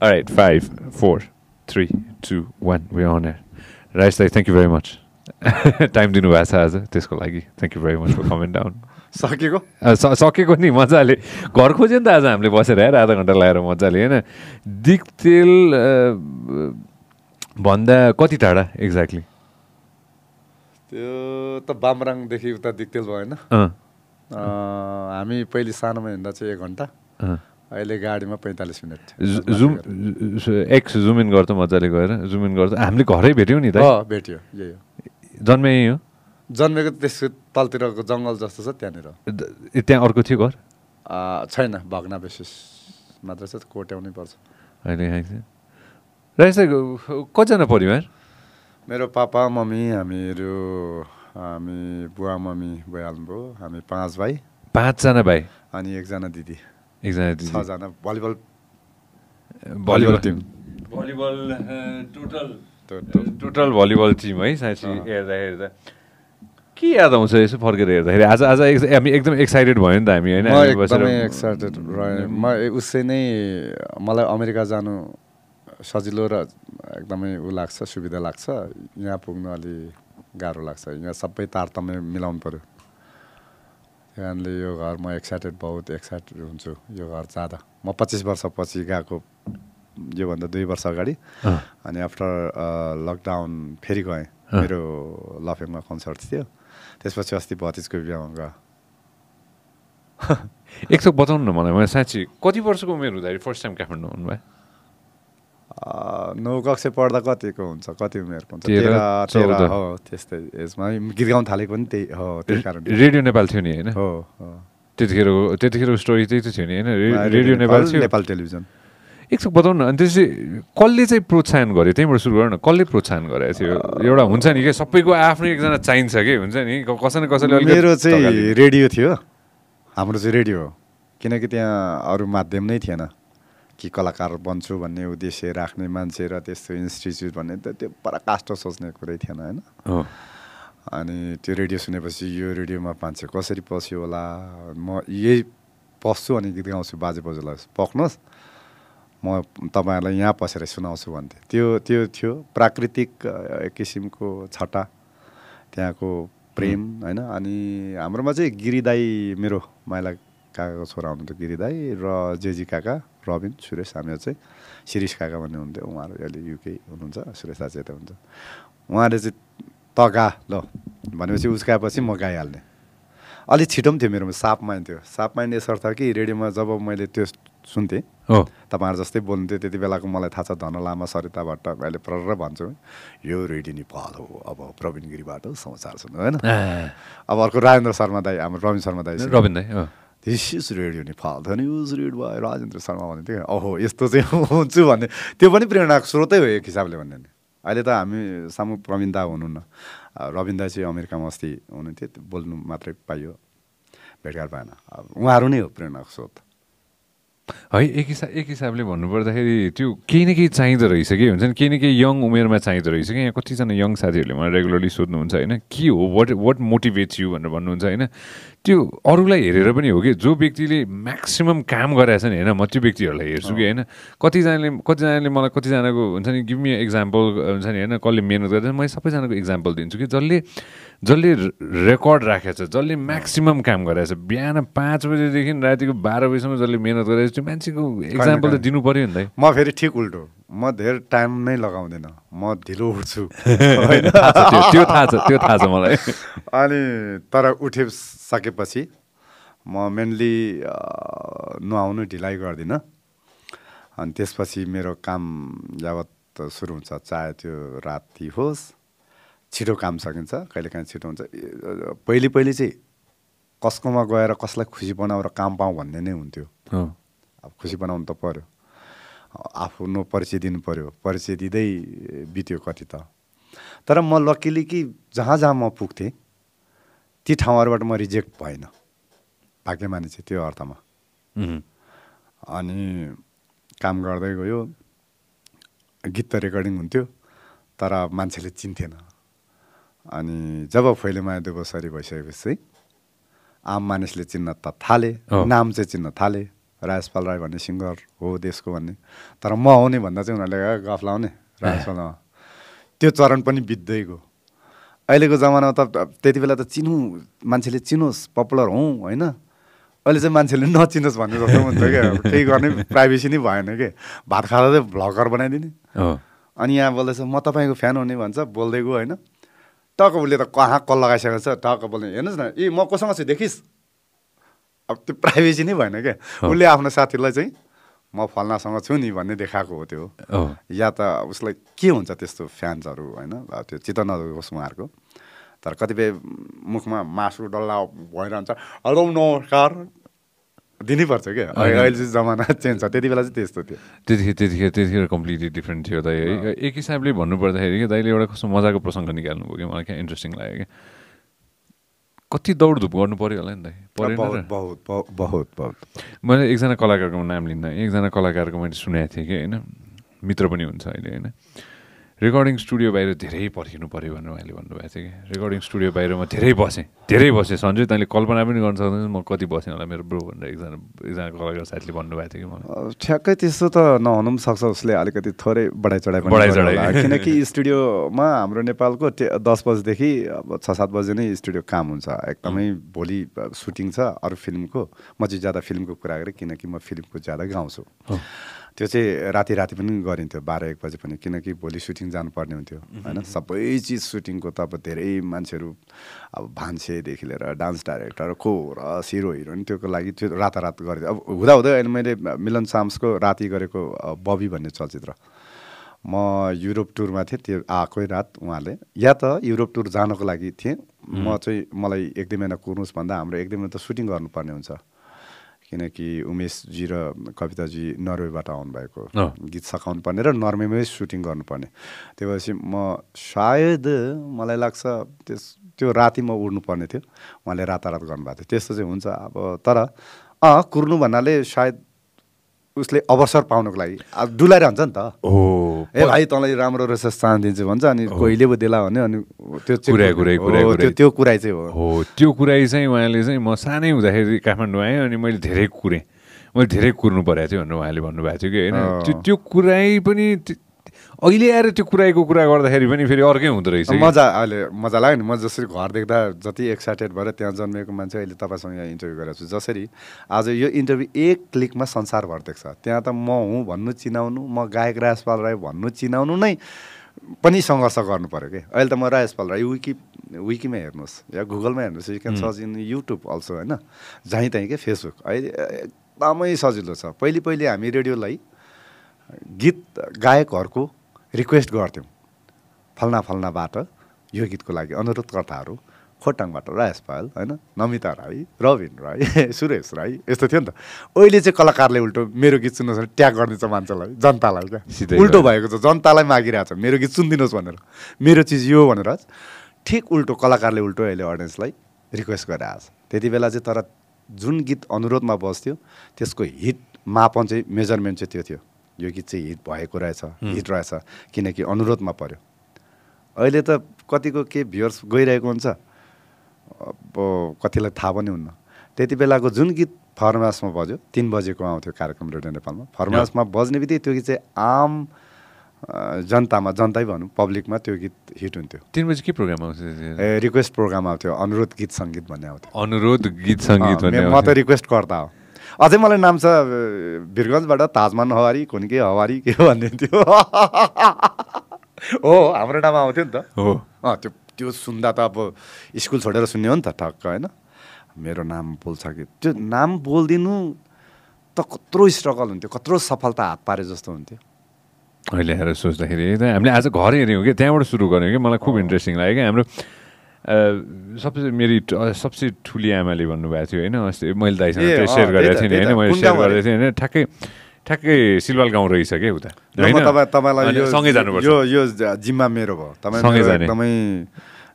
All right, five, four, three, two, one. We're on air. राइस दाई thank you very much time दिनुभएको छ आज त्यसको लागि thank you very much for comment down सकेको सकेको नि मजाले घर खोज्यो नि त आज हामीले बसेर हेर आधा घन्टा लगाएर मजाले होइन दिक्तेल भन्दा कति टाढा एक्ज्याक्टली त्यो त बामराङदेखि उता दिक्तेल भएन हामी पहिले सानोमा हिँड्दा चाहिँ एक घन्टा अहिले गाडीमा पैँतालिस minute zoom ex zoom in गर्छ मजाले गएर। जुम इन गर्छ। हामीले घरै भेट्यौँ नि त। भेट्यो। यही हो। जन्मे यही हो? जन्मेको त्यसको तलतिरको जङ्गल जस्तो छ त्यहाँनिर। त्यहाँ अर्को थियो घर? छैन। भग्ना बेसिस मात्र छ। कोट्याउनै पर्छ। अहिले रहेछ कतिजना परिवार? मेरो पापा मम्मी हामीहरू हामी बुवा मम्मी भइहाल्नुभयो हामी पाँच भाइ। पाँचजना भाइ? अनि एकजना दिदी। छजना volleyball volleyball team volleyball total total volleyball team है साँच्ची हेर्दा हेर्दा। के याद आउँछ यसो फर्केर हेर्दाखेरि आज आज हामी एकदम एक्साइटेड भयो नि त हामी होइन? एकदमै एक्साइटेड रहेँ म उसै नै मलाई अमेरिका जानु सजिलो र एकदमै ऊ लाग्छ सुविधा लाग्छ। यहाँ पुग्नु अलि गाह्रो लाग्छ। यहाँ सबै तारतम्य मिलाउनु पऱ्यो कारणले यो घर म एक्साइटेड बहुत एक्साइटेड हुन्छु यो घर जाँदा। म पच्चिस वर्षपछि गएको योभन्दा दुई वर्ष अगाडि। अनि आफ्टर लकडाउन फेरि गएँ। मेरो लफेङमा कन्सर्ट थियो। त्यसपछि अस्ति भतिजको बिहामा गयो एक सौ बताउनु न मलाई मैले साँच्ची कति वर्षको उमेर हुँदाखेरि फर्स्ट टाइम काठमाडौँ आउनुभयो? नौ कक्षा पढ्दा कतिको हुन्छ कति उमेरको हुन्छ तेह्र तेह्र हो त्यस्तै यसमा गीत गाउनु थालेको पनि त्यही हो त्यही कारण रेडियो नेपाल थियो नि होइन हो त्यतिखेर त्यतिखेरको स्टोरी त्यही त थियो नि होइन रेडियो नेपाल थियो नेपाल टेलिभिजन एकछिन बताउनु न अनि त्यसपछि कसले चाहिँ प्रोत्साहन गर्यो त्यहीँबाट सुरु गर न कसले प्रोत्साहन गरेको थियो एउटा हुन्छ नि कि सबैको आफ्नै एकजना चाहिन्छ कि हुन्छ नि कसै न कसैले मेरो चाहिँ रेडियो थियो. हाम्रो चाहिँ रेडियो हो किनकि त्यहाँ अरू माध्यम नै थिएन कि कलाकार बन्छु भन्ने उद्देश्य राख्ने मान्छे र त्यस्तो इन्स्टिच्युट भन्ने त त्यो पराकाष्ठ सोच्ने कुरै थिएन होइन? अनि त्यो रेडियो सुनेपछि यो रेडियोमा मान्छे कसरी पस्यो होला म यही पस्छु अनि गीत गाउँछु बाजे बोजूलाई पक्नुहोस्। म तपाईँहरूलाई यहाँ पसेर सुनाउँछु भन्थेँ। त्यो त्यो थियो प्राकृतिक एक किसिमको छटा त्यहाँको प्रेम होइन? अनि हाम्रोमा चाहिँ गिरिदाई मेरो माइला काकाको छोरा हुनुहुन्थ्यो गिरिदाई र जेजी काका। रबिन सुरेश हामीहरू चाहिँ शिरिष काका भन्ने हुन्थ्यो उहाँहरू अहिले युके हुनुहुन्छ सुरेश दाजु यता हुन्छ उहाँले चाहिँ त गा ल भनेपछि उस्काएपछि म गाइहाल्ने। अलिक छिटो पनि थियो मेरोमा साप माइन थियो। साप माइन यसर्थ कि रेडियोमा जब मैले त्यो सुन्थेँ हो। तपाईँहरू जस्तै बोल्नुहुन्थ्यो त्यति बेलाको मलाई थाहा छ धन लामा सरिता भट्ट अहिले प्रर भन्छु। यो रेडियो नेपाल हो। अब प्रवीण गिरीबाट समाचार सुन्नु होइन? अब अर्को राजेन्द्र शर्मा दाई हाम्रो रविन शर्मा दाई रविन दाई this is Radio Nepal the news read by Rajendra Sharma भन्ने थियो। ओहो यस्तो चाहिँ हुन्छु भन्ने। त्यो पनि प्रेरणाको स्रोतै हो एक हिसाबले भन्यो भने अहिले त हामी सामु प्रवीण दा हुनुहुन्न। रविन दा चाहिँ अमेरिकामा अस्ति हुनुहुन्थ्यो। बोल्नु मात्रै पाइयो। भेटघाट भएन। उहाँहरू नै हो प्रेरणाको स्रोत। है एक हिसाब एक हिसाबले भन्नुपर्दाखेरि त्यो केही न केही चाहिँदो रहेछ कि हुन्छ नि केही न केही यङ उमेरमा चाहिँदो रहेछ कि यहाँ कतिजना यङ साथीहरूले मलाई रेगुलरली सोध्नुहुन्छ होइन के हो? वाट वाट मोटिभेट्स यु भनेर भन्नुहुन्छ होइन। त्यो अरूलाई हेरेर पनि हो कि? जो व्यक्तिले म्याक्सिमम् काम गरेको छ नि होइन म त्यो व्यक्तिहरूलाई हेर्छु कि होइन। कतिजनाले कतिजनाले मलाई कतिजनाको हुन्छ नि गिभ मी इक्जाम्पल हुन्छ नि होइन कसले मिहिनेत गर्छ मैले सबैजनाको इक्जाम्पल दिन्छु कि। जसले जसले रेकर्ड राखेको छ जसले म्याक्सिमम् काम गरेको छ बिहान पाँच बजीदेखि रातिको बाह्र बजीसम्म जसले मिहिनेत गरेको छ त्यो मान्छेको इक्जाम्पल त दिनु पऱ्यो नि त म फेरि ठिक उल्टो। म धेरै टाइम नै लगाउँदिनँ। म ढिलो उठ्छु त्यो थाहा छ त्यो थाहा छ मलाई। अनि तर उठिसकेपछि म मेनली नुहाउनु ढिलाइ गर्दिनँ। अनि त्यसपछि मेरो काम यावत सुरु हुन्छ। चाहे त्यो राति होस् छिटो काम सकिन्छ। कहिलेकाहीँ छिटो हुन्छ। पहिले पहिले चाहिँ कसकोमा गएर कसलाई खुसी बनाएर काम पाऊँ भन्ने नै हुन्थ्यो। अब खुसी बनाउनु त पऱ्यो आफ्नो परिचय दिनु पऱ्यो परिचय दिँदै बित्यो कति त। तर म लकिली कि जहाँ जहाँ म पुग्थेँ ती ठाउँहरूबाट म रिजेक्ट भएन। भाग्यमानी चाहिँ त्यो अर्थमा। अनि काम गर्दै गयो। गीत त रेकर्डिङ हुन्थ्यो तर मान्छेले चिन्थेन। अनि जब फैलेमाया दुबसरी भइसकेपछि आम मानिसले चिन्न त थाले नाम चाहिँ चिन्न थाले। राजपाल राई भन्ने सिङ्गर हो देशको भन्ने। तर म हो नि भन्दा चाहिँ उनीहरूले गफ लाउने राजपालमा। त्यो चरण पनि बित्दै गयो अहिलेको जमानामा त त्यति बेला त चिनु मान्छेले चिनोस् पपुलर हौँ होइन? अहिले चाहिँ मान्छेले नचिनोस् भन्ने जस्तो हुन्छ क्या। केही गर्ने प्राइभेसी नै भएन कि? भात खाँदा चाहिँ भ्लगर बनाइदिने। हो। अनि यहाँ बोल्दैछ म तपाईँको फ्यान हुने भन्छ बोल्दै गयो होइन? टक्क उसले त कहाँ कल लगाइसकेको छ टक्क बोल्ने। हेर्नुहोस् न ए म कोसँग छु? देखिस्? अब त्यो प्राइभेसी नै भएन क्या। उसले आफ्नो साथीलाई चाहिँ म फल्नासँग छु नि भन्ने देखाएको हो त्यो। या त उसलाई के हुन्छ त्यस्तो फ्यान्सहरू होइन? त्यो चित्त नहोस् उहाँहरूको। तर कतिपय मुखमा मासु डल्ला भइरहन्छ हेलो नमस्कार। दिनैपर्छ क्या। अहिले चाहिँ जमाना चेन्ज छ। त्यति बेला चाहिँ त्यस्तो थियो। त्यतिखेर त्यतिखेर त्यतिखेर कम्प्लिटली डिफ्रेन्ट थियो दाइ है एक हिसाबले भन्नुपर्दाखेरि कि दाइले एउटा कस्तो मजाको प्रसङ्ग निकाल्नु भयो कि? मलाई क्या इन्ट्रेस्टिङ लाग्यो कि कति दौडधुप गर्नु पऱ्यो होला नि? बहुत बहुत बहुत बहुत। मैले एकजना कलाकारको नाम लिँदा एकजना कलाकारको मैले सुनेको थिएँ कि होइन? मित्र पनि हुन्छ अहिले होइन? रेकर्डिङ स्टुडियो बाहिर धेरै पर्खिनु पऱ्यो भनेर उहाँले भन्नुभएको थियो कि। रेकर्डिङ स्टुडियो बाहिर म धेरै बसेँ धेरै बसेँ। सन्जय तैँले कल्पना पनि गर्न सक्दैन म कति बसेँ होला मेरो ब्रो भनेर एकजना एकजना कलाकार साथीले भन्नुभएको थियो कि मलाई। ठ्याक्कै त्यस्तो त नहुनु पनि सक्छ उसले अलिकति थोरै बढाइ चढाइ बढाइ चढाइ। किनकि स्टुडियोमा हाम्रो नेपालको दस बजीदेखि अब छ सात बजी नै स्टुडियो काम हुन्छ। एकदमै भोलि सुटिङ छ अरू फिल्मको। म चाहिँ ज्यादा फिल्मको कुरा गरेँ किनकि म फिल्मको ज्यादा गाउँछु। त्यो चाहिँ राति राति पनि गरिन्थ्यो बाह्र एक बजी पनि। किनकि भोलि सुटिङ जानुपर्ने हुन्थ्यो होइन? सबै चिज सुटिङको त अब धेरै मान्छेहरू अब भान्सेदेखि लिएर dance director chorus hero heroine त्योको लागि त्यो रातारात गरिदियो। अब हुँदाहुँदै अहिले मैले मिलन साम्सको राति गरेको बबी भन्ने चलचित्र। म युरोप टुरमा थिएँ त्यो आएकै रात उहाँले। या त युरोप टुर जानको लागि थिएँ। म चाहिँ मलाई एक दुई महिना कुर्नुहोस् भन्दा हाम्रो एक दुई महिना त सुटिङ गर्नुपर्ने हुन्छ। किनकि उमेशजी र कविताजी नर्वेबाट आउनुभएको। गीत सकाउनु पर्ने र नर्वेमै सुटिङ गर्नुपर्ने। त्यो भएपछि म सायद मलाई लाग्छ त्यस त्यो राति म उड्नुपर्ने थियो। उहाँले रातारात गर्नुभएको थियो। त्यस्तो चाहिँ हुन्छ। अब तर अँ कुर्नु भन्नाले सायद उसले अवसर पाउनुको लागि। अब डुलाइरहन्छ नि त। हो। ए भाइ तँलाई राम्रो रहेछ चाहना दिन्छु भन्छ अनि कहिले पो देला भने अनि त्यो कुराइ, हो, कुराइ। त्यो त्यो कुराइ चाहिँ हो। हो त्यो कुराई चाहिँ उहाँले चाहिँ म सानै हुँदाखेरि काठमाडौँ आएँ अनि मैले धेरै कुरेँ। मैले धेरै कुर्नु परेको थियो भनेर उहाँले भन्नुभएको थियो कि होइन। त्यो त्यो पनि अहिले आएर त्यो कुराईको कुरा गर्दाखेरि पनि फेरि अर्कै हुँदो रहेछ। मजा अहिले मजा लाग्यो नि। म जसरी घर देख्दा जति एक्साइटेड भएर त्यहाँ जन्मेको मान्छे अहिले तपाईँसँग यहाँ इन्टरभ्यू गरेको छु। जसरी आज यो इन्टरभ्यू एक क्लिकमा संसारभर देख्छ। त्यहाँ त म हुँ भन्नु चिनाउनु म गायक राजपाल राई भन्नु चिनाउनु नै पनि सङ्घर्ष गर्नु पऱ्यो कि। अहिले त म राजपाल राई विकि विकिमा हेर्नुहोस् या गुगलमा हेर्नुहोस्। You can search in YouTube also होइन? जहीँ तहीँ के? फेसबुक अहिले एकदमै सजिलो छ। पहिले पहिले हामी रेडियोलाई गीत गायकहरूको रिक्वेस्ट गर्थ्यौँ। फल्ना फल्नाबाट यो गीतको लागि अनुरोधकर्ताहरू खोटाङबाट राजेश पायल होइन नमिता राई रविन राई सुरेश राई यस्तो थियो नि त। अहिले चाहिँ कलाकारले उल्टो मेरो गीत सुन्नुहोस् भने ट्याग गरिदिन्छ मान्छेलाई जनतालाई क्या। उल्टो। भएको छ जनतालाई मागिरहेको छ मेरो गीत सुनिदिनुहोस् भनेर। मेरो चिज यो भनेर ठिक उल्टो कलाकारले उल्टो अहिले अडियन्सलाई रिक्वेस्ट गरिरहेको छ त्यति बेला चाहिँ तर जुन गीत अनुरोधमा बस्थ्यो त्यसको हिट मापन चाहिँ मेजरमेन्ट चाहिँ त्यो थियो। यो गीत चाहिँ हिट भएको रहेछ हिट रहेछ किनकि अनुरोधमा पर्यो। अहिले त कतिको के भ्युर्स गइरहेको हुन्छ अब कतिलाई थाहा पनि हुन्न। त्यति बेलाको जुन गीत फर्मासमा बज्यो तिन बजेको आउँथ्यो कार्यक्रम रेडियो नेपालमा फर्मासमा बज्ने बित्तिकै त्यो गीत चाहिँ आम जनतामा जनतै भनौँ पब्लिकमा त्यो गीत हिट हुन्थ्यो। तिन बजी के प्रोग्राम आउँछ त्यो? ए रिक्वेस्ट प्रोग्राम आउँथ्यो अनुरोध गीत सङ्गीत भन्ने आउँथ्यो। अनुरोध गीत सङ्गीत म त रिक्वेस्ट गर्दा हो। अझै मलाई नाम छ वीरगन्जबाट ताजमान हवारी कुन्के हवारी के भन्ने थियो हो हाम्रो नाम आउँथ्यो नि त। हो। अँ त्यो त्यो सुन्दा त अब स्कुल छोडेर सुन्ने हो नि त ठक्क होइन? मेरो नाम बोल्छ कि। त्यो नाम बोलिदिनु त कत्रो स्ट्रगल हुन्थ्यो कत्रो सफलता हात पारे जस्तो हुन्थ्यो। अहिले आएर सोच्दाखेरि हामीले आज घर हेऱ्यौँ कि त्यहाँबाट सुरु गऱ्यौँ कि मलाई खुब इन्ट्रेस्टिङ लाग्यो कि हाम्रो सबसे मेरी सबसे ठुली आमाले भन्नुभएको थियो होइन? अस्ति मैले दाइसँग त्यो सेयर गरेको त्यही थिएँ नि त्यही होइन। मैले सेयर गरेको? थिएँ होइन? ठ्याक्कै ठ्याक्कै सिलवाल गाउँ रहेछ क्या उता? तपाईँलाई सँगै जानुपर्छ। यो यो जिम्मा मेरो भयो। तपाईँ। एकदमै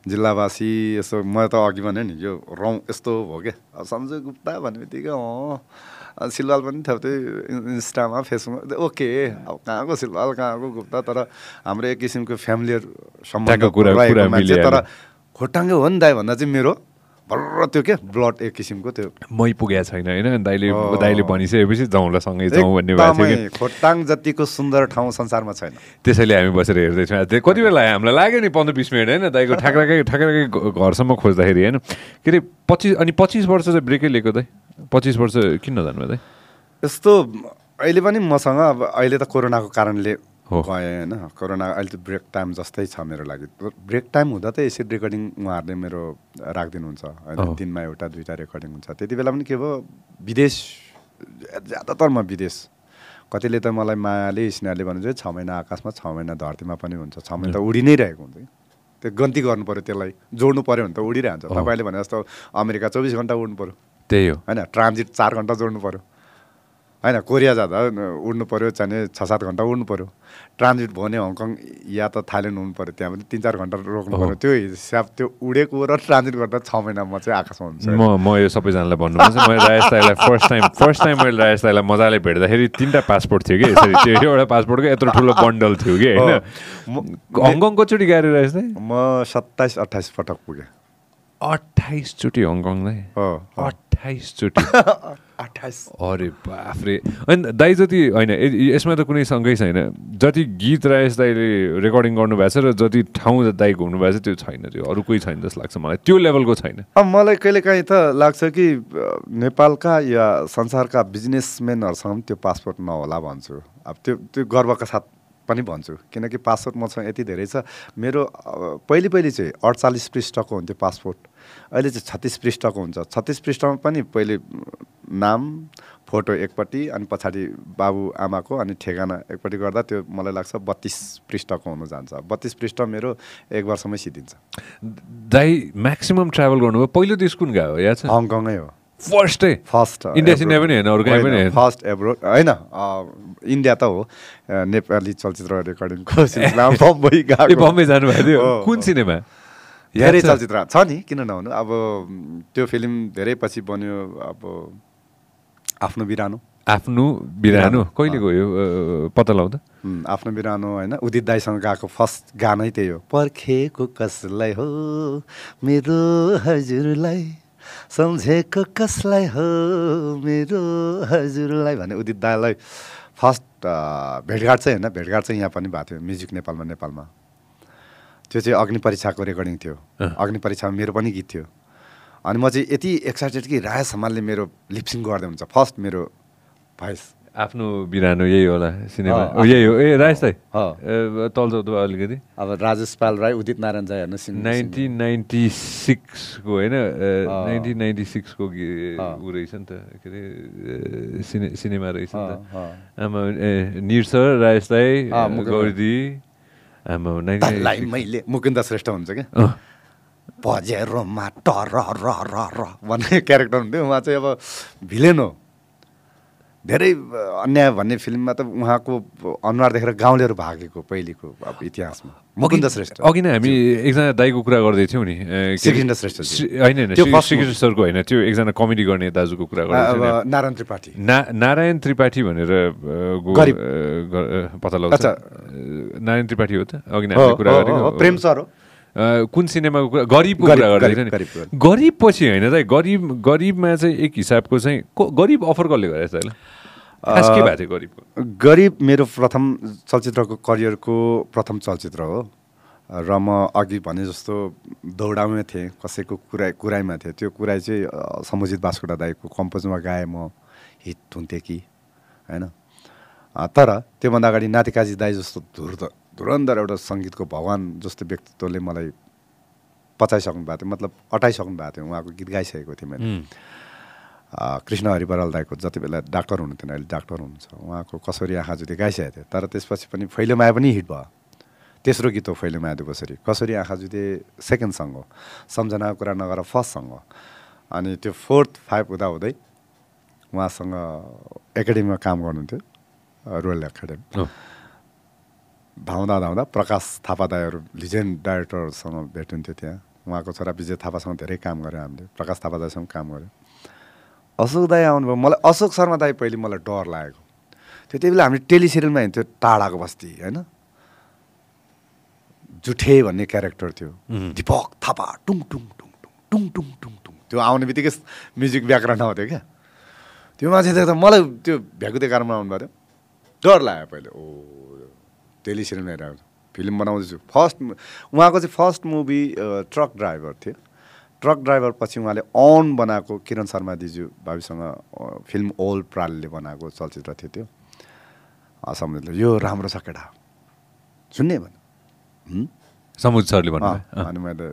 जिल्लावासी यसो म त अघि भने नि यो रौँ यस्तो हो क्या सञ्जय गुप्ता भन्ने बित्तिकै अँ सिलवाल पनि थप्दै इन- इन्स्टामा फेसबुकमा। ओके अब कहाँको सिलवाल कहाँको गुप्ता? तर हाम्रो एक किसिमको सम्बन्ध ट्याक्क कुरा- तर। खोटाङ्गे हो नि दाइ भन्दा चाहिँ मेरो भर्र त्यो के? ब्लड एक किसिमको त्यो। मै पुगेको छैन होइन? दाइले। दाइले भनिसकेपछि जाउँला सँगै जाउँ भन्ने भएको थियो खोटाङ जतिको सुन्दर ठाउँ संसारमा छैन। त्यसैले हामी बसेर हेर्दैछौँ। त्यो कति बेला हामीलाई लाग्यो नि पन्ध्र बिस मिनट होइन? दाइको ठाक्राकै ठाक्राकै घ- घरसम्म खोज्दाखेरि होइन? के अरे पच्चिस अनि पच्चिस वर्ष चाहिँ ब्रेकै लिएको दाइ? पच्चिस वर्ष किन नजानुभयो दाइ? यस्तो अहिले पनि मसँग अब अहिले त कोरोनाको कारणले हो। गएँ होइन। कोरोना अहिले त ब्रेक टाइम जस्तै छ मेरो लागि। ब्रेक टाइम हुँदा त यसरी रेकर्डिङ उहाँहरूले मेरो राखिदिनुहुन्छ। होइन दिनमा एउटा दुइटा रेकर्डिङ हुन्छ। त्यति बेला पनि के भयो विदेश ज्यादातर म विदेश। कतिले त मलाई मायाले स्नेहले भन्नुहुन्छ छ महिना आकाशमा छ महिना धरतीमा पनि हुन्छ। छ महिना त उडि नै रहेको हुन्छ कि? त्यो गन्ती गर्नु पऱ्यो त्यसलाई। जोड्नु पऱ्यो भने त उडिरहन्छ। तपाईँले भने जस्तो अमेरिका चौबिस घन्टा उड्नु पऱ्यो त्यही हो। होइन ट्रान्जिट चार घन्टा जोड्नु पऱ्यो होइन कोरिया जाँदा उड्नु पऱ्यो चाहिने छ सात घन्टा उड्नु पऱ्यो ट्रान्जिट भयो भने हङकङ या त थाइल्यान्ड उड्नु पऱ्यो त्यहाँ पनि तिन चार घन्टा रोक्नु। पऱ्यो त्यो हिसाब त्यो उडेको र ट्रान्जिट गर्दा छ महिनामा चाहिँ आकाशमा हुन्छ। म म यो सबैजनालाई भन्नु मैले राजेश दाईलाई फर्स्ट टाइम फर्स्ट टाइम मैले राजेश दाईलाई मजाले भेट्दाखेरि तिनवटा पासपोर्ट थियो कि यसरी। त्यो एउटा पासपोर्टको यत्रो ठुलो बन्डल थियो कि होइन? म- हङकङ गएर राजेश दाई? म सत्ताइस अट्ठाइस पटक पुगेँ। अठाइसचोटि हङकङ दाई? अरे बाफ्रे। अनि दाई जति होइन यसमा त कुनै शङ्कै छैन। जति गीत राजेश दाईले रेकर्डिङ गर्नुभएको छ र जति ठाउँ दाई घुम्नु भएको छ त्यो छैन त्यो अरू कोही छैन जस्तो लाग्छ मलाई। त्यो लेभलको छैन। अब मलाई कहिलेकाहीँ त लाग्छ कि नेपालका या संसारका बिजनेसम्यानहरूसँग पनि त्यो पासपोर्ट नहोला भन्छु। अब त्यो त्यो गर्वका साथ पनि भन्छु। किनकि पासपोर्ट मसँग यति धेरै छ। मेरो पहिले पहिले चाहिँ अडचालिस पृष्ठको हुन्थ्यो पासपोर्ट अहिले चाहिँ छत्तिस पृष्ठको हुन्छ। छत्तिस पृष्ठमा पनि पहिले नाम फोटो एकपट्टि अनि पछाडि बाबु आमाको अनि ठेगाना एकपट्टि गर्दा त्यो मलाई लाग्छ बत्तिस पृष्ठको हुनु जान्छ। बत्तिस पृष्ठ मेरो एक वर्षमै सिद्धिन्छ। दाई म्याक्सिमम् ट्राभल गर्नुभयो। पहिलो देश कुन गयो याद छ? हङकङै हो। फर्स्टै फर्स्ट इन्डिया पनि होइन अरू कहीँ पनि होइन? फर्स्ट एब्रोड होइन इन्डिया त हो। नेपाली चलचित्र रेकर्डिङको सिलसिलामा बम्बई गएको। बम्बे जानुभएको थियो? कुन। सिनेमा? धेरै? चलचित्र छ नि किन नहुनु? अब त्यो फिल्म धेरै पछि बन्यो अब आफ्नो बिरानो। आफ्नो बिरानो? कहिले। गयो पत्ता लगाउँदा आफ्नो बिरानो होइन उदित दाईसँग गएको फर्स्ट गानै त्यही हो। पर्खेको कसलाई हो मेरो हजुरलाई? सम्झेको कसलाई हो मेरो हजुरलाई? भने उदित दाईलाई फर्स्ट भेटघाट चाहिँ होइन भेटघाट चाहिँ यहाँ पनि भएको थियो म्युजिक नेपालमा नेपालमा। त्यो चाहिँ अग्नि परीक्षाको रेकर्डिङ थियो। अग्नि परीक्षामा मेरो पनि गीत थियो। अनि म चाहिँ यति एक्साइटेड कि राय सम्मानले मेरो लिप्सिङ गर्दै हुन्छ। फर्स्ट मेरो भोइस आफ्नो बिरानो यही होला सिनेमा। यही हो। ए राज दाई? अँ। ए, तल्लो त अलिकति। अब राजेश पाल राई उदित नारायण जय हेर्नु नाइन्टिन नाइन्टी सिक्सको होइन। नाइन्टिन नाइन्टी सिक्सको। ऊ रहेछ नि त। के अरे सिने सिनेमा रहेछ नि त। आमा ए निर सर राजेश दाई अँ, मुकुन्द। गौरी आमा मुकुन्द श्रेष्ठ हुन्छ क्या? अँ पजेरोमा टर र र र भन्ने क्यारेक्टर हुन्थ्यो। उहाँ चाहिँ अब भिलेन हो। धेरै अन्याय भन्ने फिल्ममा त उहाँको अनुहार देखेर गाउँलेहरू भागेको पहिलेको अब इतिहासमा। मुकुन्द श्रेष्ठ। अघि नै हामी एकजना दाईको कुरा गर्दैथ्यौँ नि। श्रीकृष्ण श्रेष्ठजी। श्री- होइन श्रीकृष्ण सरको होइन त्यो एकजना कमेडी गर्ने दाजुको कुरा। अब नारायण त्रिपाठी। ना नारायण त्रिपाठी भनेर पत्ता लगाउँछ। नारायण त्रिपाठी हो त? अघि नै कुरा गरेको। प्रेम सर हो। कुन सिनेमाको कुरा गरिबको गरिब, कुरा गर्दै गरिब, थियो गरिब, नि गरिब। पछि होइन त गरिब गरिबमा चाहिँ एक हिसाबको चाहिँ गरिब अफर कसले त खास के भएको थियो गरिबको। गरिब मेरो प्रथम चलचित्रको करियरको प्रथम चलचित्र हो। र म अघि भने जस्तो दौडामै थिएँ कसैको कुरा कुराइमा थिएँ। त्यो कुराइ चाहिँ अ, सम्बोजित बास्कोटा दाईको कम्पोजमा गाएँ म हिट हुन्थेँ कि होइन? तर त्योभन्दा अगाडि नातिकाजी दाई जस्तो धुर्द धुरन्धर एउटा सङ्गीतको भगवान् जस्तो व्यक्तित्वले मलाई पचाइसक्नु भएको थियो मतलब अटाइसक्नु भएको थियो उहाँको गीत गाइसकेको थिएँ मैले। कृष्ण हरिपराल दाईको जति बेला डाक्टर हुनुहुन्थेन अहिले डाक्टर हुनुहुन्छ उहाँको कसरी आँखा जुती गाइसकेको थियो तर त्यसपछि पनि फैलोमाया पनि हिट भयो। तेस्रो गीत हो फैलोमाया दुबसरी कसरी आँखा जुते सेकेन्ड सङ्ग हो सम्झनाको कुरा नगर फर्स्ट सङ्ग हो। अनि त्यो फोर्थ फाइभ हुँदाहुँदै उहाँसँग एकाडेमीमा काम गर्नुहुन्थ्यो रोयल एकाडेमी। धाउँदा धाउँदा प्रकाश थापा दाईहरू लिजेन्ड डाइरेक्टरसँग भेट हुन्थ्यो त्यहाँ। उहाँको छोरा विजय थापासँग धेरै काम गऱ्यो हामीले प्रकाश थापा दाईसँग काम गऱ्यो। अशोक दाई आउनुभयो। मलाई अशोक शर्मा दाई पहिले मलाई डर लागेको। त्यो त्यति बेला हामीले टेलिसिरियलमा हिँड्थ्यो टाढाको बस्ती होइन? जुठे भन्ने क्यारेक्टर थियो. दिपक थापा टुङ टुङ टुङ टुङ टुङ टुङ टुङ टुङ। त्यो आउने बित्तिकै म्युजिक ब्याकग्राउन्ड आउँथ्यो क्या। त्यो मान्छे देख्दा मलाई त्यो भ्याकुते कारमा आउनु पऱ्यो डर लाग्यो पहिले। ओ टेली सिनेमा हेरेर फिल्म बनाउँदैछु फर्स्ट उहाँको चाहिँ फर्स्ट मुभी ट्रक ड्राइभर थियो। ट्रक ड्राइभर पछि उहाँले अन बनाएको किरण शर्मा दिजु भावीसँग फिल्म ओल्ड प्रालले बनाएको चलचित्र थियो त्यो। सम्झिँदै यो राम्रो छ केटा। सुन्ने भने। "हुँ?" समुद सरले भन्नु अनि मैले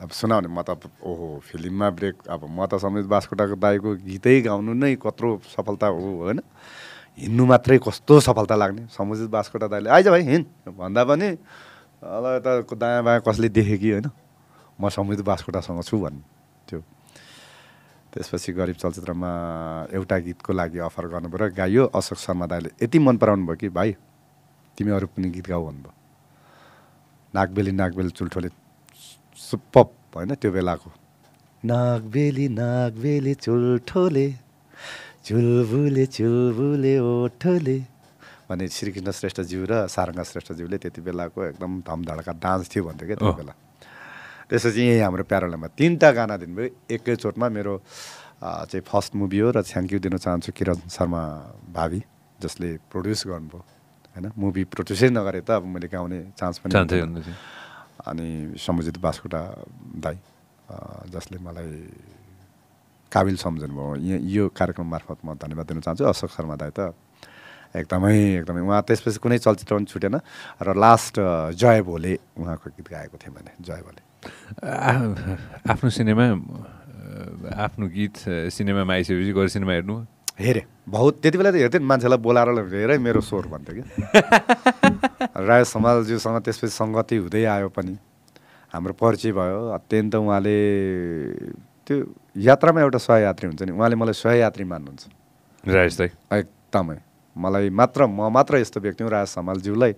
अब सुनाउने म त ओहो फिल्ममा ब्रेक अब म त समीर बास्कोटाको दाईको गीतै गाउनु नै कत्रो सफलता हो होइन? हिँड्नु मात्रै कस्तो सफलता लाग्ने? समुजित बास्कोटा दाईले आइज भाइ हिँड। भन्दा पनि अब यता दायाँ बायाँ कसले देख्यो कि होइन? म समुजित बास्कोटासँग छु भन्ने। त्यो। त्यसपछि गरिब चलचित्रमा एउटा गीतको लागि अफर गर्नु पऱ्यो गाइयो अशोक शर्मा दाईले यति मन पराउनु भयो कि भाइ? तिमी अरू पनि गीत गाऊ भन्नुभयो। नागबेली नागबेली चुल्ठोले सुप्पप होइन त्यो बेलाको। नागबेली नागबेली चुल्ठोले चुलबुले चुलबुले ओठोले। भने श्रीकृष्ण श्रेष्ठज्यू र सारङ्गा श्रेष्ठज्यूले त्यति बेलाको एकदम धमधडका डान्स थियो भन्थ्यो क्या त्यो अँ। बेला। त्यसपछि यहीँ हाम्रो प्यारोलामा तिनवटा गाना दिनुभयो। एकैचोटमा मेरो चाहिँ फर्स्ट मुभी हो र थ्याङ्क यू दिन चाहन्छु किरण शर्मा भावी जसले प्रड्युस गर्नुभयो। होइन मुभी प्रड्युसै नगरे त अब मैले गाउने चान्स पनि। अनि समुजित बास्कोटा दाई जसले मलाई काबिल सम्झनु भयो। यहाँ यो कार्यक्रम मार्फत म धन्यवाद दिन चाहन्छु। अशोक शर्मा दाई त एकदमै एकदमै उहाँ त्यसपछि कुनै चलचित्र पनि छुटेन र लास्ट जय भोले उहाँको गीत गाएको थिएँ मैले जय भोले। आफ्नो सिनेमा आफ्नो गीत सिनेमामा आइसकेपछि गएर सिनेमा हेर्नु? हेरेँ। बहुत त्यति बेला त हेर्थेँ नि मान्छेलाई बोलाएर हेर मेरो स्वर भन्थ्यो कि। राय समालज्यूसँग त्यसपछि सङ्गति हुँदै आयो पनि। हाम्रो परिचय भयो। अत्यन्त उहाँले त्यो यात्रामा एउटा सहयात्री हुन्छ नि उहाँले मलाई सहयात्री मान्नुहुन्छ। एकदमै। मलाई मात्र म मात्र यस्तो व्यक्ति हुँ राज समालज्यूलाई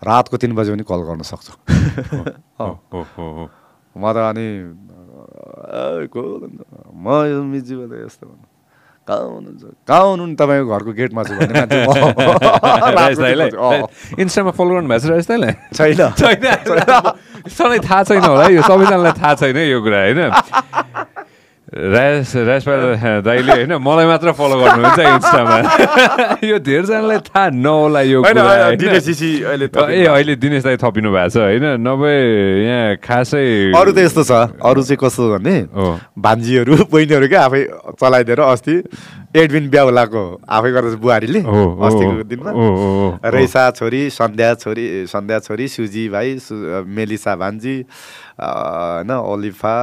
रातको तिन बजे पनि कल गर्न सक्छु। म त अनि "ए, को हुनुहुन्छ?" म यो मिज्यूबाट यस्तो भन्नु। कहाँ हुनुहुन्छ? कहाँ हुनु नि तपाईँको घरको गेटमा छु। इन्स्टामा फलो गर्नु भएको छ छैन। सधैँ थाहा छैन होला यो सबैजनालाई थाहा छैन यो कुरा होइन राजेश राजेश पाल दाईले होइन मलाई मात्र फलो गर्नुहुन्छ इन्स्टामा यो धेरैजनालाई थाहा नहोला यो ए अहिले दिनेश दाई थपिनु भएको छ होइन नभए यहाँ खासै अरू त यस्तो छ अरू चाहिँ कस्तो भने। भान्जीहरू बहिनीहरू क्या आफै चलाइदिएर अस्ति एडमिन ब्याउलाको आफै गरेर बुहारीले अस्तिको दिनमा। रैसा छोरी सन्ध्या छोरी सन्ध्या छोरी सुजी भाइ मेलिसा भान्जी होइन ओलिफा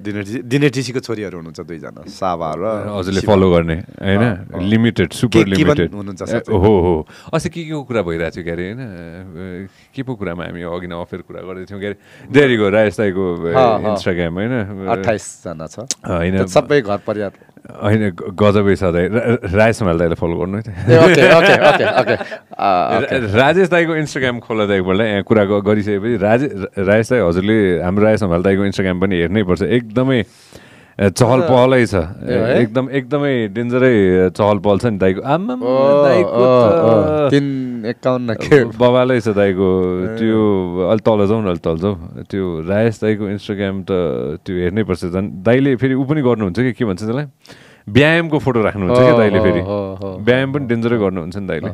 दिनेश दिनेश ऋषिको छोरीहरू हुनुहुन्छ दुईजना सावा र हजुरले। फलो गर्ने होइन। लिमिटेड के- सुपर के लिमिटेड हुनुहुन्छ। हो हो। अस्ति के के को कुरा भइरहेको थियो क्यारे होइन? के पो कुरामा हामी अघि नै अफेर कुरा गर्दै थियौँ क्यारे देरीको राजेश दाईको अँ, अँ। इन्स्टाग्राम होइन? अट्ठाइसजना छ। होइन। सबै घर परिवार। होइन गजबै छ दाई रा- राजेश समाल दाईलाई फलो गर्नु राजेश दाईको इन्स्टाग्राम खोला त एकपल्ट यहाँ कुरा गरिसकेपछि राजे राजेश दाई हजुरले हाम्रो राजेश हमाल दाईको इन्स्टाग्राम पनि हेर्नै पर्छ एकदमै चहल पहलै छ? एकदम एकदमै डेन्जरै चहल पहल छ नि दाईको आमा तिन एकाउन्न बबालै छ दाईको त्यो अलि तल जाउँ न अलि तल जाउँ। त्यो राजेश दाईको इन्स्टाग्राम त त्यो हेर्नै पर्छ झन्। दाईले फेरि ऊ पनि गर्नुहुन्छ कि? के भन्छ त्यसलाई? व्यायामको फोटो राख्नुहुन्छ क्या हो, फेरि? व्यायाम पनि डेन्जरै गर्नुहुन्छ नि दाईले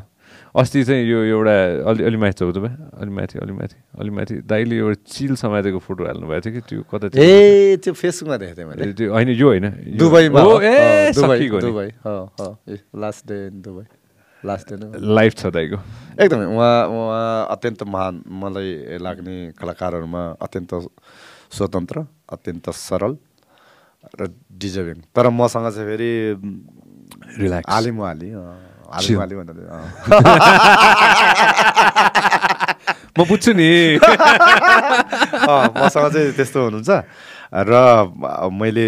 अस्ति चाहिँ यो एउटा अलि अलि माथि छ तपाईँ अलि माथि अलि माथि अलि माथि। दाईले एउटा चिल समातेको फोटो हाल्नु भएको थियो कि? त्यो कता थियो? ए त्यो फेसबुकमा देखेको थिएँ मैले। त्यो होइन यो होइन। दुबईमा ए Dubai Dubai. Last day in Dubai. Last day life छ दाईको एकदमै उहाँ उहाँ अत्यन्त महान मलाई लाग्ने कलाकारहरूमा अत्यन्त स्वतन्त्र अत्यन्त सरल र डिजर्भिङ। तर मसँग चाहिँ फेरि रिल्याक्स आलिम वाली म बुझ्छु नि मसँग चाहिँ त्यस्तो हुनुहुन्छ र मैले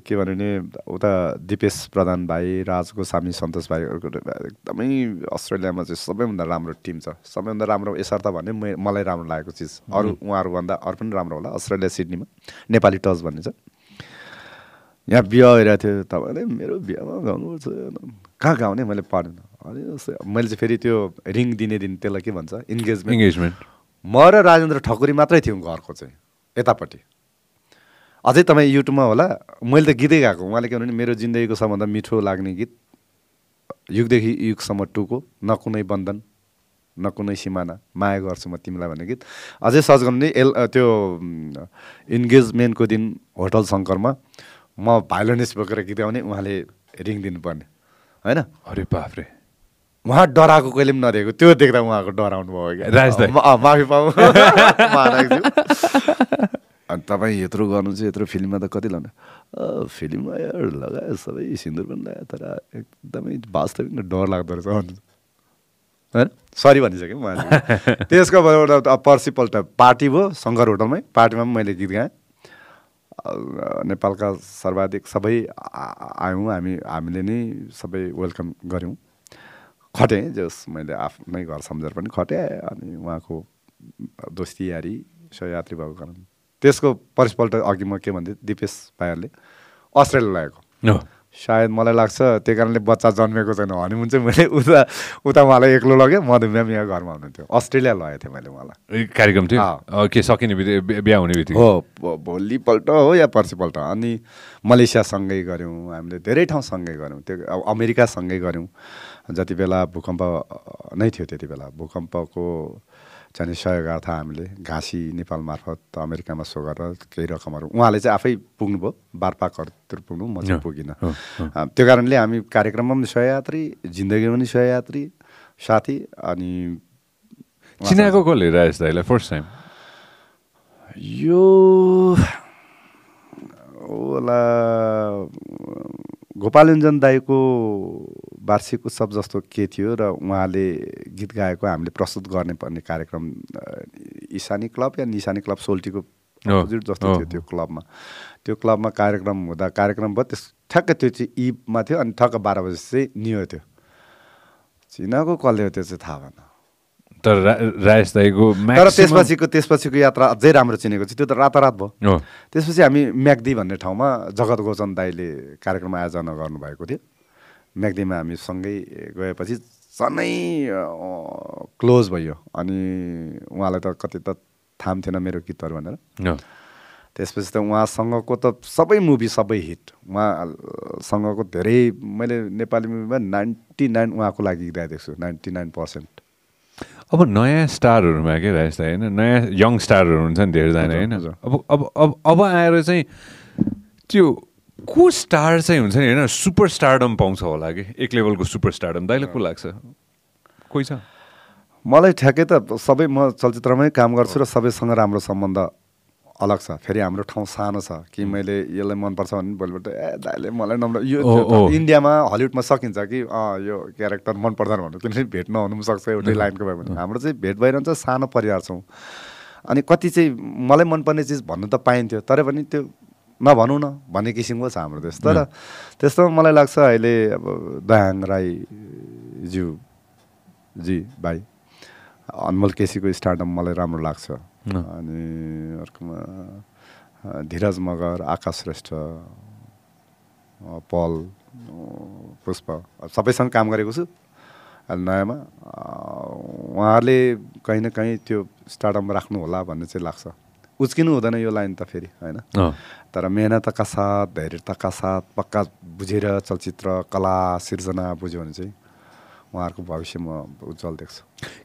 के भन्यो भने उता दिपेश प्रधान भाइ राज गोस्वामी सन्तोष भाइहरूको एकदमै अस्ट्रेलियामा चाहिँ सबैभन्दा राम्रो टिम छ सबैभन्दा राम्रो यसर्थ भने मलाई राम्रो लागेको चिज अरू उहाँहरूभन्दा अरू पनि राम्रो होला अस्ट्रेलिया सिडनीमा नेपाली टच भन्ने छ यहाँ बिहा भइरहेको थियो तपाईँले मेरो बिहामा गाउनुपर्छ कहाँ गाउने मैले पढेन अनि मैले चाहिँ फेरि त्यो रिङ दिने दिन त्यसलाई के भन्छ? इन्गेजमेन्ट इङ्गेजमेन्ट म र राजेन्द्र ठकुरी मात्रै थियौँ घरको चाहिँ यतापट्टि। अझै तपाईँ युट्युबमा होला मैले त गीतै गाएको उहाँले के भने मेरो जिन्दगीको सबभन्दा मिठो लाग्ने गीत युगदेखि युगसम्म टुको न कुनै बन्धन न कुनै सिमाना माया गर्छु म तिमीलाई भन्ने गीत। अझै सर्च गर्नु नि एल त्यो इन्गेजमेन्टको दिन होटल शङ्करमा म भाइलोनिस बोकेर गीत गाउने उहाँले रिङ दिनुपर्ने। होइन? अरे बाफ्रे उहाँ डराएको कहिले पनि नदेखेको। त्यो देख्दा उहाँको डराउनु भयो क्या। माफी पाऊ। अनि तपाईँ यत्रो गर्नु चाहिँ यत्रो फिल्ममा त कति लाउने फिल्ममा लगायो सबै सिन्दुर पनि लगायो तर एकदमै वास्तविक डर लाग्दो रहेछ। होइन? सरी भनिसकेँ उहाँले त्यसको अब पर्सिपल्ट पार्टी भयो शङ्कर होटलमै। पार्टीमा पनि मैले गीत गाएँ। नेपालका सर्वाधिक सबै आयौँ हामी हामीले नै सबै वेलकम गऱ्यौँ। खटेँ जस मैले आफ्नै घर सम्झेर पनि खटेँ अनि उहाँको दोस्ती यारी सहयात्री भएको कारण। त्यसको परिपल्ट अघि म के भन्थेँ दिपेश भाइहरूले अस्ट्रेलिया लगेको हो सायद मलाई लाग्छ त्यही कारणले बच्चा जन्मेको छैन हनिमुन चाहिँ मैले उता उता उहाँलाई एक्लो लगेँ मधुमेह यहाँ घरमा हुनुहुन्थ्यो। अस्ट्रेलिया लगेको थिएँ मैले उहाँलाई। कार्यक्रम थियो? के सकिने बित्तिकै बिहा हुने बित्तिकै? हो भोलिपल्ट हो या पर्सिपल्ट? अनि मलेसियासँगै गऱ्यौँ हामीले धेरै ठाउँ सँगै गऱ्यौँ। त्यो अब अमेरिकासँगै गऱ्यौँ। जति बेला भूकम्प नै थियो त्यति बेला। भूकम्पको चाहिँ सहयोगार्थ हामीले। घाँसी नेपाल मार्फत अमेरिकामा सो गरेर केही रकमहरू। उहाँले चाहिँ आफै पुग्नुभयो। बारपाकहरूतिर पुग्नु म चाहिँ पुगिनँ। त्यो कारणले हामी कार्यक्रममा पनि सहयात्री जिन्दगीमा पनि सहयात्री साथी अनि चिनाएको कसले राजेश दाईलाई फर्स्ट टाइम यो होला गोपालञ्जन दाईको वार्षिक उत्सव जस्तो के थियो र उहाँले गीत गाएको हामीले प्रस्तुत गर्ने पर्ने कार्यक्रम इसानी क्लब या निसानी क्लब सोल्टीको अपोजिट जस्तो थियो त्यो क्लबमा। त्यो क्लबमा कार्यक्रम हुँदा कार्यक्रम भयो त्यस ठ्याक्कै त्यो चाहिँ इभमा थियो अनि ठक्क बाह्र बजी चाहिँ नियो थियो चिनाको कसले हो त्यो चाहिँ थाहा भएन। तर रा- राजेश दाईको तर त्यसपछिको त्यसपछिको यात्रा अझै राम्रो चिनेको चाहिँ त्यो त रातारात भयो। त्यसपछि हामी म्याग्दी भन्ने ठाउँमा जगत गोचन दाईले कार्यक्रम आयोजना गर्नुभएको थियो। म्याग्दीमा हामी सँगै गएपछि सनै क्लोज भयो। अनि उहाँलाई त कति त थाम थिएन मेरो गीतहरू भनेर। त्यसपछि त उहाँसँगको त सबै मुभी सबै हिट। उहाँसँगको धेरै मैले नेपाली मुभीमा नाइन्टी नाइन उहाँको लागि गाइदिएको छु नाइन्टी नाइन पर्सेन्ट। अब नयाँ स्टारहरूमा के दाई होइन? नयाँ यङ स्टारहरू हुन्छ नि धेरैजना होइन। अब अब अब अब आएर चाहिँ त्यो को स्टार चाहिँ हुन्छ नि होइन? सुपर स्टारडम पाउँछ होला कि? एक लेभलको सुपर स्टारडम दाइलाई को लाग्छ? कोही छ? मलाई ठ्याक्कै त सबै म चलचित्रमै काम गर्छु र सबैसँग राम्रो सम्बन्ध अलग छ फेरि हाम्रो ठाउँ सानो छ कि मैले यसलाई मनपर्छ भने भोलिपल्ट ए दाइले मलाई नम्बर यो। इन्डियामा हलिउडमा सकिन्छ कि अँ यो क्यारेक्टर मन पर्दैन भन्नु। किनभने भेट नहुनु पनि सक्छ एउटै लाइनको भयो भने हाम्रो चाहिँ भेट भइरहन्छ सानो परिवार छौँ। अनि कति चाहिँ मलाई मनपर्ने चिज भन्नु त पाइन्थ्यो तर पनि त्यो नभनौँ न भन्ने किसिमको छ हाम्रो देश। तर त्यस्तोमा मलाई लाग्छ अहिले अब दयाङ राईज्यू जी भाइ अनमोल केसीको स्टार्टअप मलाई राम्रो लाग्छ। अनि अर्कोमा धीरज मगर आकाश श्रेष्ठ पल पुष्प सबैसँग काम गरेको छु अहिले नयाँमा उहाँहरूले कहीँ न कहीँ त्यो स्टार्टअप राख्नु होला भन्ने चाहिँ लाग्छ उच्किनु हुँदैन यो लाइन त फेरि होइन तर मेहनतका साथ धैर्यताका साथ पक्का बुझेर चलचित्र कला सिर्जना बुझ्यो भने चाहिँ उहाँहरूको भविष्य म उज्जवल देख्छु।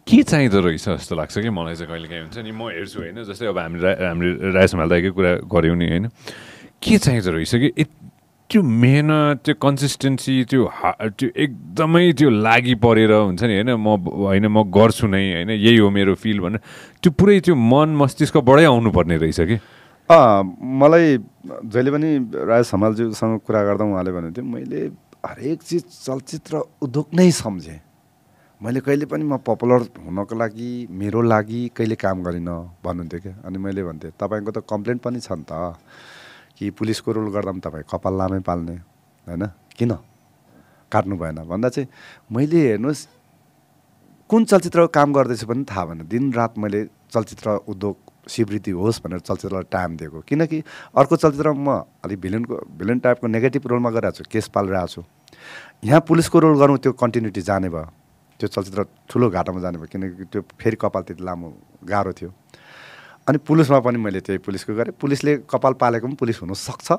के चाहिँदो रहेछ जस्तो लाग्छ कि मलाई चाहिँ कहिले काहीँ हुन्छ नि म हेर्छु होइन जस्तै अब हामी रा- हामीले राजेश मालदाईकै कुरा गऱ्यौँ नि होइन। के चाहिँदो रहेछ कि त्यो मेहनत त्यो कन्सिस्टेन्सी त्यो हा त्यो एकदमै त्यो लागि परेर हुन्छ नि होइन म होइन म गर्छु नै होइन यही हो मेरो फिल भनेर त्यो पुरै त्यो मन मस्तिष्कबाटै आउनुपर्ने रहेछ कि? मलाई जहिले पनि राज हमालज्यूसँग कुरा गर्दा उहाँले भन्नुहुन्थ्यो मैले हरेक चिज चलचित्र उद्योग नै सम्झेँ। मैले कहिले पनि म पपुलर हुनको लागि मेरो लागि कहिले काम गरिनँ भन्नुहुन्थ्यो क्या। अनि मैले भन्थेँ तपाईँको त कम्प्लेन पनि छ नि त कि पुलिसको रोल गर्दा पनि तपाईँ कपाल लामै पाल्ने होइन? किन? काट्नु भएन। भन्दा चाहिँ मैले हेर्नुहोस् कुन चलचित्रको काम गर्दैछु पनि थाहा भएन। दिनरात मैले चलचित्र उद्योग स्वीकृति होस् भनेर चलचित्रलाई टाइम दिएको। किनकि अर्को चलचित्रमा म अलिक भिलेनको भिलेन टाइपको नेगेटिभ रोलमा गरिरहेको छु केस पालिरहेको छु यहाँ पुलिसको रोल गरौँ त्यो कन्टिन्युटी जाने भयो। त्यो चलचित्र ठुलो घाटामा जाने भयो किनकि त्यो फेरि कपाल त्यति लामो गाह्रो थियो। अनि पुलिसमा पनि मैले त्यही पुलिसको गरेँ। पुलिसले कपाल पालेको पनि पुलिस हुनसक्छ।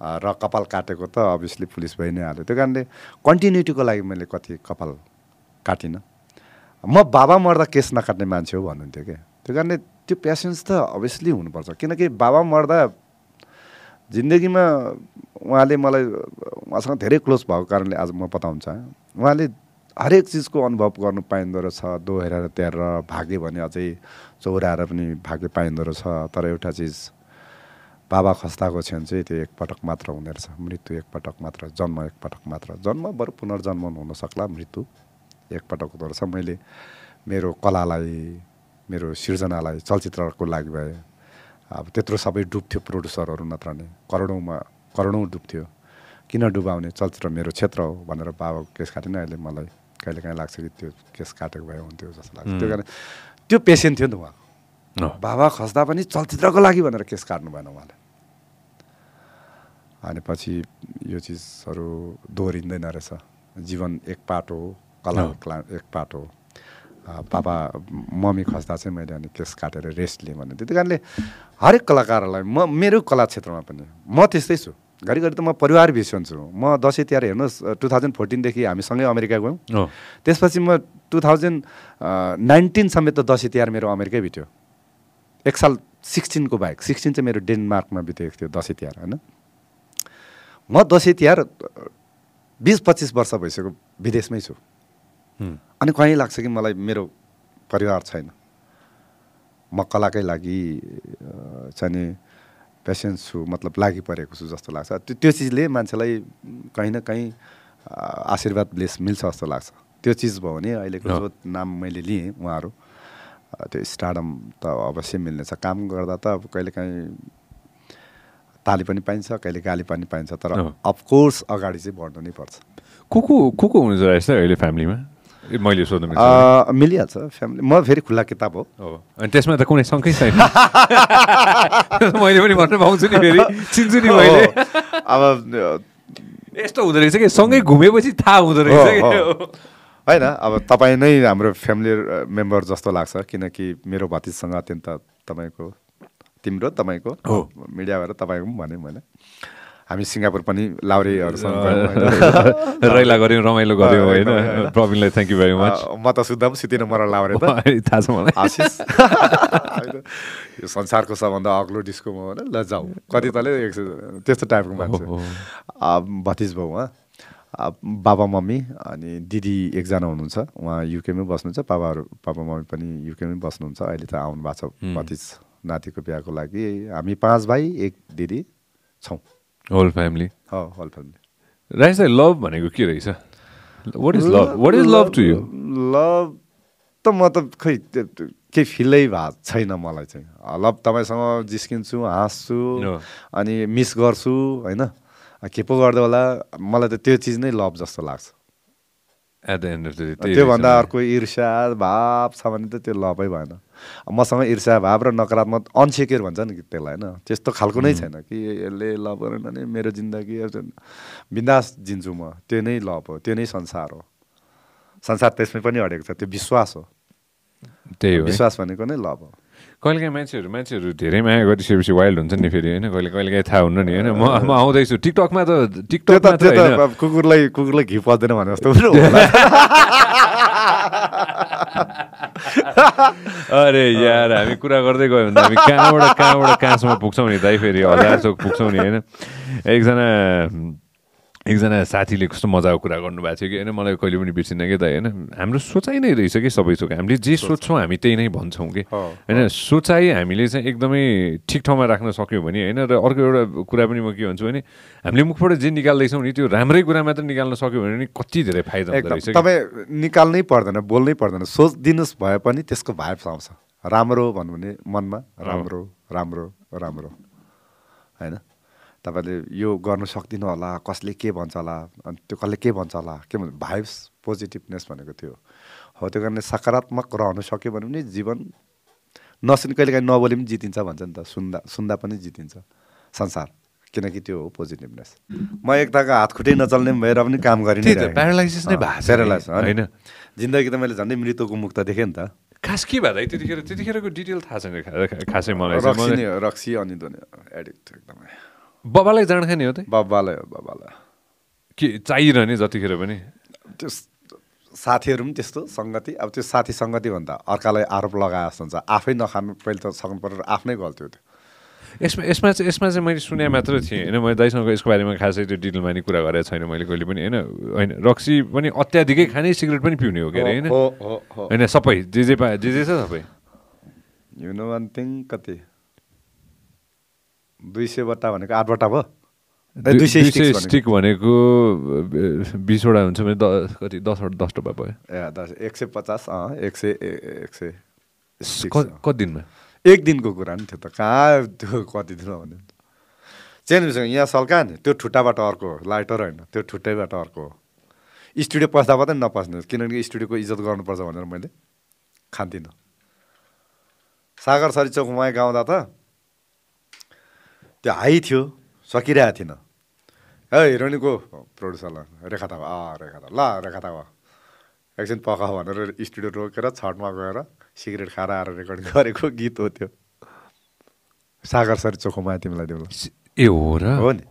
र कपाल काटेको त अभियसली पुलिस भइ नै हाल्यो। त्यो कारणले कन्टिन्युटीको लागि मैले कति कपाल काटिनँ। म बाबा मर्दा केस नकाट्ने मान्छे हो भन्नुहुन्थ्यो क्या त्यो कारणले त्यो पेसेन्स त अभियसली हुनुपर्छ। किनकि बाबा मर्दा जिन्दगीमा उहाँले मलाई उहाँसँग धेरै क्लोज भएको कारणले आज म बताउन चाहेँ उहाँले हरेक चिजको अनुभव गर्नु पाइँदो रहेछ दोहोऱ्याएर त्यारेर भाग्यो भने अझै चौराएर पनि भाग्य पाइँदो रहेछ तर एउटा चिज बाबा खस्ताको क्षण चाहिँ त्यो एकपटक मात्र हुने रहेछ। मृत्यु एकपटक मात्र जन्म एकपटक मात्र। जन्म बरु पुनर्जन्म हुन सक्ला मृत्यु एकपटक हुँदो रहेछ। मैले मेरो कलालाई मेरो सिर्जनालाई चलचित्रको लागि भए अब त्यत्रो सबै डुब्थ्यो प्रड्युसरहरू नत्र नै करोडौँमा करोडौँ डुब्थ्यो। किन डुबाउने चलचित्र मेरो क्षेत्र हो भनेर बाबाको केस काटेन। अहिले मलाई कहिले काहीँ लाग्छ कि त्यो केस काटेको भए हुन्थ्यो जस्तो लाग्छ। त्यो कारण त्यो पेसेन्ट थियो नि त उहाँ। अँ, बाबा खस्दा पनि चलचित्रको लागि भनेर केस काट्नु भएन उहाँले। अनि पछि यो चिजहरू दोहोरिँदैन रहेछ। जीवन एक पाटो हो कला एक पाटो हो। पापा मम्मी खस्दा चाहिँ मैले अनि केस काटेर रेस्ट लिएँ भने त्यही कारणले हरेक कलाकारहरूलाई म मेरो कला क्षेत्रमा पनि म त्यस्तै छु। घरिघरि त म परिवार भिसिन्छु म दसैँ तिहार हेर्नुहोस् टु थाउजन्ड फोर्टिनदेखि हामी सँगै अमेरिका गयौँ। त्यसपछि म टु थाउजन्ड नाइन्टिन समेत त दसैँ तिहार मेरो अमेरिकै बित्यो। एक साल सिक्सटिनको बाहेक। सिक्सटिन चाहिँ मेरो डेनमार्कमा बितेको थियो दसैँ तिहार होइन? म दसैँ तिहार बिस पच्चिस वर्ष भइसक्यो विदेशमै छु। अनि कहीँ लाग्छ कि मलाई मेरो परिवार छैन? म कलाकै लागि चाहिँ नि पेसेन्स छु मतलब लागि परेको छु जस्तो लाग्छ। त्यो त्यो चिजले मान्छेलाई कहीँ न कहीँ आशीर्वाद ब्लेस मिल्छ जस्तो लाग्छ। त्यो चिज भयो भने अहिलेको। जो नाम मैले लिएँ उहाँहरू। त्यो स्टार्डम त अवश्य मिल्नेछ। काम गर्दा त अब कहिलेकाहीँ ताली पनि पाइन्छ कहिले गाली पनि पाइन्छ तर। अफकोर्स अगाडि चाहिँ बढ्नु नै पर्छ। को को को को हुनुहुन्छ अहिले फ्यामिलीमा मैले सोध्नु मिलिहाल्छ फ्यामिली म फेरि खुल्ला किताब हो अनि त्यसमा त कुनै शङ्कै छैन मैले पनि भन्न पाउँछु नि फेरि चिन्छु नि मैले। अब यस्तो हुँदो रहेछ कि सँगै घुमेपछि थाहा हुँदो रहेछ। होइन अब तपाईँ नै हाम्रो फ्यामिली मेम्बर जस्तो लाग्छ किनकि मेरो भतिजसँग अत्यन्त तपाईँको तिम्रो तपाईँको हो। मिडिया भएर तपाईँको पनि भने मैले हामी सिङ्गापुर पनि लाउरेहरूसँग होइन। रैला गऱ्यौँ रमाइलो गऱ्यौँ होइन? होइन। प्रवीणलाई थ्याङ्क यू भेरी मच म त सुत्दा पनि सुतिनँ मलाई लाउरे थाहा छ मलाई। आशिष। होइन। यो संसारको सबभन्दा अग्लो डिस्को म भने ल जाऊ। कति तले? त्यस्तो टाइपको मान्छे। भतिज भाउ उहाँ बाबा मम्मी अनि दिदी एकजना हुनुहुन्छ। उहाँ युकेमै बस्नुहुन्छ। बाबाहरू बाबा मम्मी पनि युकेमै बस्नुहुन्छ। अहिले त आउनु भएको छ भतिज नातिको बिहाको लागि। हामी पाँच भाइ एक दिदी छौँ। होल फ्यामिली हो होल फ्यामिली राइस दाइ लभ भनेको के रहेछ? What is love what is love to you love त म त खै केही फिलै भएको छैन मलाई चाहिँ। लभ तपाईँसँग जिस्किन्छु हाँस्छु। अनि मिस गर्छु होइन? के पो गर्दै होला? मलाई त त्यो चिज नै लभ जस्तो लाग्छ। At the end of the त्योभन्दा अर्को ईर्ष्या भाव छ भने त त्यो लभै भएन। मसँग ईर्ष्या भाव र नकारात्मक अनसेक्योर भन्छ नि त्यसलाई होइन। त्यस्तो खालको नै छैन कि यसले लभ गरेन भने मेरो जिन्दगी बिन्दास जिन्छु म त्यो नै लभ हो त्यो नै संसार हो। संसार त्यसमै पनि अडेको छ त्यो विश्वास हो। त्यही हो। विश्वास भनेको नै लभ हो। कहिलेकाहीँ मान्छेहरू मान्छेहरू धेरै माया गरिसकेपछि वाइल्ड हुन्छ नि फेरि होइन? कहिले कहिलेकाहीँ थाहा हुन्न नि होइन? म म आउँदैछु। टिकटकमा त अब कुकुरलाई कुकुरलाई घिउ पर्दैन भने जस्तो अरे यार हामी कुरा गर्दै गयो भने हामी कहाँबाट कहाँबाट कहाँसम्म पुग्छौँ नि दाइ फेरि? हजार चोक पुग्छौँ नि होइन? एकजना एकजना साथीले कस्तो मजाको कुरा गर्नुभएको थियो कि होइन? मलाई कहिले पनि बिर्सिन्न कि दाइ होइन? हाम्रो सोचाइ नै रहेछ कि सबै थोक हामीले जे सोध्छौँ हामी त्यही नै भन्छौँ कि। होइन? सोचाइ हामीले चाहिँ एकदमै ठिक ठाउँमा राख्न सक्यौँ भने होइन? र अर्को एउटा कुरा पनि म के भन्छु भने हामीले मुखबाट जे निकाल्दैछौँ नि त्यो राम्रै कुरा मात्र निकाल्न सक्यो भने नि कति धेरै फाइदा रहेछ। तपाईँ निकाल्नै पर्दैन बोल्नै पर्दैन। सोचिदिनुहोस् भए पनि त्यसको भाइब्स आउँछ। राम्रो भन्नु भने मनमा राम्रो राम्रो राम्रो। होइन? तपाईँले यो गर्नु सक्दिनँ होला कसले के भन्छ होला अनि त्यो कसले के भन्छ होला के भन्छ भाइब्स पोजिटिभनेस भनेको त्यो हो। त्यो कारणले सकारात्मक रहनु सक्यो भने पनि जीवन नसुनि कहिले काहीँ नबोले पनि जितिन्छ भन्छ नि त सुन्दा सुन्दा पनि जितिन्छ संसार किनकि त्यो हो पोजिटिभनेस म एकताको हात खुट्टै नचल्ने भएर पनि काम गरि नै त्यही त रहेको। प्यारालाइसिस नै भएको प्यारालाइसिस, होइन। जिन्दगी त मैले झन्डै मृत्युको मुक्त देखेँ नि त। खास के भएर त्यतिखेर त्यतिखेरको डिटेल थाहा छैन खासै मलाई। रक्सी अनि धुने एडिक्ट एकदमै। बाबालाई जाँड खाने हो त? बाबालाई हो बाबालाई के चाहिरहने जतिखेर पनि? त्यो साथीहरू पनि त्यस्तो सङ्गति। अब त्यो साथी सङ्गति भन्दा अर्कालाई आरोप लगाए जस्तो हुन्छ। आफै नखानु पहिले त सक्नु पर्यो आफनै गल्ती हो त्यो। यसमा यसमा चाहिँ यसमा चाहिँ मैले सुने मात्र थिएँ। होइन मैले दाइसँग यसको बारेमा खासै त्यो डिटेलमा नि कुरा गरेको छैन मैले कहिले पनि। होइन होइन रक्सी पनि अत्याधिकै खाने सिगरेट पनि पिउने हो के अरे होइन? होइन सबै। जे जे पा जे जे छ सबै। यु नो वान थिङ कति? दुई सय बट्टा भनेको आठ बट्टा भयो? दुई सय सय। स्टिक भनेको। बिसवटा हुन्छ भने द कति दसवटा दस डब्बा भयो। ए दस एक सय पचास अँ एक सय एक सय। कति दिनमा? एक दिनको कुरा नि थियो त कहाँ त्यो कति दिन भने चेन्जसँग यहाँ सल्का नि त्यो ठुट्टाबाट अर्को हो लाइटर होइन त्यो ठुट्टैबाट अर्को हो। स्टुडियो पस्दा मात्रै नपस्ने किनकि स्टुडियोको इज्जत गर्नुपर्छ भनेर मैले खान्थिनँ। सागर सरी चौकमा गाउँदा त त्यो हाई थियो सकिरहेको थिएन। ए हिरोइनको प्रड्युसरलाई रेखा थापा अँ रेखा थापा ल रेखा थापा एकछिन पख भनेर स्टुडियो रोकेर छठमा गएर सिगरेट खाएर आएर रेकर्ड गरेको गीत हो त्यो। सागर सरी चोखोमा तिमीलाई तिमीलाई ए हो र? हो नि।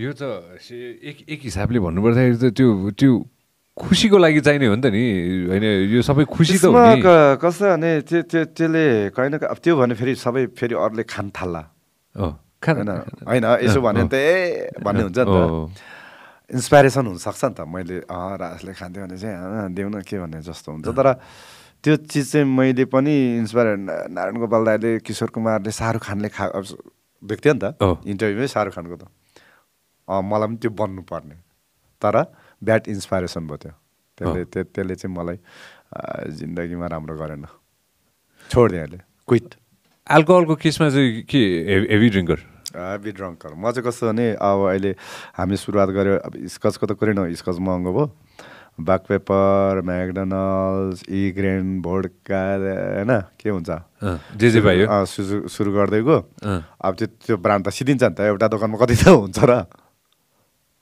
यो त एक एक हिसाबले भन्नुपर्दाखेरि त त्यो त्यो खुसीको लागि चाहिने हो नि त नि। होइन यो सबै खुसी त हो कस्तो भने त्यो त्यो त्यसले कहीँ न अब त्यो भने फेरि सबै फेरि अरूले खान थाल्ला। होइन होइन यसो भन्यो भने त ए भन्ने हुन्छ नि त। इन्सपाइरेसन हुनसक्छ नि त। मैले राजले खान्थ्यो भने चाहिँ देऊ न के भन्ने जस्तो हुन्छ। तर त्यो चिज चाहिँ मैले पनि इन्सपायर नारायण गोपाल दाईले किशोर कुमारले शाहरुख खानले खा देख्थ्यो नि त। इन्टरभ्यूमै शाहरुख खानको त। मलाई पनि त्यो बन्नुपर्ने। तर ब्याड इन्सपाइरेसन भयो त्यो। त्यसले त्यो त्यसले चाहिँ मलाई जिन्दगीमा राम्रो गरेन। छोडिदिएँ अहिले। क्विट। एल्कोहलको केसमा चाहिँ के हेभी ड्रिङ्कर बी ड्रङ्कर म चाहिँ कस्तो भने अब अहिले हामी सुरुवात गऱ्यो अब स्कचको त कुरै न स्कच महँगो भयो। बाक पेपर म्याकडनल्ड्स इ ग्रेन भोडका होइन? के हुन्छ? जे जे अँ, सुरु सुरु गर्दै गयो। अब त्यो त्यो ब्रान्ड त सिद्धिन्छ नि त। एउटा दोकानमा कति त हुन्छ र?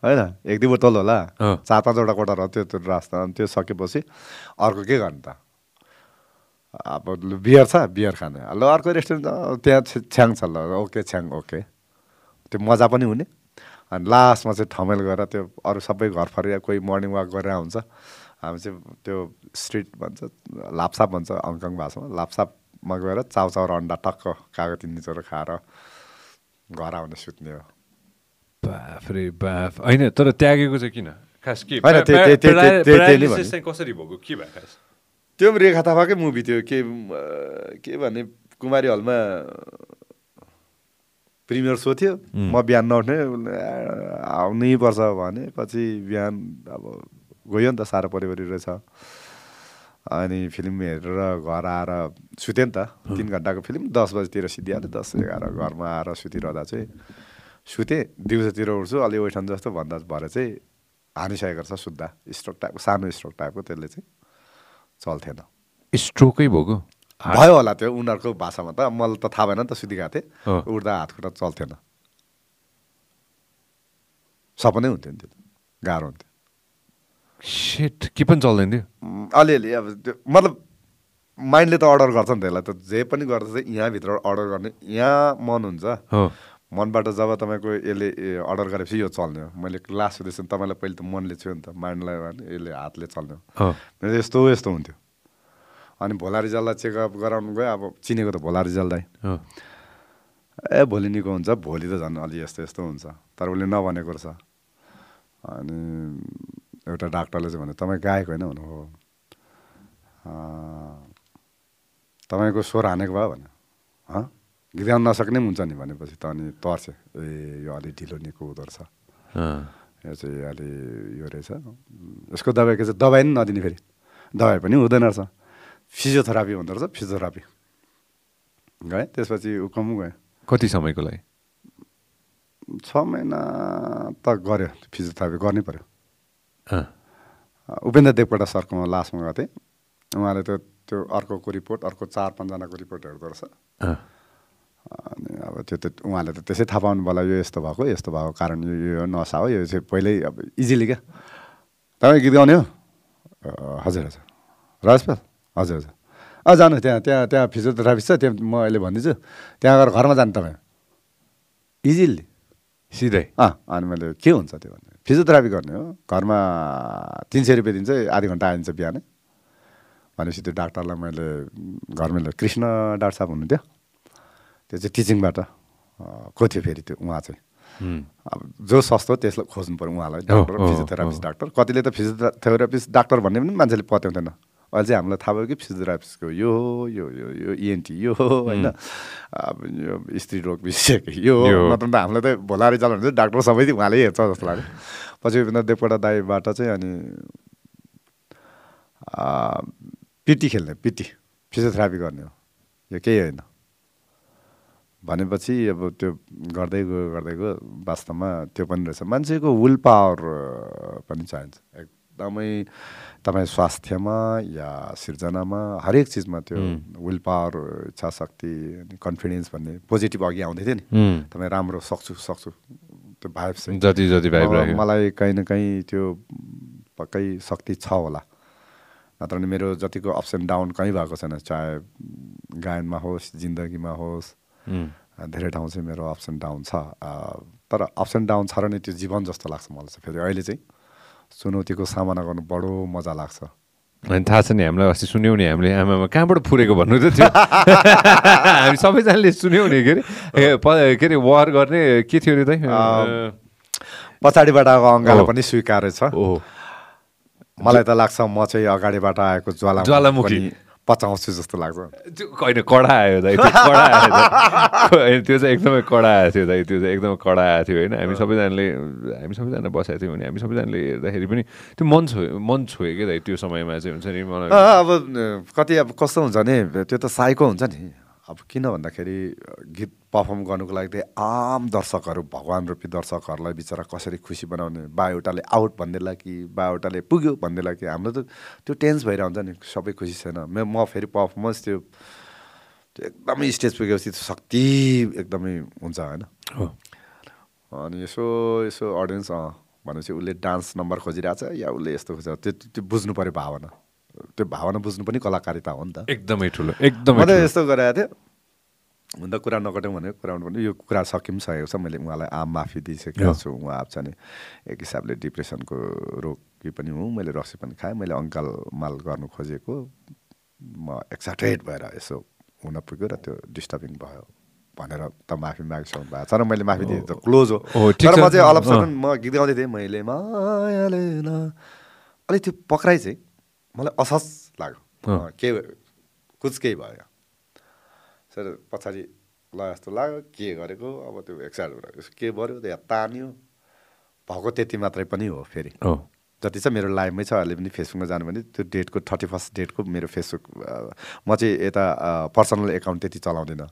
होइन? एक दुई बोतल होला। चार पाँचवटा कोटा र त्यो त्यो रास्ता अनि त्यो सकेपछि अर्को के गर्ने त? अब लु, बियर छ बियर खाने। ल अर्को रेस्टुरेन्ट त्यहाँ छ्याङ छ ल ओके छ्याङ ओके। त्यो मजा पनि हुने। अनि लास्टमा चाहिँ ठमेल गएर त्यो अरू सबै घर फरेर कोही मर्निङ वाक गरेर हुन्छ हामी चाहिँ त्यो स्ट्रिट भन्छ लाप्साप भन्छ हङकङ भाषामा। लाप्सापमा गएर चाउचाउ र अन्डा टक्क कागती निचोर खाएर घर आउने सुत्ने हो। बाफ रे बाफ। होइन तर त्यागेको चाहिँ किन? खास के कसरी भएको के त्यो पनि रेखा थापाकै मुभी थियो। के के भने कुमारी हलमा प्रिमियर सो थियो। म बिहान नउठ्ने आउनै पर्छ भने पछि बिहान अब गयो नि त साह्रो परिवारी रहेछ अनि फिल्म हेरेर घर आएर सुतेँ नि त तिन घन्टाको फिल्म दस बजीतिर सिद्धिहाल्यो। दस एघार घरमा आएर सुतिरहँदा चाहिँ सुतेँ दिउँसोतिर उठ्छु अलि ओइठान जस्तो भन्दा भएर चाहिँ हानिसकेको रहेछ सुत्दा। स्ट्रोक टाइपको सानो स्ट्रोक टाइपको त्यसले चाहिँ। चल्थेन स्ट्रोकै भएको भयो होला त्यो उनीहरूको भाषामा त। मलाई त थाहा भएन नि त सुतिरहेको थिएँ। अँ। उठ्दा हात खुट्टा चल्थेन सपनै हुन्थ्यो नि त्यो। गाह्रो हुन्थ्यो। सेट के पनि चल्दैन थियो। अलिअलि अब त्यो मतलब माइन्डले त अर्डर गर्छ नि त यसलाई त। जे पनि गर्दा चाहिँ यहाँभित्र अर्डर गर्ने यहाँ मन हुन्छ। मनबाट जब तपाईँको यसले अर्डर गरेपछि यो चल्ने हो। मैले लास्ट सुदेश तपाईँलाई पहिले त मनले छुयो नि त माइन्डलाई यसले हातले चल्ने हो। हो मेरो यस्तो यस्तो हुन्थ्यो। अनि भोला रिजल्टलाई चेकअप गराउनु गयो अब चिनेको त भोला रिजल्टलाई। हो ए भोलि निको हुन्छ भोलि त झन् अलि यस्तो यस्तो हुन्छ। तर उसले नभनेको रहेछ। अनि एउटा डाक्टरले चाहिँ भने तपाईँ गायक होइन भन्नु हो। "अँ, तपाईँको स्वर हानेको भयो भने गाउन नसक्ने पनि हुन्छ नि भनेपछि त अनि तर्से ए यो अलि ढिलो निको हुँदो रहेछ। यो चाहिँ अलि यो रहेछ। यसको दबाईको चाहिँ दबाई पनि नदिने फेरि। दबाई पनि हुँदैन रहेछ। फिजियोथेरापी हुँदो रहेछ फिजियोथेरापी। गएँ त्यसपछि उकम गएँ। कति समयको लागि? छ महिना त गऱ्यो। फिजियोथेरापी गर्नै पऱ्यो। उपेन्द्र देवकोटा सरकोमा लास्टमा गएको थिएँ। उहाँले त्यो त्यो अर्कोको रिपोर्ट अर्को चार पाँचजनाको रिपोर्ट हेर्दो रहेछ। अब त्यो त उहाँले त त्यसै थाहा पाउनु होला यो यस्तो भएको यस्तो भएको कारण यो यो नसा हो यो चाहिँ पहिल्यै अब इजिली क्या। तपाईँ गीत गाउने हो? "अँ, हजुर हजुर। राजपाल? हजुर हजुर। अँ जानु त्यहाँ त्यहाँ त्यहाँ फिजियोथेरापी छ त्यहाँ म अहिले भनिदिन्छु त्यहाँ गएर घरमा जानु तपाईँ। इजिली सिधै? अँ अनि मैले के हुन्छ त्यो भने फिजियोथेरापी गर्ने हो। घरमा तिन सय रुपियाँ दिन्छ आधी घन्टा आइन्छ बिहानै। भनेपछि त्यो डाक्टरलाई मैले घरमा कृष्ण डाक्टर साहब हुनुहुन्थ्यो। त्यो चाहिँ टिचिङबाट को थियो फेरि त्यो उहाँ चाहिँ। अब जो सस्तो त्यसलाई खोज्नु पऱ्यो उहाँलाई। डाक्टर फिजियोथेरापिस्ट डाक्टर कतिले त फिजियोथेरापिस्ट डाक्टर भन्ने पनि मान्छेले पत्याउँदैन। अहिले चाहिँ हामीलाई थाहा भयो कि फिजियोथेरापिस्टको यो हो यो यो यो इएनटी यो हो होइन। अब यो स्त्री रोग विशेषज्ञ यो हो। नत्र त हामीलाई त भोलारी चलाउनु डाक्टर सबै उहाँले हेर्छ जस्तो लाग्यो। पछि विपिन्द्र देवकोटा दाईबाट चाहिँ अनि पिटी खेल्ने पिटी। फिजियोथेरापी गर्ने हो। यो केही होइन। भनेपछि अब त्यो गर्दै गयो गर्दै गयो वास्तवमा त्यो पनि रहेछ। मान्छेको विल पावर पनि चाहिन्छ। एकदमै तपाईँ स्वास्थ्यमा या सिर्जनामा हरेक चिजमा त्यो विल पावर इच्छा शक्ति अनि कन्फिडेन्स भन्ने पोजिटिभ अघि आउँदै थियो नि। तपाईँ राम्रो सक्छु सक्छु। त्यो भाइब जति जति भाइब मलाई कहीँ न कहीँ त्यो पक्कै शक्ति छ होला। नत्र भने मेरो जतिको अप्स एन्ड डाउन कहीँ भएको छैन चाहे गायनमा होस् जिन्दगीमा होस् धेरै ठाउँ चाहिँ मेरो अप्स एन्ड डाउन छ। तर अप्स एन्ड डाउन छ र नि त्यो जीवन जस्तो लाग्छ मलाई चाहिँ। फेरि अहिले चाहिँ चुनौतीको सामना गर्नु बडो मजा लाग्छ। अनि थाहा छ नि हामीलाई अस्ति सुन्यौँ नि हामीले आमामा कहाँबाट फुरेको भन्नु त थियो? हामी सबैजनाले सुन्यौँ नि के अरे? के अरे वार गर्ने के थियो अरे त? पछाडिबाट आएको अङ्गालो पनि स्वीकार्य छ। मलाई त लाग्छ म चाहिँ अगाडिबाट आएको ज्वाला ज्वालामुखी। पचाउँछु जस्तो लाग्छ त्यो होइन कडा आयो दाइ त्यो कडा आयो त्यो चाहिँ एकदमै कडा आएको थियो दाइ त्यो चाहिँ एकदमै कडा आएको थियो होइन हामी सबैजनाले हामी सबैजना बसेको थियौँ भने हामी सबैजनाले हेर्दाखेरि पनि त्यो मन छोयो मन छोयो क्या दाइ त्यो समयमा चाहिँ हुन्छ नि मलाई अब कति अब कस्तो हुन्छ भने त्यो त साइको हुन्छ नि अब किन भन्दाखेरि गीत पर्फर्म गर्नुको लागि चाहिँ आम दर्शकहरू भगवान् रूपी दर्शकहरूलाई बिचरा कसरी खुसी बनाउने बा एउटाले आउट भनिदिएला कि बा एउटाले पुग्यो भनिदिएला कि हाम्रो त त्यो टेन्स भइरहन्छ नि सबै खुसी छैन। म म फेरि पर्फर्मेन्स त्यो त्यो एकदमै स्टेज पुगेपछि त्यो शक्ति एकदमै हुन्छ होइन? अनि यसो यसो अडियन्स भनेपछि उसले डान्स नम्बर खोजिरहेछ या उसले यस्तो खोजेर त्यो त्यो बुझ्नु पऱ्यो भावना। त्यो भावना बुझ्नु पनि कलाकारिता हो नि त। एकदमै ठुलो एकदमै मैले यस्तो गरेको थिएँ हुन त कुरा नकट्यौँ भने कुरा भने यो कुरा सकिम सकेको छ मैले उहाँलाई आम माफी दिइसकेको छु उहाँ आएको छ नि। एक हिसाबले डिप्रेसनको रोगी पनि हुँ मैले रक्सी पनि खाएँ मैले अङ्कल माल गर्नु खोजेको म एक्साइटेड भएर यसो हुन पुग्यो र त्यो डिस्टर्बिङ भयो भनेर त माफी मागिसक्नु भएको छ र मैले माफी दिएँ त क्लोज हो। तर म चाहिँ अलपसम्म म गीत गाउँदै थिएँ मैले मायाले अलिक त्यो पक्राइ चाहिँ मलाई असहज लाग्यो। के कुछ केही भयो। सर पछाडि ल जस्तो लाग्यो के गरेको? अब त्यो एक्साइट के गर्यो त्यो तान्यो। भएको त्यति मात्रै पनि हो फेरि। जति छ मेरो लाइभमै छ अहिले पनि फेसबुकमा जानु भने त्यो डेटको थर्टी फर्स्ट डेटको मेरो फेसबुक म चाहिँ यता पर्सनल एकाउन्ट त्यति चलाउँदिनँ।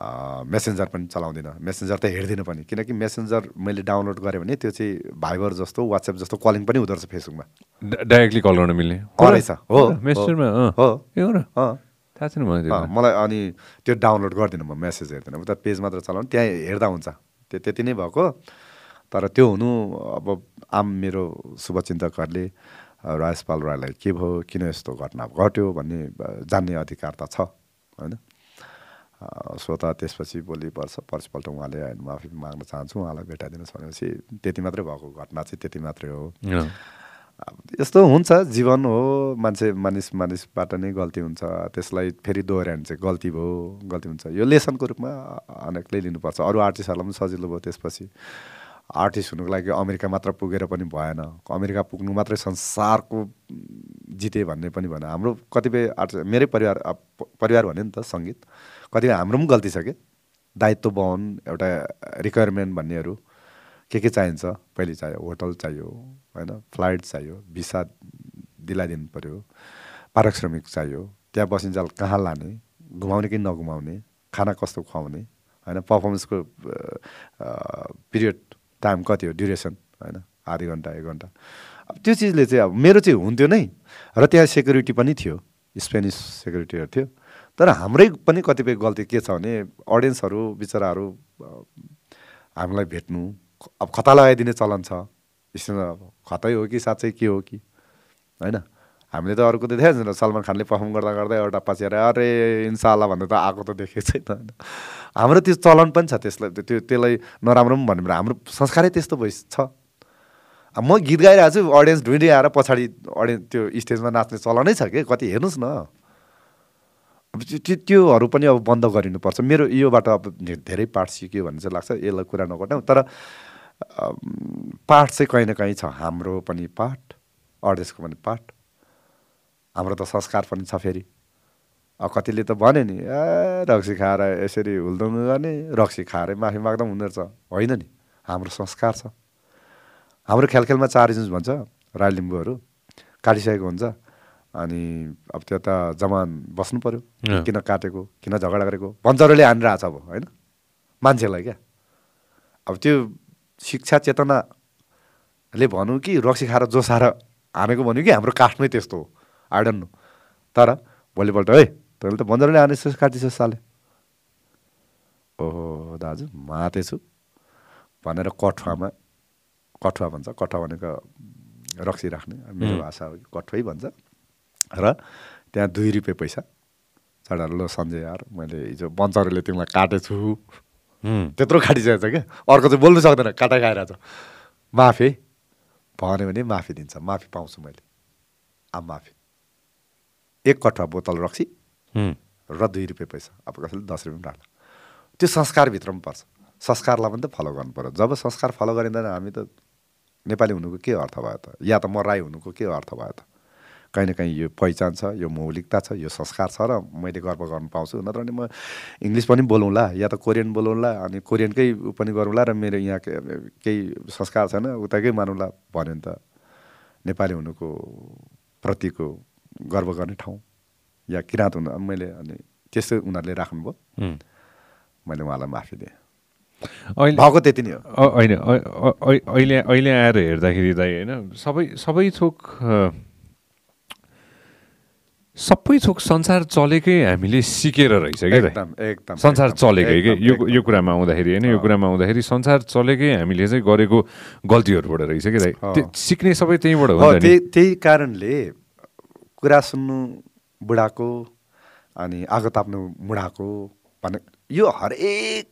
मेसेन्जर पनि चलाउँदिनँ। मेसेन्जर त हेर्दिनँ पनि। किनकि मेसेन्जर मैले डाउनलोड गरेँ भने त्यो चाहिँ भाइबर जस्तो वाट्सएप जस्तो कलिङ पनि हुँदो रहेछ फेसबुकमा डाइरेक्टली कल गर्न मिल्ने? रहेछ। हो। मेसेन्जरमा हो। थाहा छैन मलाई अनि त्यो डाउनलोड गर्दिनँ म मेसेज हेर्दिनँ। उता पेज मात्र चलाउनु त्यहाँ हेर्दा हुन्छ। त्यो त्यति नै भएको। तर त्यो हुनु अब आम मेरो शुभचिन्तकहरूले राजपाल राईलाई के भयो किन यस्तो घटना घट्यो भन्ने जान्ने अधिकार त छ होइन? सो त त्यसपछि भोलि वर्ष पर्सिपल्ट उहाँले होइन माफी माग्न चाहन्छु उहाँलाई भेटाइदिनुहोस् भनेपछि त्यति मात्रै भएको घटना चाहिँ त्यति मात्रै हो। यस्तो हुन्छ जीवन हो मान्छे मानिस मानिसबाट नै गल्ती हुन्छ त्यसलाई फेरि दोहोऱ्यायो भने चाहिँ गल्ती भयो गल्ती हुन्छ। यो लेसनको रूपमा अनेकले लिनुपर्छ। अरू आर्टिस्टहरूलाई पनि सजिलो भयो त्यसपछि। आर्टिस्ट हुनुको लागि अमेरिका मात्र पुगेर पनि भएन। अमेरिका पुग्नु मात्रै संसारको जिते भन्ने पनि भएन। हाम्रो कतिपय आर्टिस्ट मेरै परिवार परिवार भन्यो नि त सङ्गीत। कतिपय हाम्रो पनि गल्ती छ कि? दायित्व बहन एउटा रिक्वायरमेन्ट भन्नेहरू के के चाहिन्छ? पहिले चाहियो होटल चाहियो होइन? फ्लाइट चाहियो भिसा दिलाइदिनु पऱ्यो पारिश्रमिक चाहियो त्यहाँ बसिन्जाल कहाँ लाने घुमाउने कि नघुमाउने खाना कस्तो खुवाउने होइन? पर्फर्मेन्सको पिरियड टाइम कति हो? ड्युरेसन होइन? आधी घन्टा एक घन्टा। अब त्यो चिजले चाहिँ अब मेरो चाहिँ हुन्थ्यो नै र त्यहाँ सेक्युरिटी पनि थियो स्पेनिस सेक्युरिटीहरू थियो। तर हाम्रै पनि कतिपय गल्ती के छ भने अडियन्सहरू बिचराहरू हामीलाई भेट्नु अब खता लगाइदिने चलन छ। स्टेजमा खतै हो कि साँच्चै के हो कि? होइन? हामीले त अर्को त देखाएको छैन सलमान खानले पर्फर्म गर्दा गर्दा एउटा पछि आएर अरे इन्साल्ला भन्दा त आएको त देखेको छैन होइन? हाम्रो त्यो चलन पनि छ त्यसलाई त्यो त्यसलाई नराम्रो पनि भन्यो भने हाम्रो संस्कारै त्यस्तो भइस छ। अब म गीत गाइरहेको छु अडियन्स ढुइँडी आएर पछाडि अडियन्स त्यो स्टेजमा नाच्ने चलनै छ कि? कति हेर्नुहोस् न। अब त्यो त्योहरू पनि अब बन्द गरिनुपर्छ। मेरो योबाट अब धेरै पाठ सिक्यो भन्ने चाहिँ लाग्छ। यसलाई कुरा नगर्नु। तर पाठ चाहिँ कहीँ न कहीँ छ। हाम्रो पनि पाठ अडियन्सको पनि पाठ। हाम्रो त संस्कार पनि छ फेरि। कतिले त भन्यो नि ए रक्सी खाएर यसरी हुल्दुङ गर्ने रक्सी खाएरै माफी माग्दा पनि हुँदो रहेछ होइन नि। हाम्रो संस्कार छ। हाम्रो ख्याल ख्यालमा चार इन्च भन्छ राई लिम्बूहरू। काटिसकेको हुन्छ। अनि अब त्यो त जमान बस्नु पऱ्यो किन काटेको किन झगडा गरेको? भन्चरोले हानिरहेछ अब होइन? मान्छेलाई क्या? अब त्यो शिक्षा चेतनाले भनौँ कि रक्सी खाएर जोसाएर हानेको भन्यो कि हाम्रो काठमै त्यस्तो हो। आई डोन्ट नो तर भोलिपल्ट है तैँले त बन्दरले हानेछस् काटिछस् साले। ओहो दाजु मातेछु। भनेर कठुवामा कठुवा भन्छ कठुवा भनेको रक्सी राख्ने। मेरो भाषा हो कठुवै भन्छ। र त्यहाँ दुई रुपियाँ पैसा। चढा ल सञ्जय यार मैले हिजो बन्चरले तिमीलाई काटेछु। त्यत्रो काटिसकेको छ क्या? अर्को चाहिँ बोल्नु सक्दैन काटा खाइरहेछ। माफी। भन्यो भने माफी दिन्छ माफी पाउँछु मैले। अब माफी। एक कठुवा बोतल रक्सी र दुई रुपियाँ पैसा। अब कसैले दस रुपियाँ पनि राख्ला। त्यो संस्कारभित्र पनि पर्छ। संस्कारलाई पनि त फलो गर्नु पऱ्यो जब संस्कार फलो गरिँदैन हामी त नेपाली हुनुको के अर्थ भयो त? या त म राई हुनुको के अर्थ भयो त? कहीँ न कहीँ यो पहिचान छ यो मौलिकता छ यो संस्कार छ र मैले गर्व गर्नु पाउँछु नत्र भने म इङ्ग्लिस पनि बोलौँला या त कोरियन बोलौँला अनि कोरियनकै पनि गरौँला र मेरो यहाँ केही संस्कार छैन उताकै मानौँला भन्यो भने त नेपाली हुनुको प्रतिको गर्व गर्ने ठाउँ या किराँत हुनु मैले अनि त्यस्तो उनीहरूले राख्नुभयो मैले उहाँलाई माफी दिएँ अहिले भएको त्यति नै हो होइन अहिले अहिले आएर हेर्दाखेरि दाइ होइन सबै सबै थोक सबै थोक संसार चलेकै हामीले सिकेर रहेछ क्या एकदम एकदम संसार चलेकै के? यो यो कुरामा आउँदाखेरि होइन यो कुरामा आउँदाखेरि संसार चलेकै हामीले चाहिँ गरेको गल्तीहरूबाट रहेछ कि दाइ सिक्ने सबै त्यहीँबाट हो त्यही कारणले कुरा सुन्नु बुढाको अनि आगो ताप्नु बुढाको भने यो हरेक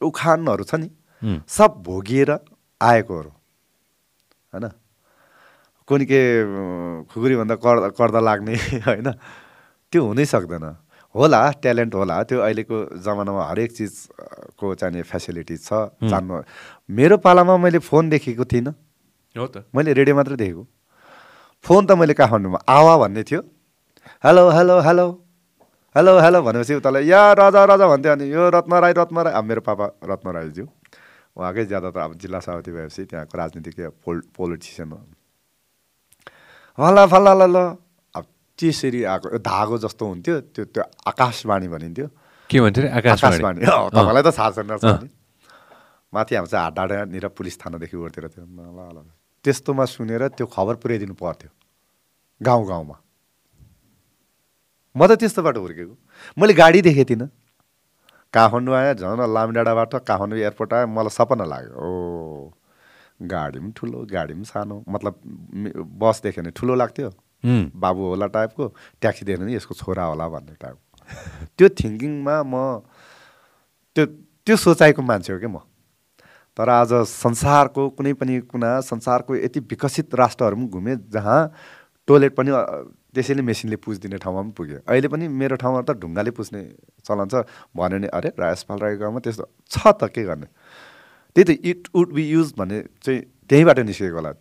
उखानहरू छ नि सब भोगिएर आएकोहरू होइन? कुनै के खुकुरीभन्दा कर कर्दा लाग्ने होइन? त्यो हुनै सक्दैन। होला ट्यालेन्ट होला। त्यो अहिलेको जमानामा हरेक चिजको चाहिने फेसिलिटी छ जान्नु मेरो पालामा मैले फोन देखेको थिइनँ। हो त। मैले रेडियो मात्रै देखेको। फोन त मैले काठमाडौँमा आवा भन्ने थियो। Hello hello hello. Hello hello भनेपछि उतालाई या राजा राजा भन्थ्यो अनि यो रत्न राई रत्न राई अब मेरो पापा रत्न राईज्यू उहाँकै ज्यादातर अब जिल्ला सभापति भएपछि त्यहाँको राजनीतिक पोल पोलिटिसियन हो फल्ला फल्ला ल ल। अब त्यसरी आएको धागो जस्तो हुन्थ्यो त्यो त्यो आकाशवाणी भनिन्थ्यो। के भन्थ्यो आकाशवाणी। तपाईँलाई त थाहा छैन माथि हाम्रो चाहिँ हाट डाँडानिर पुलिस थानादेखि उठेर थियो ल ल त्यस्तोमा सुनेर त्यो खबर पुर्याइदिनु पर्थ्यो गाउँ गाउँमा। म त त्यस्तोबाट हुर्केको। मैले गाडी देखेको थिइनँ। काठमाडौँ आएँ झन् लामडाँडाबाट काठमाडौँ एयरपोर्ट आएँ मलाई सपना लाग्यो। ओ गाडी पनि ठुलो गाडी पनि सानो मतलब बस देख्यो भने ठुलो लाग्थ्यो। बाबु होला टाइपको ट्याक्सी देख्यो भने यसको छोरा होला भन्ने टाइपको। त्यो थिङ्किङमा म त्यो त्यो सोचाइको मान्छे हो क्या म। तर आज संसारको कुनै पनि कुना संसारको यति विकसित राष्ट्रहरू पनि घुमेँ जहाँ टोइलेट पनि त्यसैले मेसिनले पुजिदिने ठाउँमा पनि पुग्यो। अहिले पनि मेरो ठाउँमा त ढुङ्गाले पुज्ने चलन छ। भन्यो भने अरे राजपाल राईको गाउँमा त्यस्तो छ त के गर्ने? त्यही त इट वुड बी युज भन्ने चाहिँ त्यहीँबाट निस्केको होला।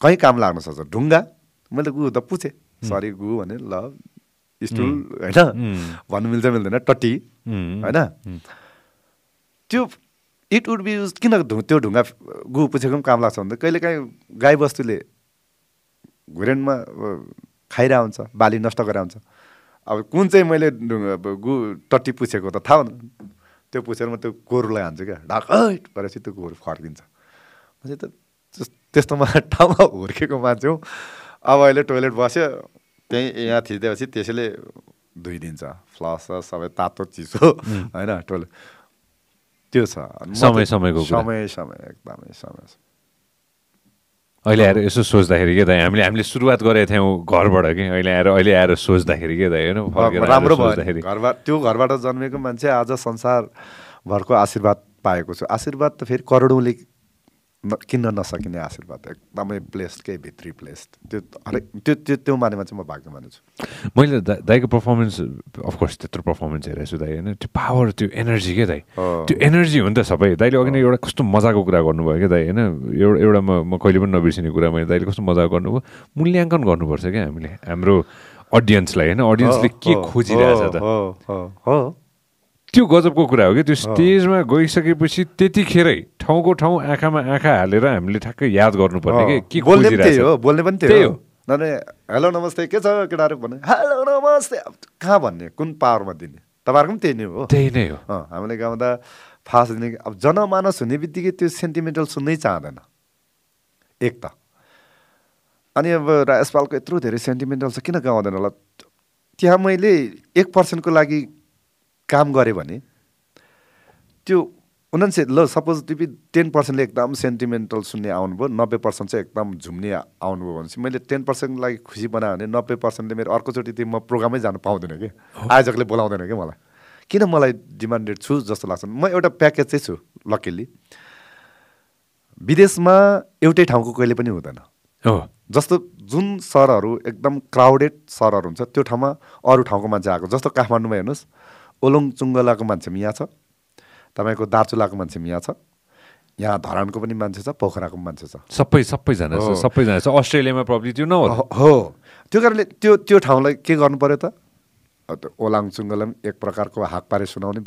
कहीँ काम लाग्न सक्छ? ढुङ्गा? मैले गु त पुछेँ। सरी गु भने ल स्टुल होइन? भन्नु मिल्छ मिल्दैन टट्टी होइन? त्यो इट वुड बी युज किन त्यो ढुङ्गा गु पुछेको पनि काम लाग्छ भने त कहिले काहीँ गाईबस्तुले घुरेनमा खाइरहेको हुन्छ बाली नष्ट गरेर हुन्छ अब कुन चाहिँ मैले गु टट्टी पुछेको त थाहा हुनु त्यो पुछेर म त्यो गोरुलाई हान्छु क्या। ढाक गरेपछि त्यो गोरु फर्किन्छ। म चाहिँ त त्यस्तोमा ठाउँमा हुर्केको मान्छे हौ। अब अहिले टोइलेट बस्यो त्यहीँ यहाँ थिचिदिएपछि त्यसैले धोइदिन्छ फ्लस सबै तातो चिसो होइन टोइलेट। त्यो छ। समय समयको समय समय एकदमै समय। अहिले आएर यसो सोच्दाखेरि के दाइ हामीले हामीले सुरुवात गरेको थियौँ घरबाट कि? अहिले आएर अहिले आएर सोच्दाखेरि के दाइ होइन? राम्रो भयो नि। घरबाट त्यो घरबाट जन्मेको मान्छे आज संसारभरको आशीर्वाद पाएको छु। आशीर्वाद त फेरि करोडौँले किन्न नसकिने आशीर्वाद एकदमै प्लेस्ड के भित्री प्लेस्ड त्यो हरेक त्यो त्यो त्यो मानेमा चाहिँ म भाग्य मान्छु। मैले दा दाइको पर्फर्मेन्स अफकोर्स त्यत्रो पर्फर्मेन्स हेरेको छु दाइ होइन? त्यो पावर त्यो एनर्जी के दाइ हो। त्यो एनर्जी हो नि त सबै। दाइले अघि नै एउटा कस्तो मजाको कुरा गर्नुभयो क्या दाइ होइन? एउटा एउटा म म कहिले पनि नबिर्सिने कुरा मैले दाइले कस्तो मजाको गर्नुभयो। मूल्याङ्कन गर्नुपर्छ क्या हामीले हाम्रो अडियन्सलाई होइन? अडियन्सले के खोजिरहेछ त। त्यो गजबको कुरा हो कि त्यो स्टेजमा गइसकेपछि त्यतिखेरै ठाउँको ठाउँ आँखामा आँखा हालेर हामीले ठ्याक्कै याद गर्नुपर्ने। कि के बोल्ने पनि त्यही हो बोल्ने पनि त्यही हो। हेलो नमस्ते के छ? केटाहरू भन्ने हेलो नमस्ते। कहाँ भन्ने कुन पावरमा दिने? तपाईँहरूको पनि त्यही नै हो। त्यही नै हो। हामीले गाउँदा फास्ट दिने अब जनमानस हुने बित्तिकै त्यो सेन्टिमेन्टल सुन्नै चाहँदैन। एक त। अनि अब राजपालको यत्रो धेरै सेन्टिमेन्टल छ किन गाउँदैन होला? त्यहाँ मैले एक पर्सेन्टको लागि काम गरेँ भने त्यो उनान्से ल सपोज टिपी टेन पर्सेन्टले एकदम सेन्टिमेन्टल सुन्ने आउनुभयो नब्बे पर्सेन्ट चाहिँ एकदम झुम्ने आउनुभयो भनेपछि मैले टेन पर्सेन्टको लागि खुसी बनायो भने नब्बे पर्सेन्टले मेरो अर्कोचोटि त्यो म प्रोग्रामै जानु पाउँदैन कि? आयोजकले बोलाउँदैन कि मलाई? किन मलाई डिमान्डेड छु जस्तो लाग्छ? म एउटा प्याकेज चाहिँ छु लकिली विदेशमा एउटै ठाउँको कहिले पनि हुँदैन। हो। जस्तो जुन सहरहरू एकदम क्राउडेड सहरहरू हुन्छ त्यो ठाउँमा अरू ठाउँको मान्छे आएको। जस्तो काठमाडौँमा हेर्नुहोस् ओलोङ चुङ्गलाको मान्छे पनि यहाँ छ। तपाईँको दार्चुलाको मान्छे पनि यहाँ छ। यहाँ धरानको पनि मान्छे छ पोखराको पनि मान्छे छ। सबै सबैजना छ। सबैजना छ। अस्ट्रेलियामा प्रब्लम त्यो नहोला। हो। त्यो कारणले त्यो त्यो ठाउँलाई के गर्नु पर्यो त? ओलाङ चुङ्गलाई पनि एक प्रकारको हाक पारे सुनाउनै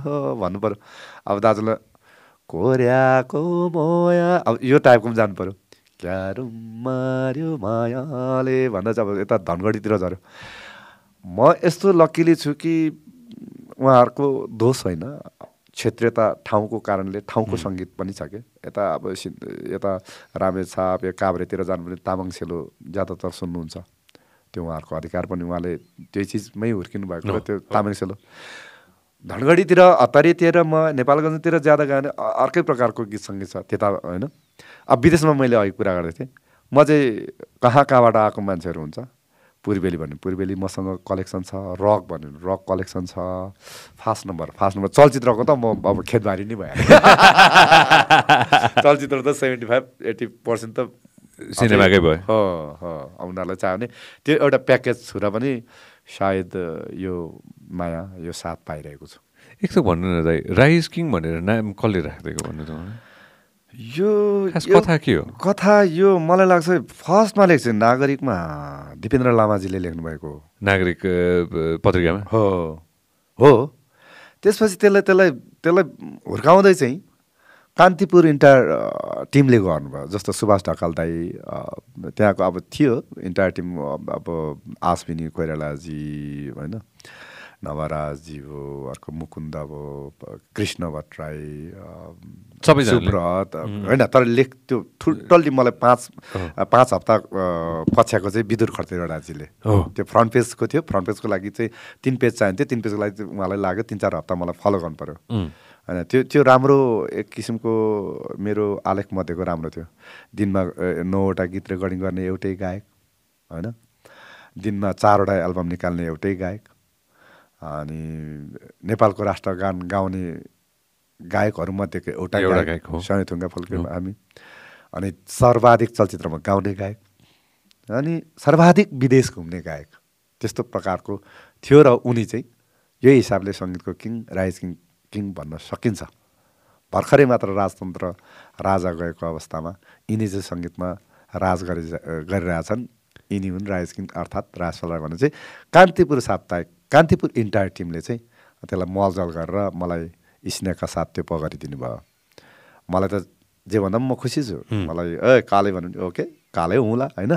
हो भन्नु पर्यो। अब दाजुलाई कोर्याको मोया। अब यो टाइपको पनि जानु पर्यो। क्यारुम मार्यो मायाले भन्दा चाहिँ अब यता धनगढीतिर झऱ्यो। म यस्तो लकिली छु कि उहाँहरूको दोष होइन क्षेत्रीयता ठाउँको कारणले ठाउँको सङ्गीत पनि छ कि। यता अब यता रामेछाप या काभ्रेतिर जानु भने तामाङ सेलो ज्यादातर सुन्नुहुन्छ। त्यो उहाँहरूको अधिकार पनि उहाँले त्यही चिजमै हुर्किनु भएको त्यो तामाङ सेलो धनगढीतिर हतारीतिर म नेपालगञ्जतिर ज्यादा भने अ- अर्कै प्रकारको गीत सङ्गीत छ त्यता होइन। अब विदेशमा मैले अघि कुरा गर्दै थिएँ। म चाहिँ कहाँ कहाँबाट आएको मान्छेहरू हुन्छ? पूर्वेली भन्यो पूर्वेली मसँग कलेक्सन छ रक भन्यो भने रक कलेक्सन छ फास्ट नम्बर फास्ट नम्बर चलचित्रको त म अब खेतबारी नै भयो चलचित्र त सेभेन्टी फाइभ एट्टी पर्सेन्ट त सिनेमाकै भयो। हो हो उनीहरूलाई चाहियो भने त्यो एउटा प्याकेज छुरा पनि सायद यो माया यो साथ पाइरहेको छु। एक त भन्नु न दाइ राइस किङ भनेर नाम कसले राखिदिएको भन्नु त? यो कथा के हो? कथा यो मलाई लाग्छ फर्स्टमा लेख्छ नागरिकमा। दिपेन्द्र लामाजीले लेख्नुभएको। नागरिक पत्रिकामा? हो। हो। त्यसपछि त्यसलाई त्यसलाई त्यसलाई हुर्काउँदै चाहिँ कान्तिपुर इन्टायर टिमले गर्नुभयो जस्तो सुभाष ढकाल दाई त्यहाँको अब थियो इन्टायर टिम अब अब आश्विनी कोइरालाजी होइन। नवराजजी भयो अर्को मुकुन्द भयो कृष्ण भट्टराई सबैजनाले? सुब्रत होइन तर लेख त्यो टोटल्ली मलाई पाँच पाँच हप्ता पछ्याएको चाहिँ विदुर खर्तेडाजीले हो। त्यो फ्रन्ट पेजको थियो। फ्रन्ट पेजको लागि चाहिँ तिन पेज चाहिन्थ्यो। तिन पेजको लागि उहाँलाई लाग्यो तिन चार हप्ता मलाई फलो गर्नु पऱ्यो. होइन त्यो त्यो राम्रो एक किसिमको मेरो आलेख मध्येको राम्रो थियो। दिनमा नौवटा गीत रेकर्डिङ गर्ने एउटै गायक होइन? दिनमा चारवटा एल्बम निकाल्ने एउटै गायक। अनि नेपालको राष्ट्रगान गाउने गायकहरूमध्येको एउटा एउटा गायक गायक हो। समय थुङ्गा फुल्के हामी। अनि सर्वाधिक चलचित्रमा गाउने गायक। अनि सर्वाधिक विदेश घुम्ने गायक। त्यस्तो प्रकारको थियो र उनी चाहिँ यही हिसाबले सङ्गीतको किङ राइज किङ किङ भन्न सकिन्छ। भर्खरै मात्र राजतन्त्र राजा गएको अवस्थामा यिनी चाहिँ सङ्गीतमा राज गरि गरिरहेछन्। यिनी हुन् राइज किङ अर्थात् राजपाल राई भने चाहिँ कान्तिपुर साप्ताहिक कान्तिपुर इन्टायर टिमले चाहिँ त्यसलाई मलजल गरेर मलाई स्नेहका साथ त्यो पगरिदिनु भयो मलाई त जे भन्दा पनि म खुसी छु। मलाई ए काले भन्यो भने ओके कालै हुँला होइन?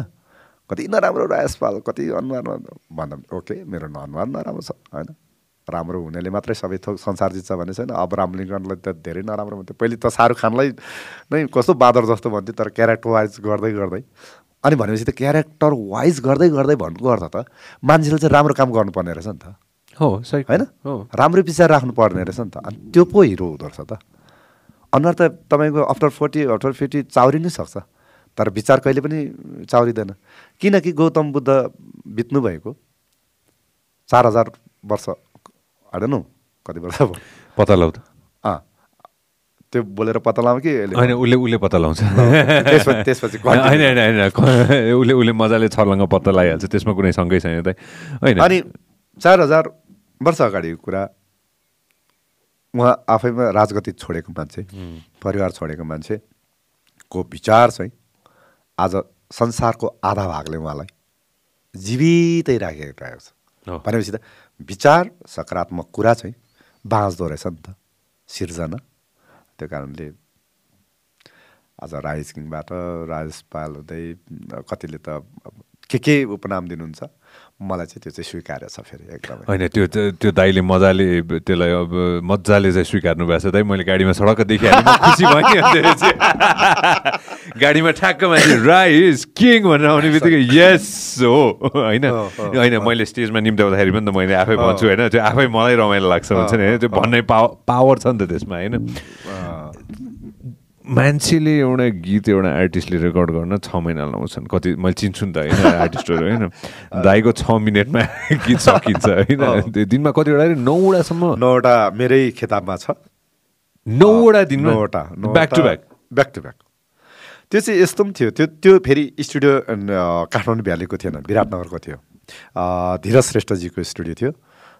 कति नराम्रो राजपाल कति अनुहार भन्दा पनि ओके मेरो अनुहार नराम्रो छ होइन? राम्रो हुनेले मात्रै सबै थोक संसार जित्छ भन्ने छैन। अब रामलिङ्गनलाई त धेरै नराम्रो भन्थ्यो। पहिले त शाहरुख खानलाई नै कस्तो बादर जस्तो भन्थ्यो तर क्यारेक्टर वाइज गर्दै गर्दै। अनि भनेपछि त क्यारेक्टर वाइज गर्दै गर्दै भन्नुको अर्थ त मान्छेले चाहिँ राम्रो काम गर्नुपर्ने रहेछ नि त। हो सही। होइन? हो। राम्रो विचार राख्नु पर्ने रहेछ नि त। अनि त्यो पो हिरो हुँदो रहेछ त। अनुहार त तपाईँको आफ्टर फोर्टी आफ्टर फिफ्टी चाउरिनै सक्छ। तर विचार कहिले पनि चाउरिँदैन। किनकि गौतम बुद्ध बित्नु भएको चार हजार वर्ष हार्दैन कति वर्ष पत्ता अँ त्यो बोलेर पत्ता लगाउँ कि? होइन उसले उसले पत्ता लाउँछ त्यसपछि होइन। होइन होइन उसले उसले मजाले छर्लङ्ग पत्ता लगाइहाल्छ त्यसमा कुनै शङ्कै छैन त होइन अनि चार हजार वर्ष अगाडिको कुरा उहाँ आफैमा राजगति छोडेको मान्छे परिवार छोडेको मान्छेको विचार चाहिँ आज संसारको आधा भागले उहाँलाई जीवितै राखेको रहेको छ। भनेपछि त विचार सकारात्मक कुरा चाहिँ बाँच्दो रहेछ नि त सिर्जना त्यो कारणले आज राइस किङबाट राजेश पाल हुँदै कतिले त के के उपनाम दिनुहुन्छ मलाई चाहिँ त्यो चाहिँ स्वीकार्य छ फेरि एकदमै। होइन त्यो त्यो दाइले मजाले त्यसलाई अब मजाले चाहिँ स्वीकार्नु भएको छ दाइ मैले गाडीमा सडक्क देखिहालेँ खुसी भएँ। गाडीमा ठ्याक्क मान्छे राइस किङ भनेर आउने बित्तिकै यस हो होइन। होइन मैले स्टेजमा निम्त्याउँदाखेरि पनि त मैले आफै भन्छु होइन। त्यो आफै मलाई रमाइलो लाग्छ भन्छ नि होइन। त्यो भन्ने पाव पावर छ नि त त्यसमा होइन। मान्छेले एउटा गीत एउटा आर्टिस्टले रेकर्ड गर्न छ महिना लाउँछन् कति मैले चिन्छु नि त होइन आर्टिस्टहरू होइन। दाइको छ मिनटमा गीत सकिन्छ होइन। त्यो दिनमा कतिवटा नौवटासम्म। नौवटा मेरै खेताबमा छ। नौवटा दिनमा? नौवटा back to back back to back त्यो चाहिँ यस्तो पनि थियो। त्यो त्यो फेरि स्टुडियो काठमाडौँ भ्यालीको थिएन विराटनगरको थियो। धीरज श्रेष्ठजीको स्टुडियो थियो।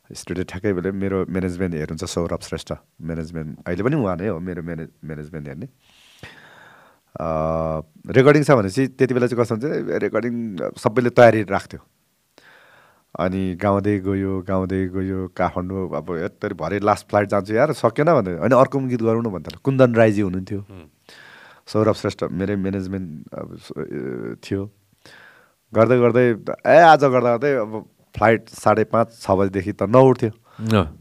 स्टुडियो ठ्याक्कै बेला मेरो म्यानेजमेन्ट हेर्नुहुन्छ सौरभ श्रेष्ठ म्यानेजमेन्ट। अहिले पनि उहाँ नै हो मेरो म्याने म्यानेजमेन्ट हेर्ने। रेकर्डिङ छ भनेपछि त्यति बेला चाहिँ कस्तो हुन्छ रेकर्डिङ सबैले तयारी राख्थ्यो। अनि गाउँदै गयो गाउँदै गयो काठमाडौँ अब यत्तरी भरे लास्ट फ्लाइट जान्छु यार सकेन भने। होइन अर्को पनि गीत गरौँ न भन्दा कुन्दन राईजी हुनुहुन्थ्यो। सौरभ श्रेष्ठ मेरै म्यानेजमेन्ट अब थियो। गर्दै गर्दै ए आज गर्दा गर्दै अब फ्लाइट साढे पाँच छ बजीदेखि त नउठ्थ्यो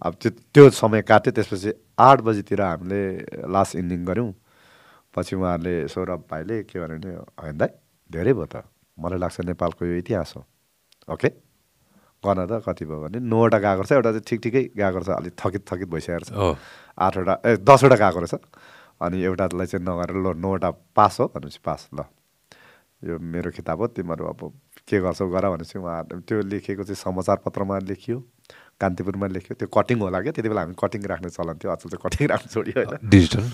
अब त्यो त्यो समय काट्यो त्यसपछि आठ बजीतिर हामीले लास्ट इन्डिङ गऱ्यौँ। पछि उहाँहरूले सौरभ भाइले के भन्यो भने होइन दाइ धेरै भयो त। मलाई लाग्छ नेपालको यो इतिहास हो। ओके? गर्न त कति भयो भने नौवटा गएको रहेछ एउटा चाहिँ ठिक ठिकै गएको रहेछ। अलिक थकित थकित भइसकेको छ आठवटा ए दसवटा गएको रहेछ। अनि एउटालाई चाहिँ नगरेर ल नौवटा पास हो भनेपछि पास ल। यो मेरो किताब हो तिमीहरू अब के गर्छौ गर भनेपछि उहाँ त्यो लेखेको चाहिँ समाचार पत्रमा लेखियो। कान्तिपुरमा लेख्यो। त्यो कटिङ होला क्या त्यति बेला हामी कटिङ राख्ने चलन थियो। अचल चाहिँ कटिङ राख्नु छोड्यो होइन। डिजिटल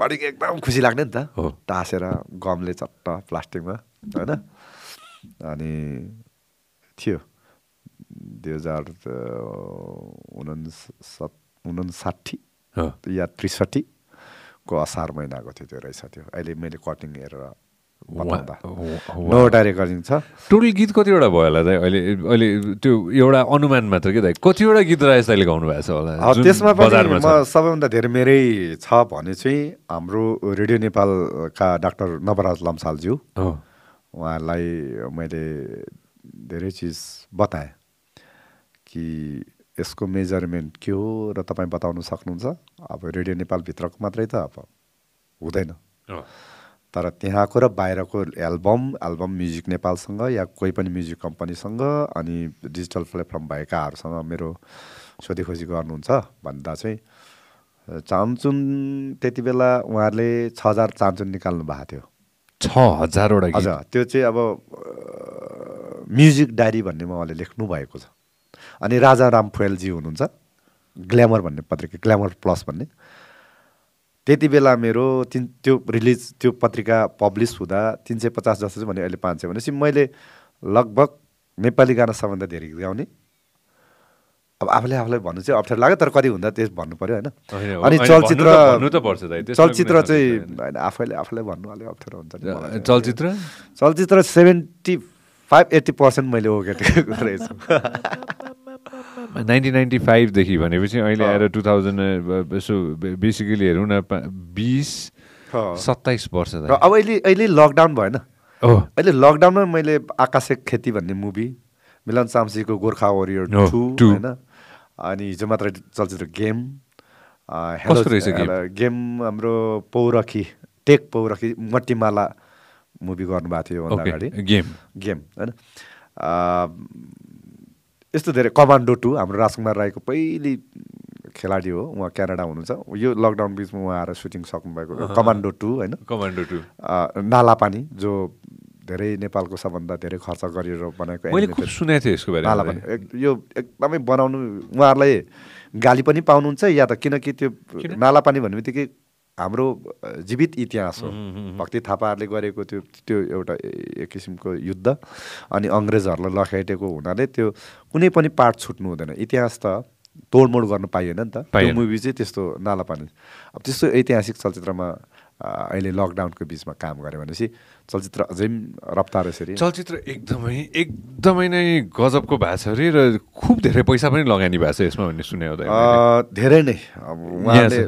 कटिङ एकदम खुसी लाग्ने नि त। हो। टाँसेर गमले चट्ट प्लास्टिकमा होइन? अनि थियो। दुई हजार उनसत् उनसाठी या त्रिसठीको असार महिनाको थियो त्यो रहेछ त्यो। अहिले मैले कटिङ हेरेर नौवटा रेकर्डिङ छ। टोटल गीत कतिवटा भयो होला दाइ? अहिले अहिले त्यो एउटा अनुमान मात्र के दाइ? कतिवटा गीत राजेश दाइले गाउनु भएको छ होला? त्यसमा पनि म सबैभन्दा धेरै मेरै छ भने चाहिँ हाम्रो रेडियो नेपालका डाक्टर नवराज लम्सालज्यू। उहाँलाई मैले धेरै चिज बताएँ कि यसको मेजरमेन्ट के हो र तपाईँ बताउन सक्नुहुन्छ। अब रेडियो नेपालभित्रको मात्रै त अब हुँदैन। तर त्यहाँको र बाहिरको एल्बम एल्बम म्युजिक नेपालसँग या कोही पनि म्युजिक कम्पनीसँग अनि डिजिटल प्लेटफर्म भएकाहरूसँग मेरो सोधीखोजी गर्नुहुन्छ भन्दा चाहिँ अ, चान्चुन त्यति बेला उहाँहरूले छ हजार चान्चुन निकाल्नु भएको थियो। छ हजारवटा हजुर त्यो चाहिँ अब म्युजिक डायरी भन्ने उहाँले लेख्नु भएको छ। अनि राजा राम फुएलजी हुनुहुन्छ ग्ल्यामर भन्ने पत्रिका ग्ल्यामर प्लस भन्ने। त्यति बेला मेरो तिन त्यो रिलिज त्यो पत्रिका पब्लिस हुँदा तिन सय पचास जस्तो चाहिँ भने अहिले पाँच सय भनेपछि मैले लगभग नेपाली गाना सबभन्दा धेरै गाउने। अब आफूले आफूलाई भन्नु चाहिँ अप्ठ्यारो लाग्यो तर कति हुँदा त्यस भन्नु पऱ्यो होइन। अनि चलचित्र चलचित्र चाहिँ होइन आफैले आफूलाई भन्नु अलिक अप्ठ्यारो हुन्छ। चलचित्र? चलचित्र सेभेन्टी फाइभ एट्टी पर्सेन्ट मैले ओगेटेको रहेछु। नाइन्टिन नाइन्टी फाइभदेखि भनेपछि अहिले आएर टु थाउजन्ड यसो बेसिकली हेरौँ न बिस। सत्ताइस वर्ष अब अहिले। अहिले लकडाउन भएन। हो अहिले लकडाउनमा मैले आकाशे खेती भन्ने मुभी मिलन साम्सीको गोर्खा वरियर टू। होइन? अनि हिजो मात्र चलचित्र गेम गेम? हाम्रो पौरखी टेक पौरखी मट्टीमाला मुभी गर्नुभएको थियो अगाडि। गेम। गेम होइन? यस्तो धेरै कमान्डो टू हाम्रो राजकुमार राईको पहिली खेलाडी हो उहाँ क्यानाडा हुनुहुन्छ। यो लकडाउन बिचमा उहाँ आएर सुटिङ सक्नुभएको कमान्डो टू होइन? Commando two. नालापानी जो धेरै नेपालको सबभन्दा धेरै खर्च गरेर बनाएको सुनेको थिएँ यसको बारेमा। नालापानी। यो एकदमै बनाउनु उहाँहरूलाई गाली पनि पाउनुहुन्छ या त किनकि त्यो नालापानी भन्ने बित्तिकै हाम्रो जीवित इतिहास हो। भक्ति थापाहरूले गरेको त्यो त्यो एउटा एक किसिमको युद्ध अनि अङ्ग्रेजहरूलाई लखेटेको हुनाले त्यो कुनै पनि पार्ट छुट्नु हुँदैन। इतिहास त तोडमोड गर्न पाइएन नि त। त्यो। मुभी चाहिँ त्यस्तो नालापानी अब त्यस्तो ऐतिहासिक चलचित्रमा अहिले लकडाउनको बिचमा काम गऱ्यो भनेपछि चलचित्र अझै पनि रफ्तार यसरी चलचित्र एकदमै एकदमै नै गजबको भएको छ अरे र खुब धेरै पैसा पनि लगानी भएको छ यसमा भन्ने सुने हो अ, धेरै नै। अब उहाँले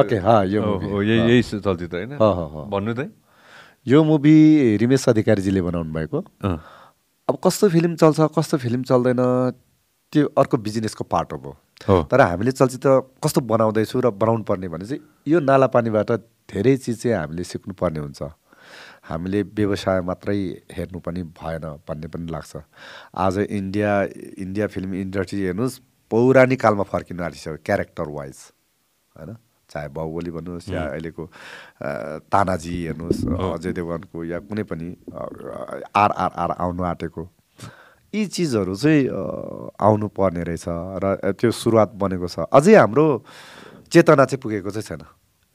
ओके, हा, यो movie, यही चलचित्र होइन? ह, ह, ह। भन्नु त यो मुभी रिमेश अधिकारीजीले बनाउनु भएको। अब कस्तो फिल्म चल्छ कस्तो फिल्म चल्दैन त्यो अर्को बिजनेसको पार्ट हो हो। तर हामीले चलचित्र कस्तो बनाउँदैछु र बनाउनु पर्ने भने चाहिँ यो नालापानीबाट धेरै चिज चाहिँ हामीले सिक्नुपर्ने हुन्छ। हामीले व्यवसाय मात्रै हेर्नु पनि भएन भन्ने पनि लाग्छ। आज इन्डिया इन्डिया फिल्म इन्डस्ट्री हेर्नुहोस् पौराणिक कालमा फर्किनु आँटिसक्यो क्यारेक्टर वाइज होइन? चाहे बाहुबली भन्नुहोस् या अहिलेको तानाजी हेर्नुहोस् अजय देवगनको या कुनै पनि आरआरआर आउनु आँटेको। यी चिजहरू चाहिँ आउनु पर्ने रहेछ र त्यो सुरुवात बनेको छ। अझै हाम्रो चेतना चाहिँ पुगेको चाहिँ छैन।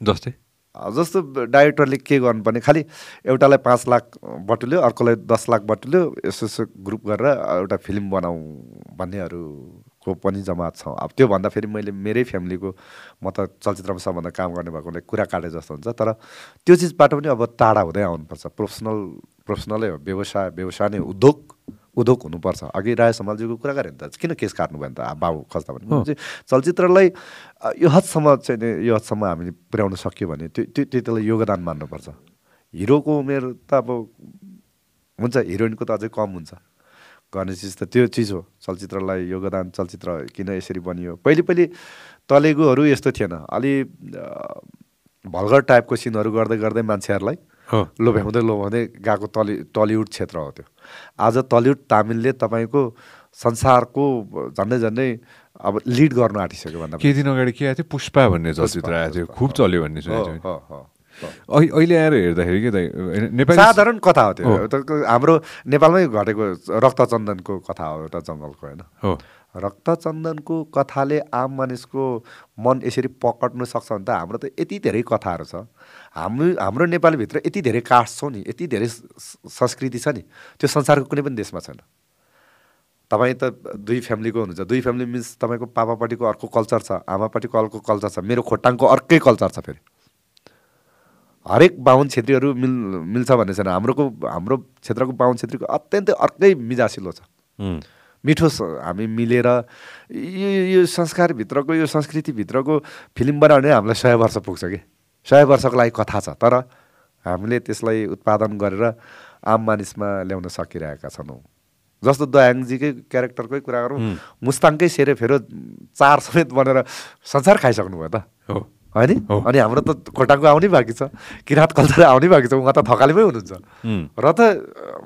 जस्तै? जस्तो डाइरेक्टरले के गर्नुपर्ने खालि एउटालाई पाँच लाख बटुल्यो अर्कोलाई दस लाख बटुल्यो यसो यसो ग्रुप गरेर एउटा फिल्म बनाऊ भन्नेहरूको पनि जमात छ। अब त्योभन्दा फेरि मैले मेरै फ्यामिलीको म त चलचित्रमा सबभन्दा काम गर्ने भएकोले कुरा काटे जस्तो हुन्छ तर त्यो चिजबाट पनि अब टाढा हुँदै आउनुपर्छ। प्रोफेसनल प्रोफेसनलै हो व्यवसाय व्यवसाय नै उद्योग। उद्योग हुनुपर्छ। अघि राय समालजीको कुरा गरेँ नि त किन केस काट्नु भयो नि त? बाबु खस्दा भने चलचित्रलाई यो हदसम्म चाहिँ नि- यो हदसम्म हामीले पुर्याउन सक्यो भने त्यो त्यो त्यसलाई योगदान मान्नुपर्छ। हिरोको उमेर त अब हुन्छ हिरोइनको त अझै कम हुन्छ। गर्ने चिज त त्यो चिज हो चलचित्रलाई योगदान चलचित्र किन यसरी बनियो? पहिले पहिले तलेगोहरू यस्तो थिएन। अलि भल्गर टाइपको सिनहरू गर्दै गर्दै मान्छेहरूलाई लोभ्याउँदै लोभ्याउँदै गएको टली टलिउड क्षेत्र हो त्यो। आज टलिउड तामिलले तपाईँको संसारको झन्डै झन्डै अब लिड गर्न आँटिसक्यो भन्दा केही दिन अगाडि के आएको थियो? पुष्पा भन्ने चलचित्र आएको थियो। खुब चल्यो भन्ने। अहिले आएर हेर्दाखेरि के नेपाली साधारण कथा हो त्यो। हाम्रो नेपालमै घटेको रक्तचन्दनको कथा हो एउटा जङ्गलको होइन। रक्तचन्दनको कथाले आम मानिसको मन यसरी पकड्नु सक्छ भने त हाम्रो त यति धेरै कथाहरू छ। हामी हाम्रो नेपालभित्र यति धेरै कास्ट छौँ नि यति धेरै संस्कृति छ नि त्यो संसारको कुनै पनि देशमा छैन। तपाईँ त दुई फ्यामिलीको हुनुहुन्छ। दुई फ्यामिली मिन्स तपाईँको पापापट्टिको अर्को कल्चर छ आमापट्टिको अर्को कल्चर छ मेरो खोटाङको अर्कै कल्चर छ फेरि। हरेक बाहुन छेत्रीहरू मिल मिल्छ भन्ने छैन। हाम्रोको हाम्रो क्षेत्रको बाहुन छेत्रीको अत्यन्तै अर्कै मिजासिलो छ। मिठो हामी मिलेर यो यो संस्कारभित्रको यो संस्कृतिभित्रको फिल्म बनायो भने हामीलाई सय वर्ष पुग्छ कि। सय वर्षको लागि कथा छ तर हामीले त्यसलाई उत्पादन गरेर आम मानिसमा ल्याउन सकिरहेका छैनौँ। जस्तो दयाङजीकै क्यारेक्टरकै कुरा गरौँ मुस्ताङकै सेरे फेरो चार समेत बनेर संसार खाइसक्नु भयो त। हो। होइन। अनि हाम्रो त खोटाङको आउनै बाँकी छ किराँत कल्चर आउनै बाँकी छ उहाँ त थकालीमै हुनुहुन्छ। र त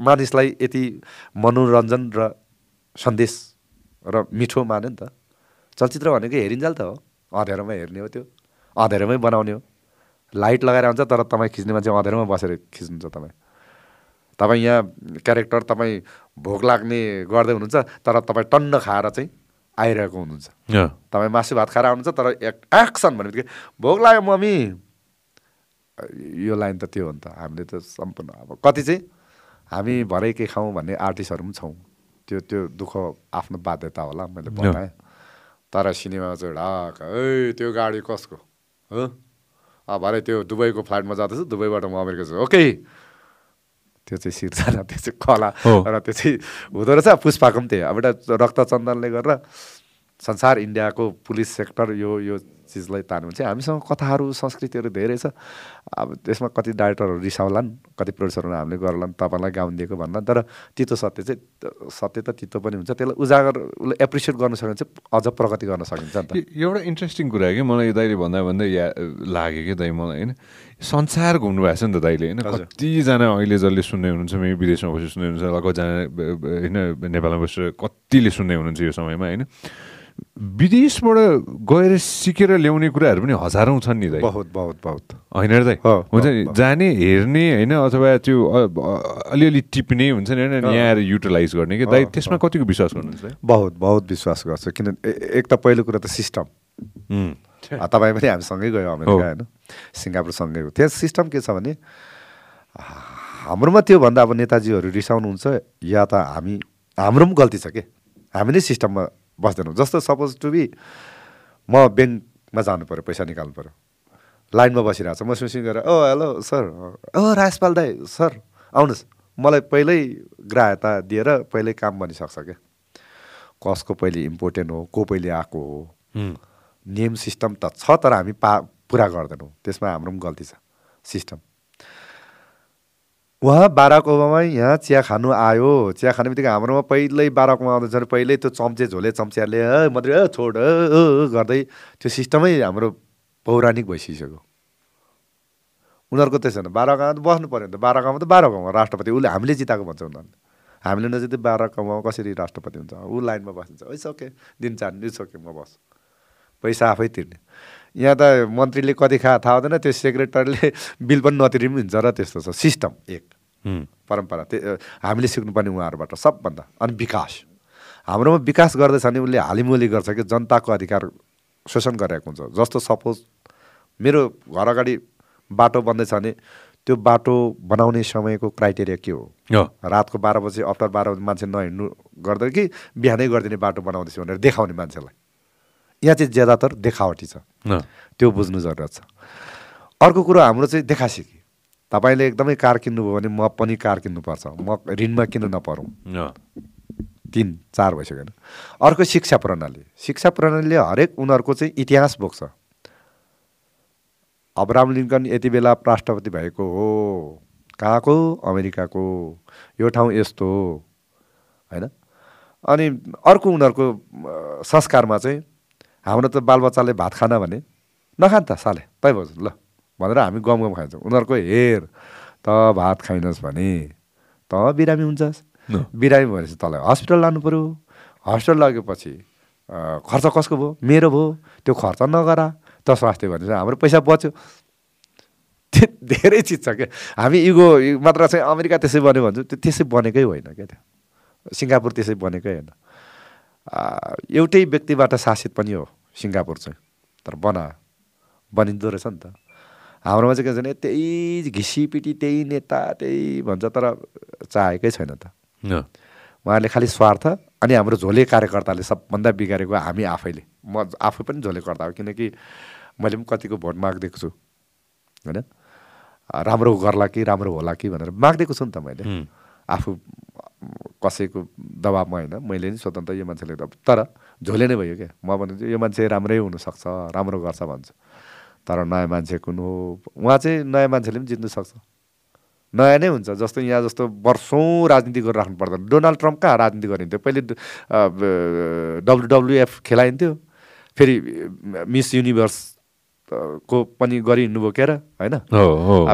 मानिसलाई यति मनोरञ्जन र सन्देश र मिठो माने नि त। चलचित्र भनेको हेरिन्जाल त हो। अँध्यारोमा हेर्ने हो त्यो। अँध्यारोमै बनाउने हो। लाइट लगाएर हुन्छ तर तपाईँ खिच्ने मान्छे अँध्यारोमा बसेर खिच्नुहुन्छ तपाईँ। तपाईँ यहाँ क्यारेक्टर तपाईँ भोक लाग्ने गर्दै हुनुहुन्छ तर तपाईँ टन्न खाएर चाहिँ आइरहेको हुनुहुन्छ। तपाईँ मासु भात खाएर आउनुहुन्छ तर एक एक्सन भन्ने बित्तिकै भोक लाग्यो मम्मी! यो लाइन त त्यो हो नि त हामीले त सम्पूर्ण अब कति चाहिँ हामी भरे के खाउँ भन्ने आर्टिस्टहरू पनि छौँ। त्यो त्यो दुःख आफ्नो बाध्यता होला मैले बताएँ। तर सिनेमामा चाहिँ ढाक है त्यो गाडी कसको? हो? भरे त्यो दुबईको फ्लाइटमा जाँदैछु दुबईबाट म अमेरिका छु ओके। त्यो चाहिँ सिर्जना त्यो चाहिँ कला। र त्यो चाहिँ हुँदो रहेछ। पुष्पाको पनि त्यही अब एउटा रक्तचन्दनले गरेर संसार इन्डियाको पुलिस सेक्टर यो यो चिजलाई तान्नु चाहिँ हामीसँग कथाहरू संस्कृतिहरू धेरै छ। अब त्यसमा कति डाइरेक्टरहरू रिसाउलान् कति प्रड्युसरहरू हामीले गरलान् तपाईँलाई गाउन दिएको भन्ला तर तितो सत्य चाहिँ सत्य त तितो पनि हुन्छ। त्यसलाई उजागर उसले एप्रिसिएट गर्न सक्यो भने चाहिँ अझ प्रगति गर्न सकिन्छ नि त। एउटा इन्ट्रेस्टिङ कुरा कि मलाई दाइले भन्दा भन्दै या लाग्यो कि दाइ मलाई होइन? संसार घुम्नु भएको छ नि त दाइले होइन? कतिजना अहिले जसले सुन्ने हुनुहुन्छ मे विदेशमा बसेर सुन्ने हुनुहुन्छ कतिजना होइन नेपालमा बसेर कतिले सुन्ने हुनुहुन्छ यो समयमा होइन? विदेशबाट गएर सिकेर ल्याउने कुराहरू पनि हजारौँ छन् नि दाइ। बहुत बहुत बहुत। होइन दाइ? हुन्छ नि जाने हेर्ने होइन अथवा त्यो अलिअलि टिप्ने हुन्छ नि होइन यहाँ आएर युटिलाइज गर्ने कि? दाइ त्यसमा कतिको विश्वास गर्नुहुन्छ? बहुत बहुत विश्वास गर्छु किन एक त पहिलो कुरा त सिस्टम। तपाईँ पनि हामीसँगै गयो अमेरिका होइन? सिङ्गापुरसँगै हो त्यहाँ सिस्टम के छ भने हाम्रोमा त्योभन्दा अब नेताजीहरू रिसाउनुहुन्छ या त हामी हाम्रो पनि गल्ती छ कि? हामी नै सिस्टममा बस्दैनौँ जस्तो सपोज टु बी म ब्याङ्कमा जानु पऱ्यो पैसा निकाल्नु पऱ्यो लाइनमा बसिरहेको छ। म सुसिङ गरेर ओ हेलो सर। ओ राजपाल दाई सर आउनुहोस्। मलाई पहिल्यै ग्राहता दिएर पहिल्यै काम बनिसक्छ क्या। कसको पहिले इम्पोर्टेन्ट हो को पहिले आएको हो। नियम सिस्टम त छ तर हामी पा पुरा गर्दैनौँ। त्यसमा हाम्रो पनि गल्ती छ। सिस्टम। उहाँ बाराक ओबामा यहाँ चिया खानु आयो। चिया खाने बित्तिकै हाम्रोमा पहिल्यै बाराक ओबामा आउँदैछ भने पहिल्यै त्यो चम्चे झोले चम्चियाले मात्रै छोड गर्दै त्यो सिस्टमै हाम्रो पौराणिक भइसकिसक्यो उनीहरूको त्यसो होइन बाह्र गाउँमा त बस्नु पऱ्यो नि त। बाह्र गाउँमा त बाह्र गाउँमा राष्ट्रपति। उसले हामीले जिताएको भन्छ उनीहरूले। हामीले नजिकै बाह्र गाउँमा कसरी राष्ट्रपति हुन्छ? ऊ लाइनमा बसिन्छ ओइ सके दिन चाहनु सके म बस पैसा आफै तिर्ने। यहाँ त मन्त्रीले कति खा थाहा हुँदैन त्यो सेक्रेटरीले बिल पनि नतिरि पनि हुन्छ र त्यस्तो छ। सिस्टम एक। परम्परा। त्यो हामीले सिक्नुपर्ने उहाँहरूबाट सबभन्दा। अनि विकास। हाम्रोमा विकास गर्दैछ भने उसले हालिमुली गर्छ कि जनताको अधिकार शोषण गरेको हुन्छ। जस्तो सपोज मेरो घर अगाडि बाटो बन्दैछ भने त्यो बाटो बनाउने समयको क्राइटेरिया के हो? रातको बाह्र बजी अफ्टर बाह्र बजी मान्छे नहिँड्नु गर्दै कि बिहानै गरिदिने बाटो बनाउँदैछु भनेर देखाउने मान्छेलाई। यहाँ चाहिँ ज्यादातर देखावटी छ। त्यो बुझ्नु जरुरत छ। अर्को कुरो हाम्रो चाहिँ देखासिकी तपाईँले एकदमै कार किन्नुभयो भने म पनि कार किन्नुपर्छ। म ऋणमा किन नपरौँ। तिन चार भइसक्यो अर्को शिक्षा प्रणाली। शिक्षा प्रणालीले हरेक उनीहरूको चाहिँ इतिहास बोक्छ। अब्राम लिङ्कन यति बेला राष्ट्रपति भएको हो। कहाँको? अमेरिकाको। यो ठाउँ यस्तो। हो होइन? अनि अर्को उनीहरूको संस्कारमा चाहिँ हाम्रो त बालबच्चाले भात खान भने नखान त साले तै भयो ल भनेर हामी गम गम खान्छौँ। उनीहरूको हेर त भात खाइनस् भने त बिरामी हुन्छस्। बिरामी भनेपछि तँलाई हस्पिटल लानु पऱ्यो हस्पिटल लगेपछि खर्च कसको भयो? मेरो भयो। त्यो खर्च नगरा। त स्वास्थ्य भनेपछि हाम्रो पैसा बच्यो। धेरै चिज छ क्या हामी इगो मात्र चाहिँ अमेरिका त्यसै बन्यो भन्छौँ। त्यो त्यसै बनेकै होइन क्या त्यो? सिङ्गापुर त्यसै बनेकै होइन। एउटै व्यक्तिबाट शासित पनि हो सिङ्गापुर चाहिँ। तर बना बनिँदो रहेछ नि त। हाम्रोमा चाहिँ के छ भने त्यही घिसिपिटी त्यही नेता त्यही भन्छ तर चाहेकै छैन त। उहाँले खालि स्वार्थ अनि हाम्रो झोले कार्यकर्ताले सबभन्दा बिगारेको हामी आफैले। म आफै पनि झोले कर्ता हो किनकि मैले पनि कतिको भोट मागिदिएको छु। होइन? राम्रो गर्ला कि राम्रो होला कि भनेर मागिदिएको छु नि त मैले। आफू कसैको दबाबमा होइन मैले नि स्वतन्त्र यो मान्छेले तर झोले नै भयो क्या म भन्छु यो मान्छे राम्रै हुनसक्छ राम्रो गर्छ भन्छु। तर नयाँ मान्छे कुन हो? उहाँ चाहिँ नयाँ मान्छेले पनि जित्नु सक्छ। नयाँ नै हुन्छ जस्तो यहाँ जस्तो वर्षौँ राजनीति गरेर राख्नु पर्दैन। डोनाल्ड ट्रम्प कहाँ राजनीति गरिन्थ्यो? पहिले डब्लुडब्लुएफ खेलाइन्थ्यो। फेरि मिस युनिभर्स को पनि गरिहिँड्नुभयो क्या र होइन?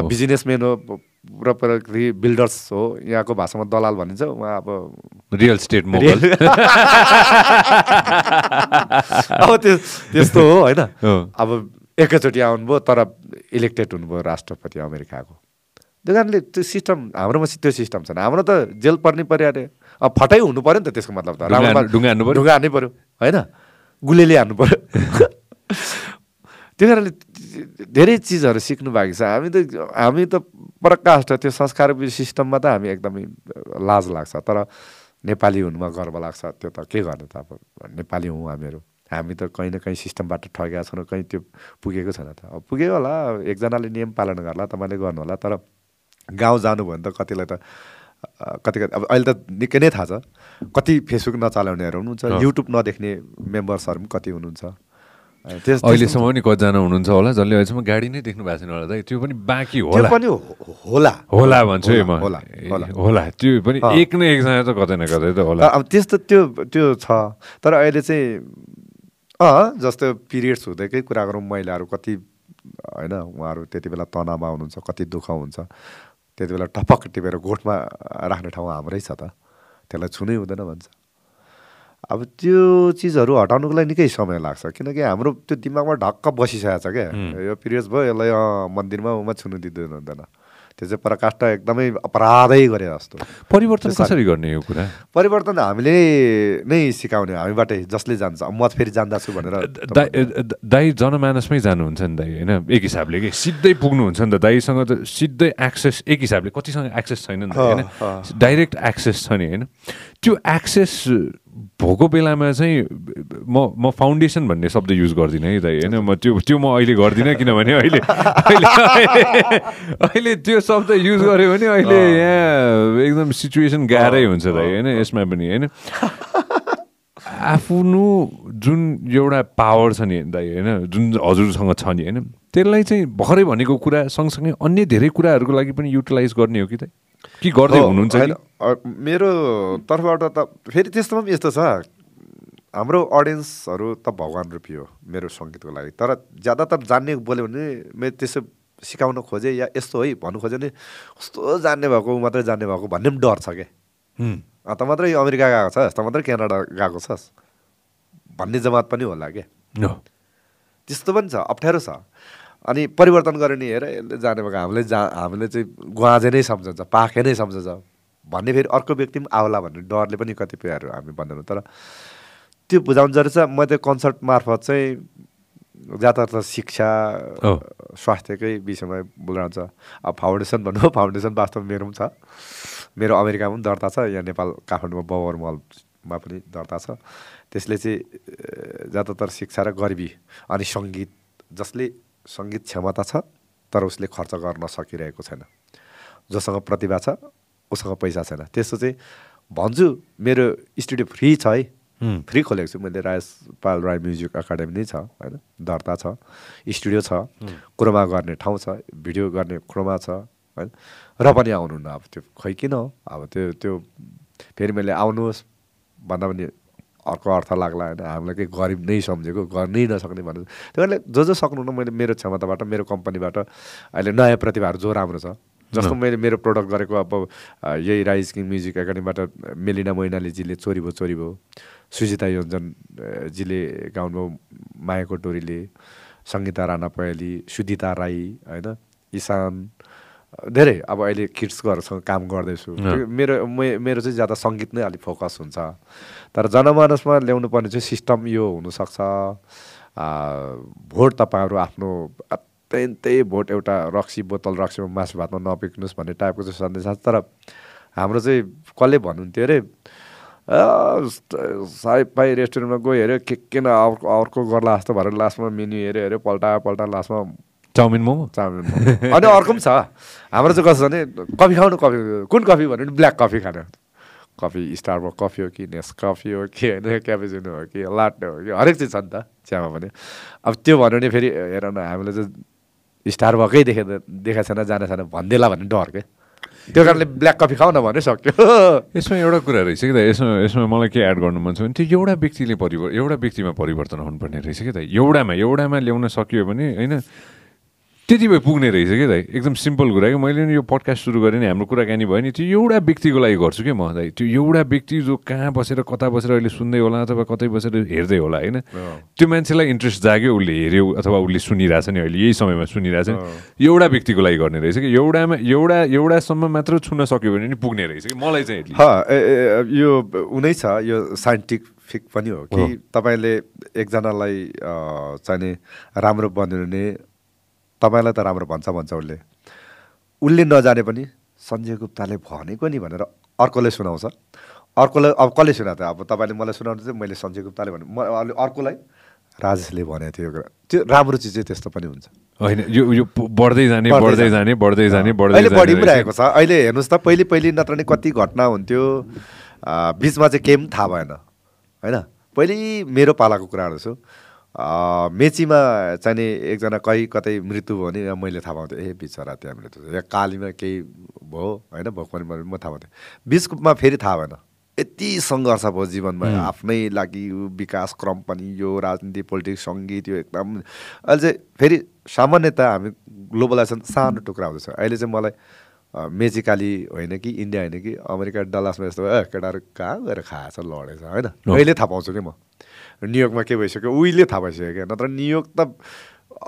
बिजनेसम्यान हो पुरा बिल्डर्स हो यहाँको भाषामा दलाल भनिन्छ उहाँ अब रियल स्टेट अब त्यो त्यस्तो हो होइन? अब एकैचोटि आउनुभयो तर इलेक्टेड हुनुभयो राष्ट्रपति अमेरिकाको। त्यो कारणले त्यो सिस्टम हाम्रोमा त्यो सिस्टम छैन। हाम्रो त जेल पर्ने पऱ्यो अरे। अब फटाइ हुनु पऱ्यो नि त त्यसको मतलब त। ढुङ्गा हान्नु ढुङ्गा हान्नै पऱ्यो होइन? गुलेले हान्नु पऱ्यो त्यो कारणले धेरै चिजहरू सिक्नु बाँकी छ। हामी त हामी त प्रकाष्ठ त्यो संस्कार सिस्टममा त हामी एकदमै लाज लाग्छ। तर नेपाली हुनुमा गर्व लाग्छ। त्यो त के गर्ने त अब? नेपाली हौँ हामीहरू। हामी त कहीँ न कहीँ सिस्टमबाट ठगेका छौँ कहीँ त्यो पुगेको छैन त। अब पुग्यो होला। एकजनाले नियम पालन गर्ला तपाईँले गर्नु होला। तर गाउँ जानुभयो भने त कतिलाई त कति कति अब अहिले त निकै नै थाहा छ। कति फेसबुक नचलाउनेहरू हुनुहुन्छ। युट्युब नदेख्ने मेम्बर्सहरू पनि कति हुनुहुन्छ। अहिलेसम्म पनि कतिजना हुनुहुन्छ होला जसले अहिलेसम्म गाडी नै देख्नु भएको छैन होला दाइ त्यो पनि बाँकी होला। पनि होला। होला भन्छु है म। होला होला त्यो पनि। एक न एकजना त कतै न कतै त होला। अब त्यस्तो त्यो त्यो छ। तर अहिले चाहिँ अँ जस्तो पिरियड्स हुँदैकै कुरा गरौँ महिलाहरू कति होइन उहाँहरू त्यति बेला तनावमा हुनुहुन्छ कति दुःख हुन्छ त्यति बेला टपक टिपेर गोठमा राख्ने ठाउँ हाम्रै छ त। त्यसलाई छुनै हुँदैन भन्छ। अब त्यो चिजहरू हटाउनुको लागि निकै समय लाग्छ। किनकि हाम्रो त्यो दिमागमा ढक्क बसिसकेको छ क्या। यो पिरियड्स भयो यसलाई मन्दिरमा उमा छुनु दिँदैन हुँदैन। त्यो चाहिँ प्रकाष्ठ एकदमै अपराधै गरे जस्तो। परिवर्तन कसरी गर्ने यो कुरा? परिवर्तन हामीले नै सिकाउने हामीबाटै जसले जान्छ म फेरि जान्दछु भनेर दाइ जनमानसमै जानुहुन्छ नि दाइ होइन? एक हिसाबले कि? सिधै पुग्नुहुन्छ नि त। दाइसँग त सिधै एक्सेस एक हिसाबले कतिसँग एक्सेस छैन नि त होइन? डाइरेक्ट एक्सेस छ नि होइन? त्यो एक्सेस भएको बेलामा चाहिँ म म फाउन्डेसन भन्ने शब्द युज गर्दिनँ है दाइ। होइन म त्यो त्यो म अहिले गर्दिनँ किनभने अहिले अहिले अहिले त्यो शब्द युज गऱ्यो भने अहिले यहाँ एकदम सिचुएसन गाह्रै हुन्छ दाइ होइन यसमा पनि होइन। आफ्नो जुन एउटा पावर छ नि दाइ होइन जुन हजुरसँग छ नि होइन त्यसलाई चाहिँ भर्खरै भनेको कुरा सँगसँगै अन्य धेरै कुराहरूको लागि पनि युटिलाइज गर्ने हो कि दाइ? कि गर्दै हुनुहुन्छ मेरो तर्फबाट त फेरि त्यस्तोमा पनि यस्तो छ। हाम्रो अडियन्सहरू त भगवान् रूपी हो मेरो सङ्गीतको लागि। तर ज्यादातर जान्ने बोल्यो भने मैले त्यसो सिकाउन खोजेँ या यस्तो है भन्नु खोजेँ भने कस्तो जान्ने भएको मात्रै जान्ने भएको भन्ने पनि डर छ क्या त मात्रै अमेरिका गएको छ त मात्रै क्यानाडा गएको छस् भन्ने जमात पनि होला क्या। त्यस्तो पनि छ अप्ठ्यारो छ। अनि परिवर्तन गर्ने हेर यसले जाने भएको हामीले जा हामीले चाहिँ गुवाजे नै सम्झन्छ पाखे नै सम्झन्छ। भन्ने फेरि अर्को व्यक्ति पनि आउला भन्ने डरले पनि कतिपयहरू हामी भन्दैनौँ। तर त्यो बुझाउनु जरुरी छ म त्यो कन्सर्ट मार्फत चाहिँ ज्यादातर शिक्षा। स्वास्थ्यकै विषयमा बोलिरहन्छ अब फाउन्डेसन भन्नु फाउन्डेसन वास्तवमा मेरो पनि छ। मेरो अमेरिकामा पनि दर्ता छ यहाँ नेपाल काठमाडौँमा बबर मलमा पनि दर्ता छ। त्यसले चाहिँ ज्यादातर शिक्षा र गरिबी अनि सङ्गीत जसले सङ्गीत क्षमता छ तर उसले खर्च गर्न सकिरहेको छैन। जोसँग प्रतिभा छ उसँग पैसा छैन। त्यस्तो चाहिँ भन्छु मेरो स्टुडियो फ्री छ है। फ्री खोलेको छु मैले राजपाल राई म्युजिक एकाडेमी नै छ होइन? दर्ता छ स्टुडियो छ क्रोमा गर्ने ठाउँ छ भिडियो गर्ने क्रोमा छ होइन? र पनि आउनुहुन्न अब त्यो खै किन हो? अब त्यो त्यो फेरि मैले आउनुहोस् भन्दा पनि अर्को अर्थ लाग्ला होइन। हामीलाई केही गरिब नै सम्झेको गर्नै नसक्ने भन्नु त्यही कारणले जो जो सक्नुहुन्न मैले मेरो क्षमताबाट मेरो कम्पनीबाट अहिले नयाँ प्रतिभाहरू जो राम्रो छ जस्तो मैले मेरो प्रोडक्ट गरेको अब यही राइज किङ म्युजिक एकाडेमीबाट मेलिना मैनालीजीले चोरी भयो चोरी भयो। सुजिता योन्जन अ, जीले गाउनुभयो मायाको टोरीले। सङ्गीता राणा पयाली सुदिता राई होइन। इसान धेरै अब अहिले किड्सहरूसँग काम गर्दैछु। मेरो मे- मेरो चाहिँ ज्यादा सङ्गीत नै अलिक फोकस हुन्छ। तर जनमानसमा ल्याउनु पर्ने चाहिँ सिस्टम यो हुनसक्छ। भोट तपाईँहरू आफ्नो अत्यन्तै भोट एउटा रक्सी बोतल रक्सीमा मासु भातमा नपिक्नुहोस् भन्ने टाइपको चाहिँ सन्देश छ। तर हाम्रो चाहिँ कसले भन्नुहुन्थ्यो अरे "आ, स्ट- साई पाई रेस्टुरेन्टमा गयो हेऱ्यो के के न अर्को अर्को गर्ला जस्तो भएर लास्टमा मेन्यु हेऱ्यो हेऱ्यो पल्टा पल्टा लास्टमा चाउमिन मोमो? चाउमिन मोमो। अनि अर्को पनि छ। हाम्रो चाहिँ कस्तो छ भने कफी खाउनु कफी। कुन कफी भन्यो भने ब्ल्याक कफी खानु कफी स्टारमा कफी हो कि नेस कफी हो कि होइन क्यापेचिनो हो कि लाट्टे हो कि हरेक चिज छ नि त चियामा पनि। अब त्यो भन्यो भने फेरि हेर न हामीले चाहिँ स्टार भएकै देखे देखाएको छैन जाने छैन भनिदिएला भन्ने डर के? त्यो कारणले ब्ल्याक कफी खाऊ न भने सक्यो। यसमा एउटा कुरा रहेछ कि त यसमा यसमा मलाई के एड गर्नु मन छ भने त्यो एउटा व्यक्तिले परिवर्तन एउटा व्यक्तिमा परिवर्तन हुनुपर्ने रहेछ कि त। एउटामा एउटामा ल्याउन सकियो भने होइन त्यति भए पुग्ने रहेछ कि दाइ? एकदम सिम्पल कुरा कि मैले नि यो पडकास्ट सुरु गरेँ नि हाम्रो कुराकानी भयो नि त्यो एउटा व्यक्तिको लागि गर्छु कि म दाइ? त्यो एउटा व्यक्ति जो कहाँ बसेर कता बसेर अहिले सुन्दै होला अथवा कतै बसेर हेर्दै होला होइन? त्यो मान्छेलाई इन्ट्रेस्ट जाग्यो उसले हेऱ्यो अथवा उसले सुनिरहेछ नि अहिले यही समयमा सुनिरहेछ नि एउटा व्यक्तिको लागि गर्ने रहेछ कि? एउटामा एउटा एउटासम्म मात्र छुन सक्यो भने नि पुग्ने रहेछ कि? मलाई चाहिँ यो उनै छ यो साइन्टिफिक पनि हो कि तपाईँले एकजनालाई चाहिने राम्रो बनिने तपाईँलाई त राम्रो भन्छ भन्छ उसले। उसले नजाने पनि सञ्जय गुप्ताले भनेको नि भनेर अर्कोले सुनाउँछ। अर्कोलाई अब कसले सुना त अब तपाईँले मलाई सुनाउनु चाहिँ मैले सञ्जय गुप्ताले भने म अहिले अर्कोलाई राजेशले भनेको थियो कुरा। त्यो राम्रो चिज चाहिँ त्यस्तो पनि हुन्छ। होइन यो यो बढ्दै जाने बढ्दै जाने। बढ्दै जाने बढ्दै अहिले बढी पनि। रहेको छ। अहिले हेर्नुहोस् त पहिले पहिले नत्र नि कति घटना हुन्थ्यो। बिचमा चाहिँ केही पनि थाहा भएन। होइन? पहिले मेरो पालाको कुराहरू छु मेचीमा चाहिने एकजना कहीँ कतै मृत्यु भयो भने मैले थाहा पाउँथेँ। ए बिचरा त्यहाँ मृत्यु। या कालीमा केही भयो होइन? भने म थाहा पाउँथेँ। बिचमा फेरि थाहा भएन। यति सङ्घर्ष भयो जीवनमा। आफ्नै लागि विकास क्रम पनि यो राजनीति पोलिटिक्स सङ्गीत यो एकदम अहिले चाहिँ फेरि सामान्यतः हामी ग्लोबलाइजेसन सानो टुक्रा हुँदैछ। अहिले चाहिँ मलाई अ, मेचिकाली होइन कि इन्डिया होइन कि अमेरिका डलासमा यस्तो ए केटाहरू कहाँ गएर खाएछ लडेछ होइन? अहिले थाहा पाउँछु कि म। न्युयोर्कमा के भइसक्यो। उहिले थाहा भइसक्यो क्या। नत्र न्युयोर्क त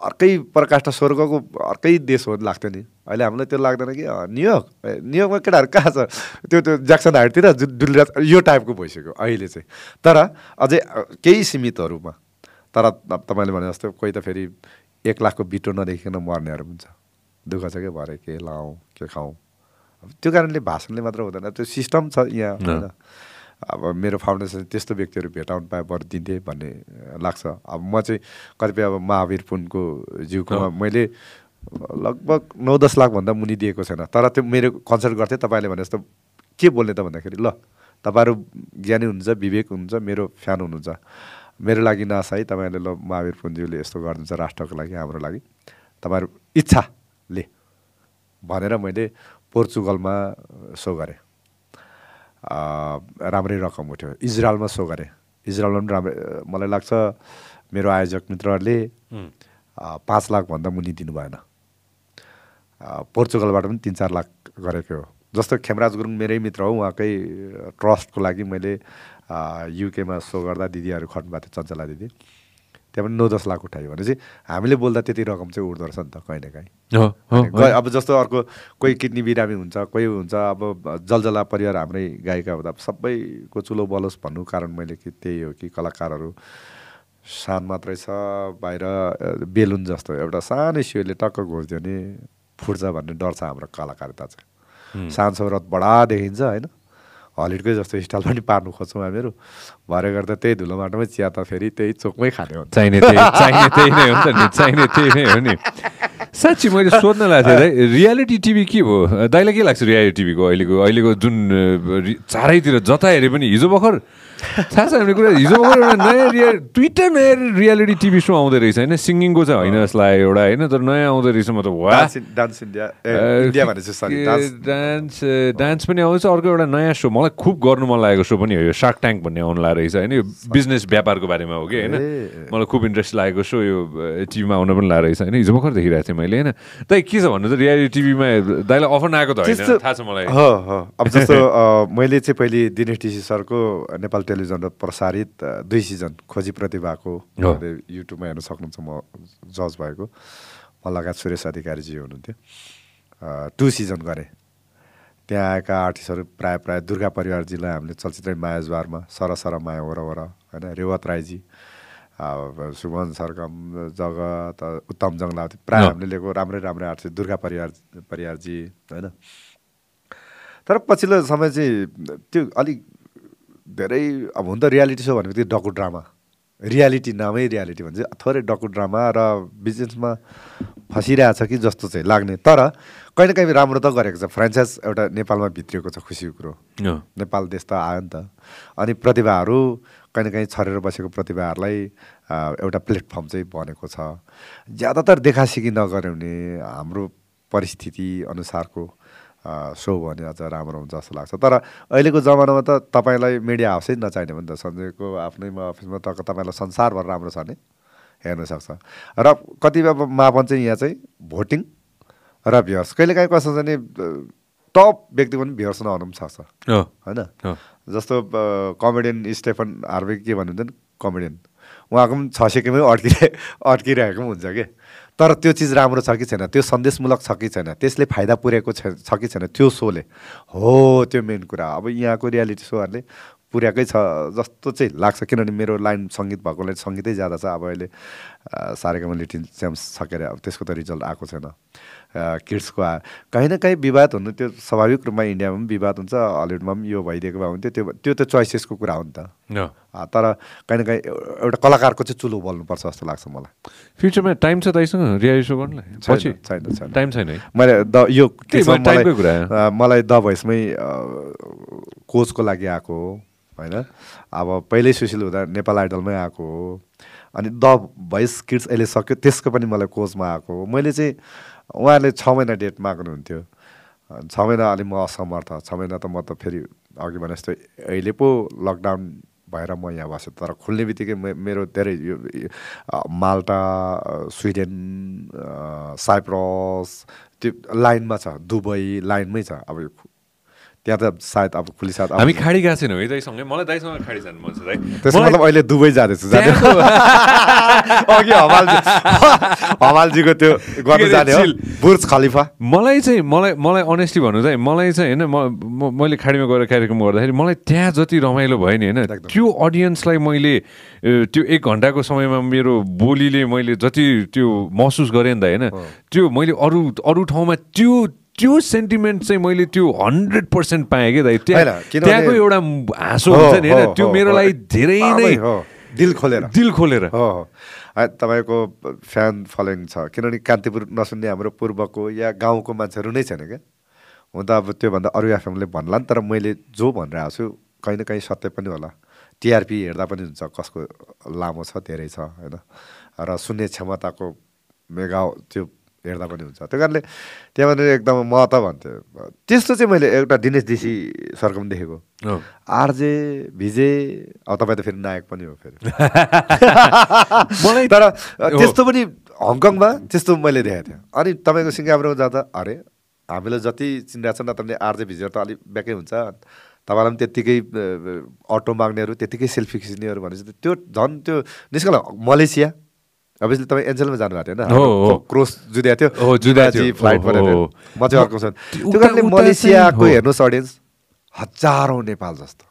अर्कै प्रकाष्ठ स्वर्गको अर्कै देश हो लाग्थ्यो नि। अहिले हामीलाई त्यो लाग्दैन कि न्युयोर्क। न्युयोर्कमा केटाहरू कहाँ छ? त्यो त्यो ज्याक्सन हाइटतिर जु- डुलिरा यो टाइपको भइसक्यो अहिले चाहिँ। तर अझै केही सीमितहरूमा तर तपाईँले भने जस्तो कोही त फेरि एक लाखको बिटो नदेखिकन मर्नेहरू पनि छ दुःख छ क्या भरे के लाउँ के खाउँ। त्यो कारणले भाषणले मात्र हुँदैन। त्यो सिस्टम छ यहाँ होइन। अब मेरो फाउन्डेसन त्यस्तो व्यक्तिहरू भेटाउनु पाए बरु दिन्थेँ भन्ने लाग्छ। अब म चाहिँ कतिपय अब महावीर पुनको जिउकोमा मैले लगभग नौ दस लाखभन्दा मुनि दिएको छैन। तर त्यो मेरो कन्सल्ट गर्थेँ तपाईँले भने जस्तो के बोल्ने त? भन्दाखेरि ल तपाईँहरू ज्ञानी हुनुहुन्छ विवेक हुनुहुन्छ मेरो फ्यान हुनुहुन्छ। मेरो लागि नास है तपाईँहरूले ल महावीर पुन्ज्यूले यस्तो गरिदिन्छ राष्ट्रको लागि हाम्रो लागि। तपाईँहरू इच्छाले भनेर मैले पोर्चुगलमा सो गरेँ। राम्रै रकम उठ्यो। इजरायलमा सो गरेँ। इजरायलमा पनि राम्रै मलाई लाग्छ मेरो आयोजक मित्रहरूले पाँच लाखभन्दा मुनि दिनु भएन पोर्चुगलबाट पनि तिन चार लाख गरेको हो। जस्तो खेमराज गुरुङ मेरै मित्र हो उहाँकै ट्रस्टको लागि मैले युकेमा सो गर्दा दिदीहरू खट्नु भएको थियो चञ्चला दिदी। त्यहाँ पनि नौ दस लाख उठायो भने चाहिँ हामीले बोल्दा त्यति रकम चाहिँ उठ्दो रहेछ नि त कहीँ न कहीँ। अब जस्तो अर्को कोही किडनी बिरामी हुन्छ कोही हुन्छ अब जलजला परिवार हाम्रै गायिका हुँदा सबैको चुलो बलोस् भन्नु कारण मैले कि त्यही हो कि कलाकारहरू सान मात्रै छ बाहिर बेलुन जस्तो एउटा सानो सियोले टक्क घोषिदियो भने फुट्छ भन्ने डर छ हाम्रो कलाकारिता चाहिँ। सान सौरत बडा देखिन्छ होइन? हलिडकै जस्तो स्टाइल पनि पार्नु खोज्छौँ हामीहरू भरे गर्दा त्यही धुलो माटोमै चिया त फेरि त्यही चोकमै खाने हो चाहिने चाहिने त्यही नै हो नि चाहिने त्यही नै हो नि। साँच्ची मैले सोध्न लाग्थेँ दाइ रियालिटी टिभी के भयो? दाइलाई के लाग्छ रियालिटी टिभीको अहिलेको अहिलेको जुन चारैतिर जता हेरे पनि हिजो भर्खर थाहा छ हामीले कुरा हिजो एउटा नयाँ रिया दुइटा नयाँ रियालिटी टिभी शो आउँदै रहेछ होइन सिङ्गिङको चाहिँ होइन लाग्यो एउटा होइन तर नयाँ आउँदै रहेछ म त वा डान्स डान्स डान्स पनि आउँछ अर्को एउटा नयाँ सो मलाई खुब गर्नु मन लागेको सो पनि हो यो सार्क ट्याङ्क भन्ने आउनु लागेको रहेछ होइन यो बिजनेस व्यापारको बारेमा हो कि होइन। मलाई खुब इन्ट्रेस्ट लागेको सो यो टिभीमा आउन पनि लागेको रहेछ होइन हिजो भर्खर देखिरहेको थिएँ मैले होइन दाइ के छ भन्नु त रियालिटी टिभीमा दाइलाई अफर नआएको त होइन थाहा छ मलाई अब जस्तो मैले चाहिँ पहिले दिनेश टिसी सरको नेपाल टेलिभिजनमा प्रसारित दुई सिजन खोजी प्रतिभाको युट्युबमा हेर्न सक्नुहुन्छ म जज भएको। म लगायत सुरेश अधिकारीजी हुनुहुन्थ्यो। टु सिजन गरेँ। त्यहाँ आएका आर्टिस्टहरू प्राय प्राय दुर्गा परिवारजीलाई हामीले चलचित्र मायाजबारमा सर सर माया वरा वरा होइन रेवत राईजी सुमन सरगम जगत उत्तम जङ्गलावती प्राय। हामीले लिएको राम्रै राम्रै आर्टिस्ट दुर्गा परिवार परिवारजी होइन। तर पछिल्लो समय चाहिँ त्यो अलिक धेरै अब हुन त रियालिटी सो भनेको त्यो डकु ड्रामा रियालिटी नामै रियालिटी भन्छ। थोरै डकु ड्रामा र बिजनेसमा फसिरहेछ कि जस्तो चाहिँ लाग्ने। तर कहीँ न कहीँ राम्रो त गरेको छ। फ्रेन्चाइज एउटा नेपालमा भित्रिएको छ खुसीको कुरो। नेपाल देश त आयो नि त। अनि प्रतिभाहरू कहीँ न कहीँ छरेर बसेको प्रतिभाहरूलाई एउटा प्लेटफर्म चाहिँ बनेको छ। ज्यादातर देखासिकी नगर्यो भने हाम्रो परिस्थिति अनुसारको सो भने अझ राम्रो हुन्छ जस्तो लाग्छ। तर अहिलेको जमानामा त तपाईँलाई मिडिया हाउसै नचाहिने भने त। सञ्जयको आफ्नैमा अफिसमा त तपाईँलाई संसारभर राम्रो छ भने हेर्न सक्छ। र कतिपय मापन चाहिँ यहाँ चाहिँ भोटिङ र भ्युर्स कहिलेकाहीँ कस्तो छ अ, टप व्यक्ति पनि भ्युर्स नहुनु पनि सक्छ। होइन। जस्तो कमेडियन स्टेफन हार्वे के भन्नुहुन्छ नि? कमेडियन। उहाँको पनि छ सेकेन्डमै अड्किरहे अड्किरहेको पनि हुन्छ कि? तर त्यो चिज राम्रो छ कि छैन? त्यो सन्देशमूलक छ कि छैन? त्यसले फाइदा पुर्याएको छ कि छैन? त्यो सोले। हो त्यो मेन कुरा। अब यहाँको रियालिटी सोहरूले पुर्याएकै छ जस्तो चाहिँ लाग्छ। किनभने मेरो लाइन सङ्गीत भएकोलाई सङ्गीतै ज्यादा छ। अब अहिले अ, सारेगामा लिटिल च्याम्प सकेर अब त्यसको त रिजल्ट आएको छैन। किड्सको आ कहीँ न कहीँ विवाद हुनु त्यो स्वाभाविक रूपमा इन्डियामा पनि विवाद हुन्छ हलिउडमा पनि यो भइदिएको भए हुन्थ्यो त्यो त्यो त चोइसेसको कुरा हो नि त। तर कहीँ न कहीँ एउ- एउटा कलाकारको चाहिँ चुलो बोल्नुपर्छ जस्तो लाग्छ मलाई। फ्युचरमा टाइम छ दाइसँग? रियालिटी सो गर्नलाई? छैन। टाइम छैन मैले द यो मलाई द भोइसमै कोचको लागि आएको हो होइन? अब पहिल्यै सुशील हुँदा नेपाल आइडलमै आएको हो। अनि द भोइस किड्स अहिले सक्यो त्यसको पनि मलाई कोचमा आएको हो। मैले चाहिँ उहाँहरूले छ महिना डेट माग्नुहुन्थ्यो। छ महिना अलि म असमर्थ छ महिना त म त फेरि अघि भने जस्तो अहिले पो लकडाउन भएर म यहाँ बसेँ तर खुल्ने बित्तिकै मेरो धेरै यो माल्टा स्विडेन साइप्रस त्यो लाइनमा छ दुबई लाइनमै छ। अब त्यहाँ त सायद अब खुलिसाथ अब- हामी खाडी गएको छैनौँ है दाइसँगै मलाई दाइसँग खाडी जानु मन छ दाइ त्यसको मतलब अहिले दुबई जाँदैछु अघि हमालजी हमालजीको त्यो गर्नु जाने हो। बुर्ज खलिफा। मलाई चाहिँ मलाई मलाई अनेस्टली भन्नु चाहिँ मलाई चाहिँ होइन म- मैले खाडीमा गएर कार्यक्रम गर्दाखेरि मलाई त्यहाँ जति रमाइलो भयो नि होइन। त्यो अडियन्सलाई मैले त्यो एक घन्टाको समयमा मेरो बोलीले मैले जति त्यो महसुस गरेँ नि त होइन त्यो मैले अरू अरू ठाउँमा त्यो त्यो सेन्टिमेन्ट चाहिँ मैले त्यो हन्ड्रेड पर्सेन्ट पाएँ कि दाइ। त्यहाँ त्यहाँको एउटा हाँसो हुन्छ नि होइन? त्यो मेरो लागि धेरै नै दिल खोलेर। दिल खोलेर। तपाईँको फ्यान फलोइङ छ किनभने कान्तिपुर नसुन्ने हाम्रो पूर्वको या गाउँको मान्छेहरू नै छैन क्या। हुन त अब त्योभन्दा अरू एफएमले भन्ला नि तर मैले जो भनिरहेको छु कहीँ न कहीँ सत्य पनि होला। टिआरपी हेर्दा पनि हुन्छ कसको लामो छ धेरै छ होइन? र सुन्ने क्षमताको मेगा त्यो हेर्दा पनि हुन्छ। त्यो कारणले त्यहाँ भनेर एकदम म त भन्थेँ त्यस्तो चाहिँ मैले एउटा दिनेश दिसी सरको पनि देखेको। आरजे भिजे अब तपाईँ त फेरि नायक पनि हो फेरि। मलाई तर त्यस्तो पनि हङकङमा त्यस्तो मैले देखेको थिएँ। अनि तपाईँको सिङ्गापुरमा जाँदा अरे हामीलाई जति चिनिरहेको छ न तपाईँले आरजे भिजेर त अलिक ब्याकै हुन्छ। तपाईँलाई पनि त्यत्तिकै अटो माग्नेहरू त्यत्तिकै सेल्फी खिच्नेहरू भनेपछि त्यो झन् त्यो निस्कल मलेसिया। अभियसली तपाईँ एन्जलमा जानुभएको थियो। होइन क्रोस जुद्या थियो थियो। फ्लाइट। म चाहिँ अर्को छ त्यो कारणले मलेसियाको। हेर्नुहोस् अडियन्स हजारौँ नेपाल जस्तो।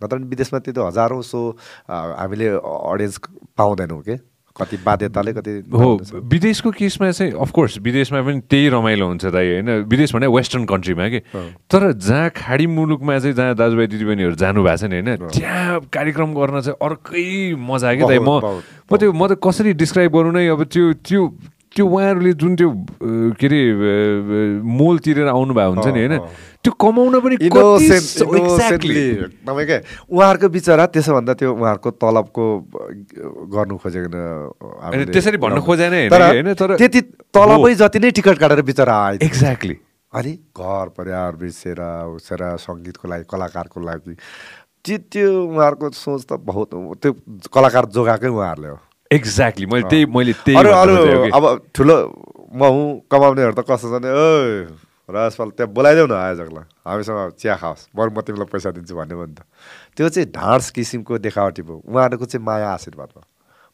नत्र विदेशमा त्यो त हजारौँ सो हामीले अडियन्स पाउँदैनौँ के कति बाध्यताले कति हो विदेशको केसमा चाहिँ अफकोर्स विदेशमा पनि त्यही रमाइलो हुन्छ दाइ होइन? विदेश भने वेस्टर्न कन्ट्रीमा कि? तर जहाँ खाडी मुलुकमा चाहिँ जहाँ दाजुभाइ दिदीबहिनीहरू जानु भएको छ नि होइन? त्यहाँ कार्यक्रम गर्न चाहिँ अर्कै मजा कि दाइ म म त्यो म त कसरी डिस्क्राइब गरौँ नै अब त्यो त्यो त्यो उहाँहरूले जुन त्यो के अरे मोल तिरेर आउनु भएको हुन्छ नि होइन। त्यो कमाउन पनि कति इनोसेन्ट स- exactly। तपाईँ क्या उहाँहरूको बिचरा त्यसो भन्दा त्यो उहाँहरूको तलबको गर्नु खोजेको त्यसरी भन्न खोजेन होइन? तर त्यति तलबै जति नै टिकट काटेर बिचरा आयो एक्ज्याक्टली अनि घर परिवार बिर्सेर उसेर सङ्गीतको लागि कलाकारको लागि। त्यो त्यो उहाँहरूको सोच त बहुत त्यो कलाकार जोगाएकै उहाँहरूले हो। एक्ज्याक्टली मैले त्यही मैले त्यही अरू। अब ठुलो म हुँ कमाउनेहरू त कस्तो छ भने ओ राजपाल त्यहाँ बोलाइदेऊ न आयोजकलाई। हामीसँग चिया खाओस्। बरु म तिमीलाई पैसा दिन्छु भन्यो भने त। त्यो चाहिँ ढाँड्स किसिमको देखावटी भयो। उहाँहरूको चाहिँ माया आशीर्वाद भयो।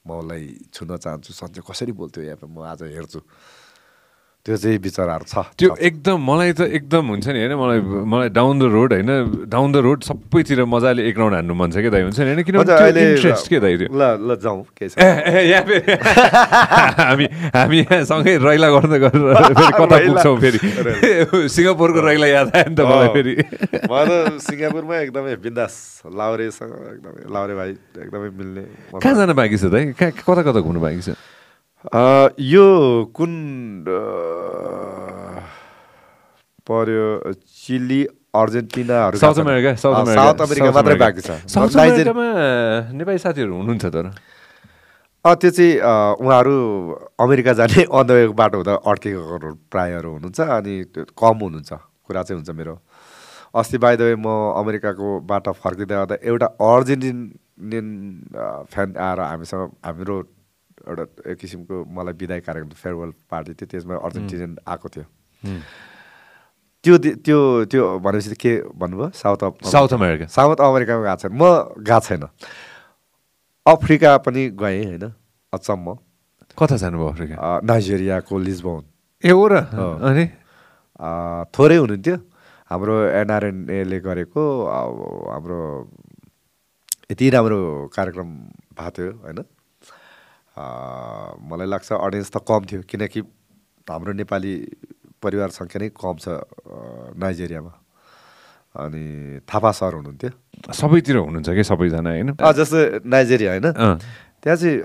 म उसलाई छुन चाहन्छु। सन्चै कसरी बोल्थ्यो यहाँ म आज हेर्छु। त्यो चाहिँ विचारहरू छ। त्यो। एकदम मलाई त एकदम हुन्छ नि होइन? मलाई मलाई डाउन द रोड होइन? डाउन द रोड सबैतिर मजाले एक राउन्ड हान्नु मन छ क्या दाइ? हुन्छ नि होइन? किनभने इन्ट्रेस्ट के दाइ त्यो? ल ल जाउँ केही छ हामी हामी यहाँ सँगै रैला गर्दा गरेर फेरि कता। पुग्छौँ फेरि? सिङ्गापुरको रैला याद आयो नि त मलाई। फेरि। म त सिङ्गापुरमा एकदमै बिन्दास लाउरेसँग एकदमै लाउरे भाइ एकदमै मिल्ने। कहाँ जान बाँकी छ दाइ? कहाँ कता कता घुम्नु बाँकी छ? यो कुन पर्यो Chile अर्जेन्टिनाहरू South. America South America. South America मात्रै बाँकी छ। साउथ अमेरिकामा नेपाली साथीहरू हुनुहुन्छ तर। त्यो चाहिँ उहाँहरू अमेरिका जाने अन द वेको बाटो हुँदा अड्केको प्रायःहरू हुनुहुन्छ अनि कम हुनुहुन्छ। कुरा चाहिँ हुन्छ मेरो। अस्ति बाई द वे म अमेरिकाको बाट फर्किँदै एउटा अर्जेन्टिनियन फ्यान आएर हामीसँग हाम्रो एउटा एक किसिमको मलाई विदाय कार्यक्रम फेयरवेल पार्टी थियो। त्यसमा अर्जेन्टिनियन आएको थियो। त्यो त्यो त्यो भनेपछि के भन्नुभयो? South south America. साउथ अमेरिकामा गएको छैन। म गएको छैन। अफ्रिका पनि गएँ होइन अचम्म। कता जानुभयो अफ्रिका? नाइजेरियाको लिस्बोन। ए हो र। अनि? थोरै हुनुहुन्थ्यो। हाम्रो एनआरएनएले गरेको हाम्रो यति राम्रो कार्यक्रम भएको थियो होइन। मलाई लाग्छ अडियन्स त कम थियो किनकि हाम्रो नेपाली परिवार सङ्ख्या नै कम छ नाइजेरियामा। अनि थापा सर हुनुहुन्थ्यो। सबैतिर हुनुहुन्छ कि सबैजना होइन? जस्तो नाइजेरिया होइन? त्यहाँ चाहिँ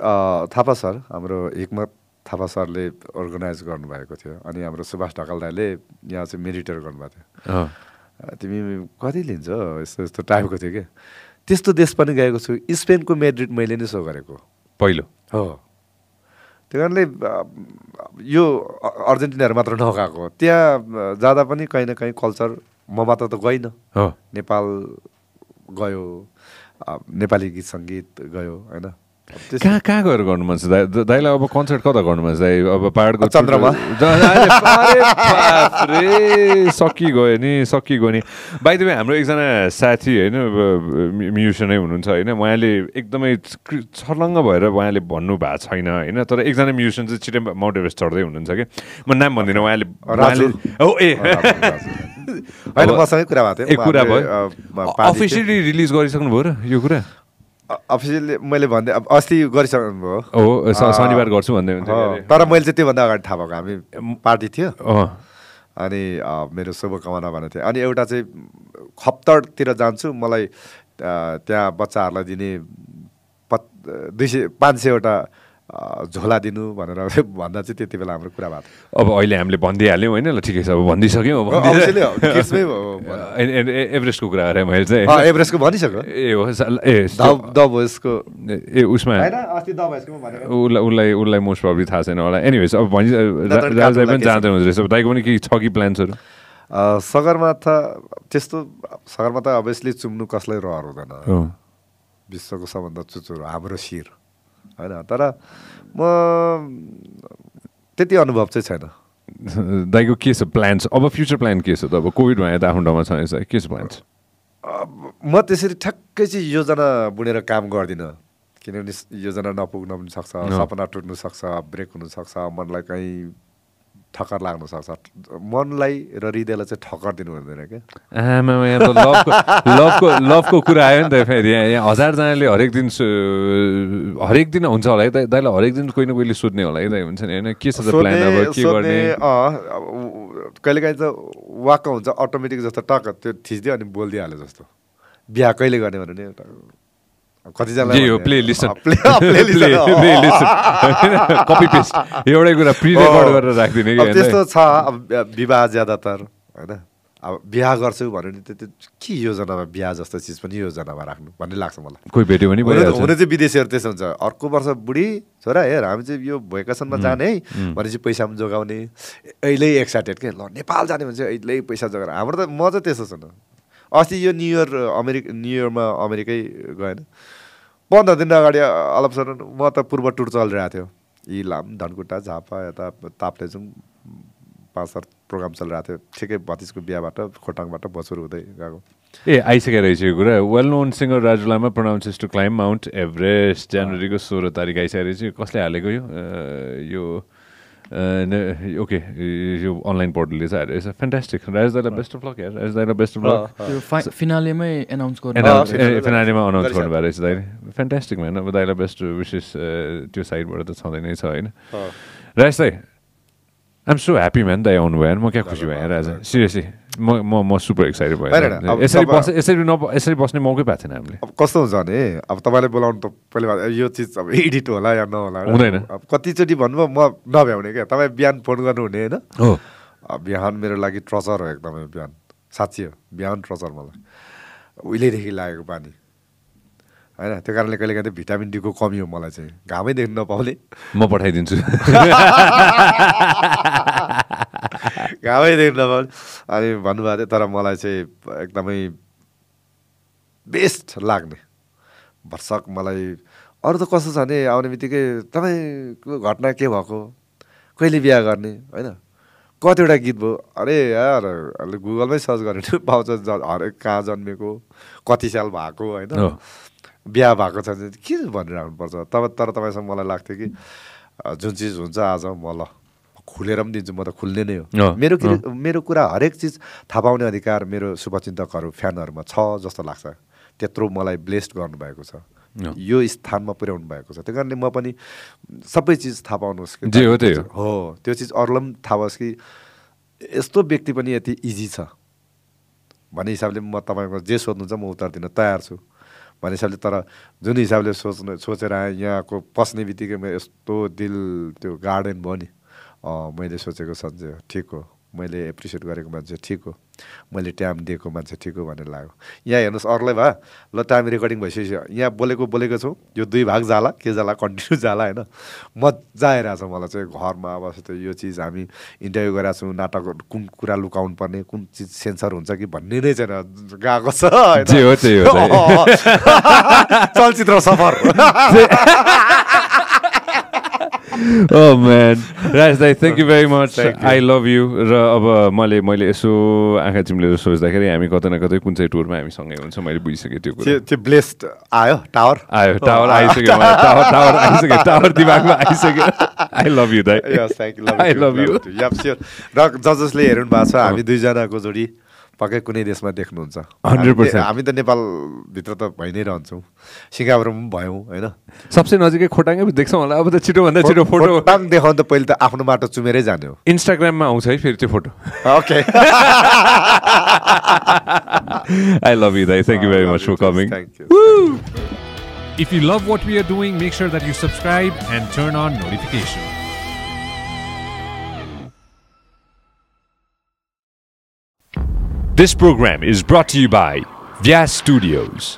थापा सर हाम्रो हिक्मत थापा सरले अर्गनाइज गर्नुभएको थियो। अनि हाम्रो सुभाष ढकाल दाईले यहाँ चाहिँ मेडिटेट गर्नुभएको थियो। तिमी कति लिन्छ? यस्तो यस्तो टाइपको थियो क्या त्यस्तो देश पनि गएको छु। स्पेनको मेड्रिड मैले नै सो गरेको। पहिलो। हो। त्यही कारणले यो अर्जेन्टिनाहरू मात्र नगएको त्यहाँ जाँदा पनि कहीँ न कहीँ कल्चर म मात्र त गइनँ। हो। नेपाल गयो नेपाली गीत सङ्गीत गयो होइन? कहाँ कहाँ गएर गर्नु मन छ दाइ दाइलाई अब कन्सर्ट कता गर्नु मन छ दाइ अब पाहाडको चन्द्रमा। सकिगयो नि सकिगयो नि बाई द वे हाम्रो एकजना साथी होइन म्युजिसियनै हुनुहुन्छ होइन उहाँले एकदमै छर्लङ्ग भएर उहाँले भन्नु भएको छैन होइन तर एकजना म्युजिसियन चाहिँ छिटै माउन्ट एभरेस्ट चढ्दै हुनुहुन्छ कि? म नाम भन्दिनँ उहाँले हो ए। कुरा भएको थियो। अफिसियली रिलिज गरिसक्नु भयो। र यो कुरा? अफिसियली मैले भन्दै अब अस्ति गरिसक्नु भयो। हो शनिबार गर्छु भन्दै हुन्थ्यो। तर मैले चाहिँ त्योभन्दा अगाडि थाहा भएको हामी पार्टी थियो। अनि मेरो शुभकामना भनेको थिएँ अनि एउटा चाहिँ खप्तडतिर जान्छु मलाई त्यहाँ बच्चाहरूलाई दिने पत् दुई सय पाँच सयवटा झोला दिनु भनेर भन्दा चाहिँ त्यति बेला हाम्रो कुरा भएको अब अहिले हामीले भनिदिइहाल्यौँ होइन ल ठिकै छ अब भनिदिइसक्यौँ अब एभरेस्टको कुरा गरेँ मैले चाहिँ। अँ, एभरेस्टको भनिसक्यो। ए हो ए द द भोइसको। ए उसमा। उसलाई उसलाई उसलाई मोस्ट प्रब्लम थाहा छैन होला। एनिवेज अब भनि राजदाई पनि जाँदै हुँदो रहेछ। दाइको पनि केही छ कि प्लान्सहरू? अ, सगरमाथा त्यस्तो सगरमाथा अभियसली चुम्नु कसलाई रहर हुँदैन। हो विश्वको सबभन्दा चुचुरो हाम्रो शिर। होइन तर म त्यति अनुभव चाहिँ छैन। दाइको के छ प्लान्स अब फ्युचर प्लान के छ त? अब कोभिड भयो त आफ्नो ठाउँमा छ के छ प्लान्स म त्यसरी ठ्याक्कै चाहिँ योजना बुनेर काम गर्दिनँ। किनभने योजना नपुग्न पनि सक्छ। सपना टुट्नु सक्छ ब्रेक हुनसक्छ मनलाई कहीँ ठक्कर लाग्न सक्छ। मनलाई र हृदयलाई चाहिँ ठक्कर दिनु हुँदैन क्या। आमा यहाँ त लभको लभको लभको कुरा आयो नि त फेरि। यहाँ यहाँ हजारजनाले हरेक दिन हरेक दिन हुन्छ होला है। दाइ दाइलाई हरेक दिन कोही न कोहीले सोध्ने होला है। दाइ हुन्छ नि होइन? के छ त प्लान अब? के गर्ने? कहिलेकाहीँ त वाक्क हुन्छ अटोमेटिक जस्तो टक्क त्यो थिचिदियो अनि बोलिदिइहाल्यो जस्तो। बिहा कहिले गर्ने भने नि? कतिजना जे हो play listen play copy paste एउटै कुरा प्रि रेकर्ड गरेर राखिदिने कि त्यस्तो? छ अब विवाह ज्यादातर होइन? अब बिहा गर्छु भन्यो भने त्यो के योजनामा बिहा जस्तो चिज पनि योजनामा राख्नु भन्ने लाग्छ मलाई। कोही भेट्यो भने हुन चाहिँ विदेशीहरू त्यसो हुन्छ। अर्को वर्ष बुढी छोरा हेर हामी चाहिँ यो भेकेसनमा जाने है। भनेपछि पैसा पनि जोगाउने। अहिले एक्साइटेड के? ल नेपाल जाने भने चाहिँ अहिले पैसा जोगाएर। हाम्रो त म चाहिँ त्यस्तो छैन। अस्ति यो न्यु इयर अमेरिका न्यु इयरमा अमेरिकै गएन। पन्ध्र दिन अगाडि अलपसरन म त पूर्व टुर चलिरहेको थियो। इलाम धनकुटा झापा यता ताप्लेजुङ पाँच सात प्रोग्राम चलिरहेको थियो। ठिकै भतिजको बिहाबाट खोटाङबाट बसुर हुँदै गएको। ए आइसकेको रहेछ यो कुरा। Well known singer Raju Lama pronounces to climb Mount Everest जनवरीको सोह्र तारिक आइसकेको रहेछ कसले हालेको यो? यो ओके यो अनलाइन पोर्टलले चाहिँ रहेछ फ्यान्टास्टिक राज दाइलाई बेस्ट अफ लक यार राज दाइलाई बेस्ट अफ लक फिनालेमै एनाउन्स गर्नु फिनालेमा अनाउन्स। गर्नुभएको रहेछ दाइले फ्यान्टास्टिक अब दाइलाई बेस्ट विशेष त्यो साइडबाट त छँदै नै छ होइन राज दाइ आइम सो ह्याप्पी म्यान दाइ आउनु भयो म क्या खुसी भएँ राजा सिरियसली म म म सुपर एक्साइटेड अब यसरी बस यसरी नब यसरी बस्ने मौकै पाएको थिएन हामीले अब कस्तो हुन्छ भने अब तपाईँले बोलाउनु त पहिले यो चिज अब एडिट होला या नहोला? हुँदैन। अब कतिचोटि भन्नुभयो म नभ्याउने क्या तपाईँ बिहान फोन गर्नुहुने होइन हो बिहान मेरो लागि ट्रचर हो एकदमै बिहान साँच्ची हो बिहान ट्रचर मलाई उहिलेदेखि लागेको पानी होइन त्यो कारणले कहिले काहीँ भिटामिन डीको कमी हो मलाई चाहिँ। घामै देख्नु नपाउने। म पठाइदिन्छु। घामै देख्नु नपाउने। अनि भन्नुभएको थियो तर मलाई चाहिँ एकदमै बेस्ट लाग्ने भर्सक मलाई अरू त कस्तो छ भने आउने बित्तिकै तपाईँको घटना के भएको? कहिले बिहा गर्ने? होइन? कतिवटा गीत भयो? अरे यार गुगलमै सर्च भने पाउँछ ज- हरेक कहाँ जन्मेको कति साल भएको होइन। बिहा भएको छ भने के भनिराख्नुपर्छ तब तर तपाईँसँग मलाई लाग्थ्यो कि जुन चिज हुन्छ आज म ल खुलेर पनि दिन्छु म त खुल्ने नै हो। मेरो मेरो कुरा हरेक चिज थाहा पाउने अधिकार मेरो शुभचिन्तकहरू फ्यानहरूमा छ जस्तो लाग्छ। त्यत्रो मलाई ब्लेस्ड गर्नुभएको छ। यो स्थानमा पुर्याउनु भएको छ। त्यही कारणले म पनि सबै चिज थाहा पाउनुहोस् कि। जे हो त्यही हो। हो त्यो चिज अरूलाई पनि थाहा होस् कि। यस्तो व्यक्ति पनि यति इजी छ। भन्ने हिसाबले म तपाईँको जे सोध्नुहुन्छ म उत्तर दिन तयार छु। भन्ने हिसाबले तर जुन हिसाबले सोच्नु सोचेर आएँ यहाँको पस्ने बित्तिकै म यस्तो दिल त्यो गार्डन भयो नि। मैले सोचेको सन्चै हो ठिक हो। मैले एप्रिसिएट गरेको मान्छे ठिक हो। मैले टाइम दिएको मान्छे ठिक हो भन्ने लाग्यो। यहाँ हेर्नुहोस् अरूलाई भए ल टाइम रेकर्डिङ भइसक्यो यहाँ बोलेको बोलेको छौँ। यो दुई भाग जाला के जाला कन्टिन्यू जाला होइन? मजा आइरहेछ मलाई चाहिँ घरमा अब जस्तो यो चिज हामी इन्टरभ्यू गरेका छौँ नाटक कुन कुरा लुकाउनु पर्ने कुन चिज सेन्सर हुन्छ कि भन्ने नै चाहिँ गएको छ। चलचित्र सफर। oh man. राज दाई thank you very much. I love you र अब मैले मैले यसो आँखा चिम्लेर सोच्दाखेरि हामी कतै न कतै कुन चाहिँ टुरमा हामी सँगै हुन्छ मैले बुझिसकेँ त्यो कुरा। त्यो त्यो ब्लेस्ड आयो टावर आयो टावर आइसक्यो मलाई टावर टावर आइसक्यो टावर दिमागमा आइसक्यो। आई लभ यु दाई too. Yep, sure. र जसले हेर्नु भएको छ हामी दुईजनाको जोडी पक्कै कुनै देशमा देख्नुहुन्छ। 100%. हामी- हामी त नेपालभित्र त भइ नै रहन्छौँ। सिङ्गापुरमा पनि भयौँ होइन? सबसे नजिकै खोटाङै देख्छौँ होला। अब त छिटोभन्दा छिटो फोटो। खोटाङ देखाउनु त पहिले त आफ्नो माटो चुमेरै जाने हो इन्स्टाग्राममा आउँछ है फेरि त्यो photo. Okay I love you दाई thank you very much for coming thank you If you love what we are doing, make sure that you subscribe and turn on notifications. This program is brought to you by Vyas Studios.